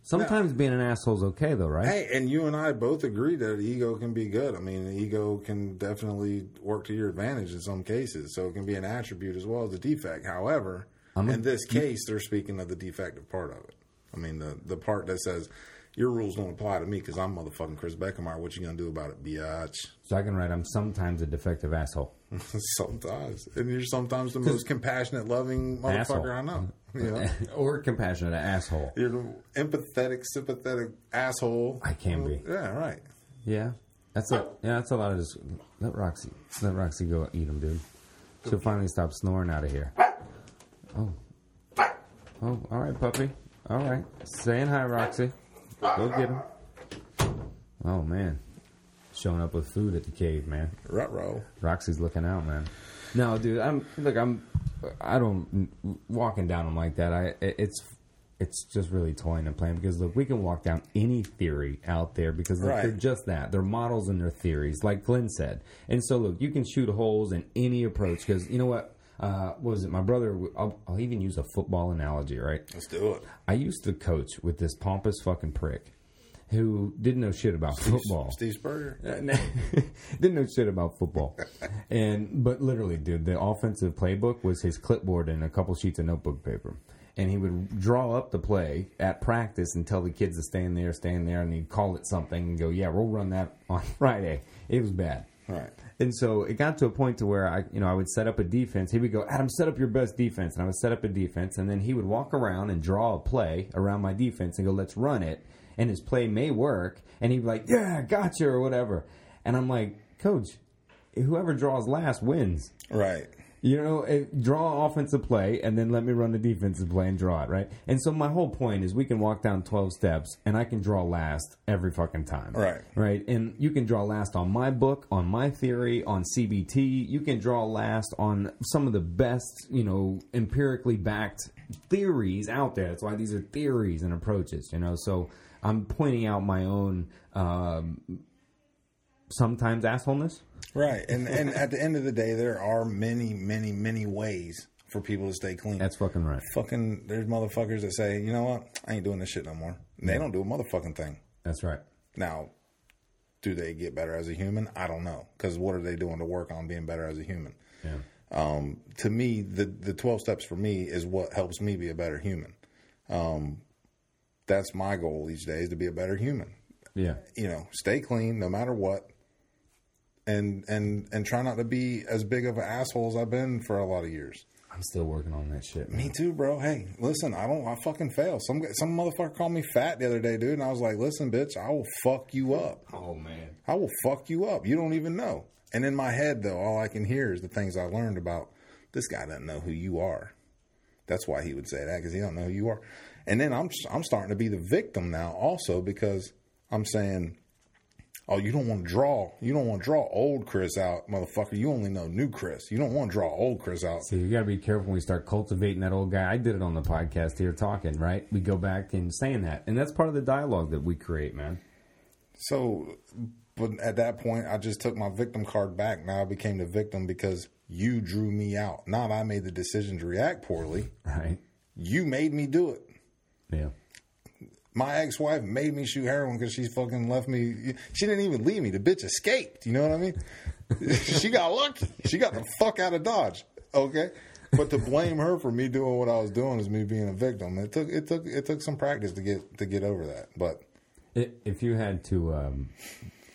sometimes being an asshole's okay though, right? Hey, and you and I both agree that ego can be good. I mean, the ego can definitely work to your advantage in some cases. So it can be an attribute as well as a defect. However, in this case, they're speaking of the defective part of it. I mean, the the part that says your rules don't apply to me because I'm motherfucking Kris Bekemeyer. What you gonna do about it, biatch? So I can write I'm sometimes a defective asshole. sometimes, and you're sometimes the most compassionate, loving motherfucker Asshole. I know. You know, or compassionate asshole. you're the empathetic, sympathetic asshole. I can be. Yeah, right. Yeah. That's a yeah, that's a lot of just let Roxy let Roxy go eat him, dude. She'll finally stop snoring out of here. Oh. Oh, all right, puppy. All right. Saying hi, Roxy. Go get him. Oh man. Showing up with food at the cave, man. Rut row. Roxy's looking out, man. No, dude, I'm look. I'm. I don't walking down them like that. I. It's. It's just really toying and playing because look, we can walk down any theory out there because look, Right. they're just that. They're models and they're theories, like Glenn said. And so look, you can shoot holes in any approach because you know what. Uh, what was it? My brother. I'll, I'll even use a football analogy, right? Let's do it. I used to coach with this pompous fucking prick who didn't know shit about football. Steve Spurrier. Didn't know shit about football, and but literally, dude, the offensive playbook was his clipboard and a couple sheets of notebook paper, and he would draw up the play at practice and tell the kids to stand there, stand there, and he'd call it something and go, "Yeah, we'll run that on Friday." It was bad. Right. And so it got to a point to where I, you know, I would set up a defense. He would go, Adam, set up your best defense, and I would set up a defense, and then he would walk around and draw a play around my defense and go, let's run it. And his play may work, and he'd be like, yeah, gotcha, or whatever. And I'm like, Coach, whoever draws last wins. Right. You know, draw offensive play and then let me run the defensive play and draw it, right? And so my whole point is we can walk down 12 steps and I can draw last every fucking time. Right. Right. And you can draw last on my book, on my theory, on CBT. You can draw last on some of the best, you know, empirically backed theories out there. That's why these are theories and approaches, you know? So I'm pointing out my own, um, sometimes assholeness. Right. And and at the end of the day, there are many, many, many ways for people to stay clean. That's fucking right. fucking. There's motherfuckers that say, you know what, I ain't doing this shit no more. And they don't do a motherfucking thing. That's right. Now, do they get better as a human? I don't know. Because what are they doing to work on being better as a human? Yeah. Um, to me, the the twelve steps for me is what helps me be a better human. Um, that's my goal each day is to be a better human. Yeah. You know, stay clean no matter what, and and and try not to be as big of an asshole as I've been for a lot of years. I'm still working on that shit. Man. Me too, bro. Hey, listen, I don't. I fucking fail. Some some motherfucker called me fat the other day, dude, and I was like, "Listen, bitch, I will fuck you up. Oh man. I will fuck you up. You don't even know." And in my head, though, all I can hear is the things I learned about this guy doesn't know who you are. That's why he would say that because he don't know who you are. And then I'm I'm starting to be the victim now, also because I'm saying, "Oh, you don't want to draw. You don't want to draw old Kris out, motherfucker. You only know new Kris. You don't want to draw old Kris out." So you got to be careful when we start cultivating that old guy. I did it on the podcast here, talking right. We go back and saying that, and that's part of the dialogue that we create, man. So, but at that point, I just took my victim card back. Now I became the victim because you drew me out. Not I made the decision to react poorly. Right. You made me do it. Yeah. My ex-wife made me shoot heroin because she fucking left me. She didn't even leave me. The bitch escaped. You know what I mean? she got lucky. She got the fuck out of Dodge. Okay. But to blame her for me doing what I was doing is me being a victim. It took it took it took some practice to get to get over that. But If you had to um,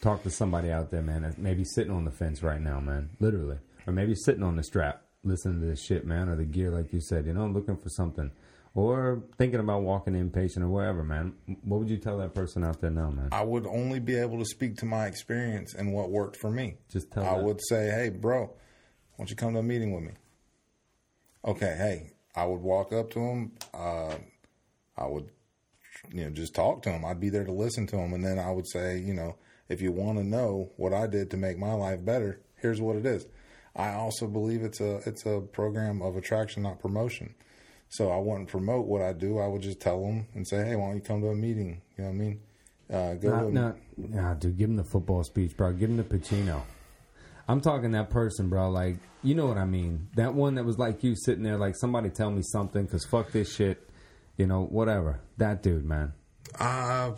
talk to somebody out there, man, maybe sitting on the fence right now, man, literally, or maybe sitting on the strap, listening to this shit, man, or the gear, like you said, you know, looking for something, or thinking about walking inpatient or wherever, man, what would you tell that person out there now, man? I would only be able to speak to my experience and what worked for me. Just tell I that. would say, hey, bro, why don't you come to a meeting with me? Okay, hey, I would walk up to him. Uh, I would, you know, just talk to him. I'd be there to listen to him. And then I would say, you know, if you want to know what I did to make my life better, here's what it is. I also believe it's a it's a program of attraction, not promotion. So I wouldn't promote what I do. I would just tell them and say, hey, why don't you come to a meeting? You know what I mean? Uh, go to Nah, dude, give him the football speech, bro. Give him the Pacino. I'm talking that person, bro. Like, you know what I mean? That one that was like you sitting there, like somebody tell me something, because fuck this shit, you know, whatever. That dude, man. Uh,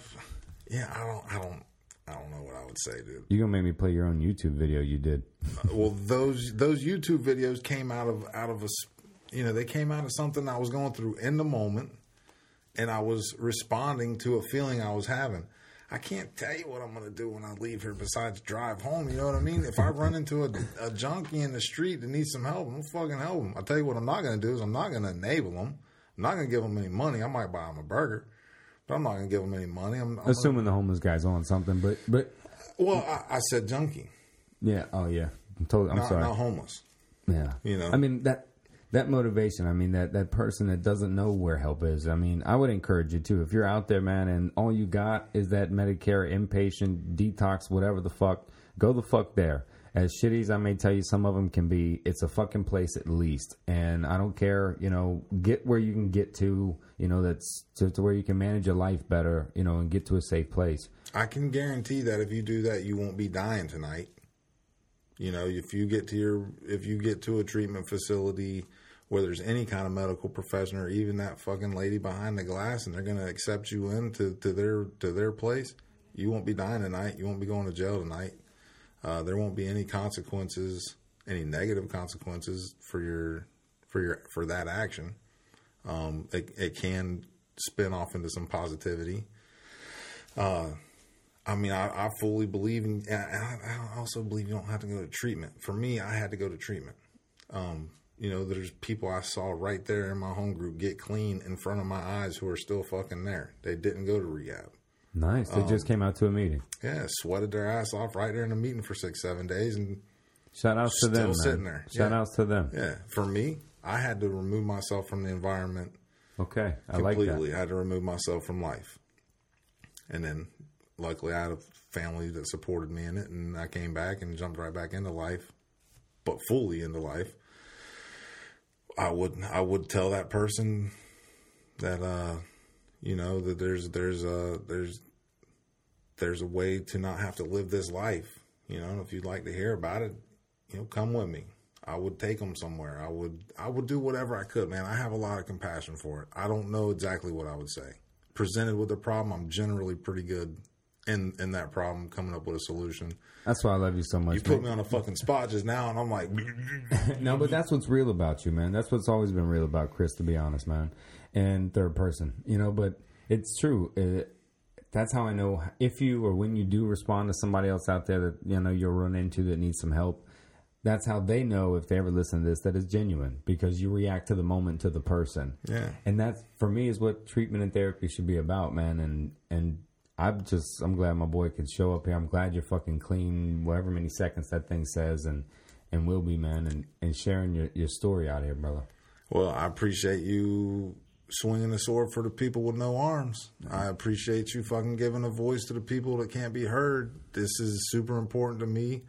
yeah, I don't, I don't, I don't know what I would say, dude. You gonna make me play your own YouTube video you did? well, those those YouTube videos came out of out of a, you know, they came out of something I was going through in the moment, and I was responding to a feeling I was having. I can't tell you what I'm going to do when I leave here besides drive home. You know what I mean? If I run into a, a junkie in the street that needs some help, I'm gonna fucking help him. I tell you what I'm not going to do is I'm not going to enable him. I'm not going to give him any money. I might buy him a burger, but I'm not going to give him any money. I'm, I'm Assuming the homeless guy's on something, but but well, I, I said junkie, yeah, oh yeah, I'm totally. I'm not, sorry. not homeless. Yeah, You know. I mean that that motivation. I mean that that person that doesn't know where help is. I mean, I would encourage you too. If you're out there, man, and all you got is that Medicare inpatient detox, whatever the fuck, go the fuck there. As shitty as I may tell you, some of them can be. It's a fucking place at least, and I don't care. You know, get where you can get to. You know, that's to, to where you can manage your life better. You know, and get to a safe place. I can guarantee that if you do that, you won't be dying tonight. You know, if you get to your if you get to a treatment facility where there's any kind of medical profession or even that fucking lady behind the glass and they're going to accept you into to their to their place, you won't be dying tonight. You won't be going to jail tonight. Uh, there won't be any consequences, any negative consequences for your for your for that action. Um, it, it can spin off into some positivity. Uh, I mean, I, I fully believe in. I, I also believe you don't have to go to treatment. For me, I had to go to treatment. Um, you know, there's people I saw right there in my home group get clean in front of my eyes who are still fucking there. They didn't go to rehab. Nice. They just um, came out to a meeting. Yeah, sweated their ass off right there in the meeting for six, seven days, and Shout outs to them. Man. sitting there. Shout Yeah. outs to them. yeah, for me, I had to remove myself from the environment Okay. I like completely. I had to remove myself from life, and then luckily I had a family that supported me in it, and I came back and jumped right back into life, but fully into life. I would I would tell that person that uh you know that there's there's a there's there's a way to not have to live this life. You know, if you'd like to hear about it, you know, come with me. I would take them somewhere. I would I would do whatever I could, man. I have a lot of compassion for it. I don't know exactly what I would say. Presented with a problem, I'm generally pretty good in in that problem, coming up with a solution. That's why I love you so much. You put me on a fucking spot just now, and I'm like, no, but that's what's real about you, man. That's what's always been real about Kris, to be honest, man. And third person, you know, but it's true. It, that's how I know if you or when you do respond to somebody else out there that you know you'll run into that needs some help. That's how they know if they ever listen to this that it's genuine because you react to the moment to the person. yeah. And that for me is what treatment and therapy should be about, man. And and I'm just I'm glad my boy could show up here. I'm glad you're fucking clean, whatever many seconds that thing says, and and will be, man. And and sharing your your story out here, brother. Well, I appreciate you swinging the sword for the people with no arms. I appreciate you fucking giving a voice to the people that can't be heard. This is super important to me.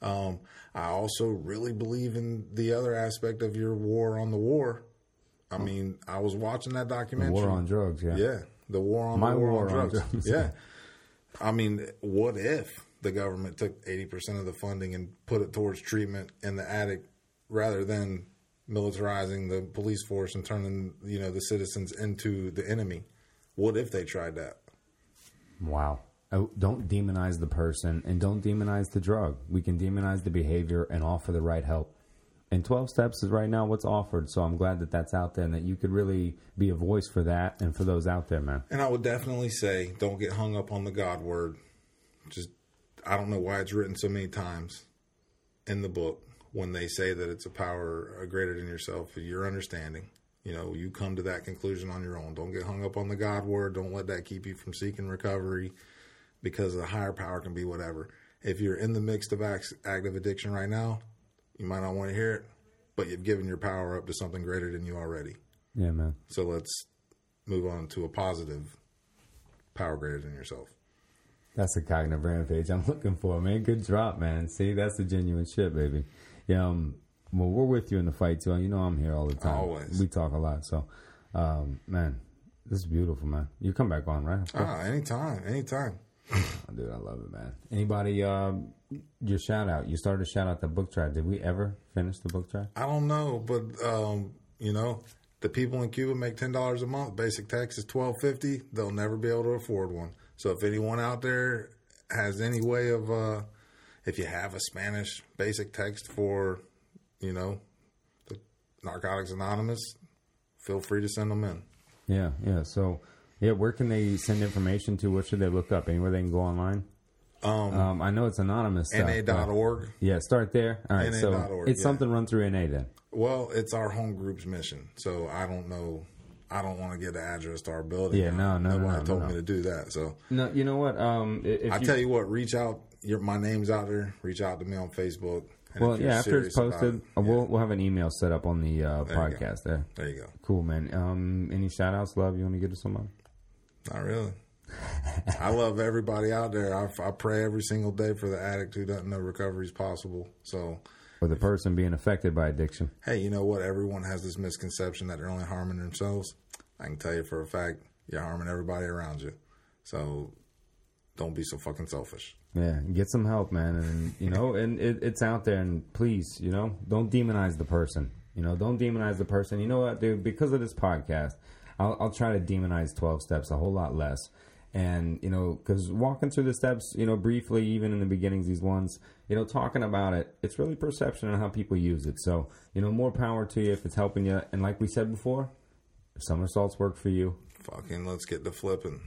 Um, I also really believe in the other aspect of your war on the war. I mean, I was watching that documentary. War on drugs, yeah. Yeah, the war on My war, war on on drugs. drugs. yeah, I mean, what if the government took eighty percent of the funding and put it towards treatment in the addict rather than militarizing the police force and turning you know the citizens into the enemy? What if they tried that? Wow. Oh, don't demonize the person and don't demonize the drug. We can demonize the behavior and offer the right help. And 12 steps is right now what's offered. So I'm glad that that's out there and that you could really be a voice for that and for those out there, man. And I would definitely say, don't get hung up on the God word. Just, I don't know why it's written so many times in the book when they say that it's a power uh, greater than yourself, your understanding. You know, you come to that conclusion on your own. Don't get hung up on the God word. Don't let that keep you from seeking recovery because the higher power can be whatever. If you're in the midst of act- active addiction right now, you might not want to hear it, but you've given your power up to something greater than you already. Yeah, man. So let's move on to a positive power greater than yourself. That's a cognitive rampage I'm looking for, man. Good drop, man. See, that's the genuine shit, baby. Yeah, um, well, we're with you in the fight too. You know, I'm here all the time. Always. We talk a lot, so, um, man, this is beautiful, man. You come back on, right? Ah, anytime, anytime. Dude, I love it, man. Anybody, um, your shout out? You started to shout out the book track. Did we ever finish the book track? I don't know, but um, you know, the people in Cuba make ten dollars a month. Basic text is twelve fifty. They'll never be able to afford one. So if anyone out there has any way of, uh, if you have a Spanish basic text for, you know, the Narcotics Anonymous, feel free to send them in. Yeah, yeah. So, yeah, where can they send information to? What should they look up? Anywhere they can go online? Um, I know it's anonymous. Stuff, Na.org. Yeah, start there. All right, so it's yeah. something run through NA then. Well, it's our home group's mission, so I don't know. I don't want to get the address to our building. Yeah, no, no, Nobody no, told no. me to do that. So No, you know what? Um, i- if I you, tell you what, reach out. Your, my name's out there. Reach out to me on Facebook. And well, yeah, after it's posted, it, uh, yeah, we'll we'll have an email set up on the uh, go. podcast there. there you go. Cool, man. Um, any shout outs, love you want to give to somebody? Not really. I love everybody out there. I, I pray every single day for the addict who doesn't know recovery is possible. So, Or the person being affected by addiction? hey, you know what? Everyone has this misconception that they're only harming themselves. I can tell you for a fact, you're harming everybody around you. So, don't be so fucking selfish. Yeah, get some help, man, and you know, and it, it's out there. And please, you know, don't demonize the person. You know, don't demonize the person. You know what, dude? Because of this podcast, I'll, I'll try to demonize twelve steps a whole lot less. And you know, because walking through the steps, you know, briefly, even in the beginnings, these ones, you know, talking about it, it's really perception and how people use it. So, you know, more power to you if it's helping you. And like we said before, if somersaults work for you, Fucking let's get to flipping.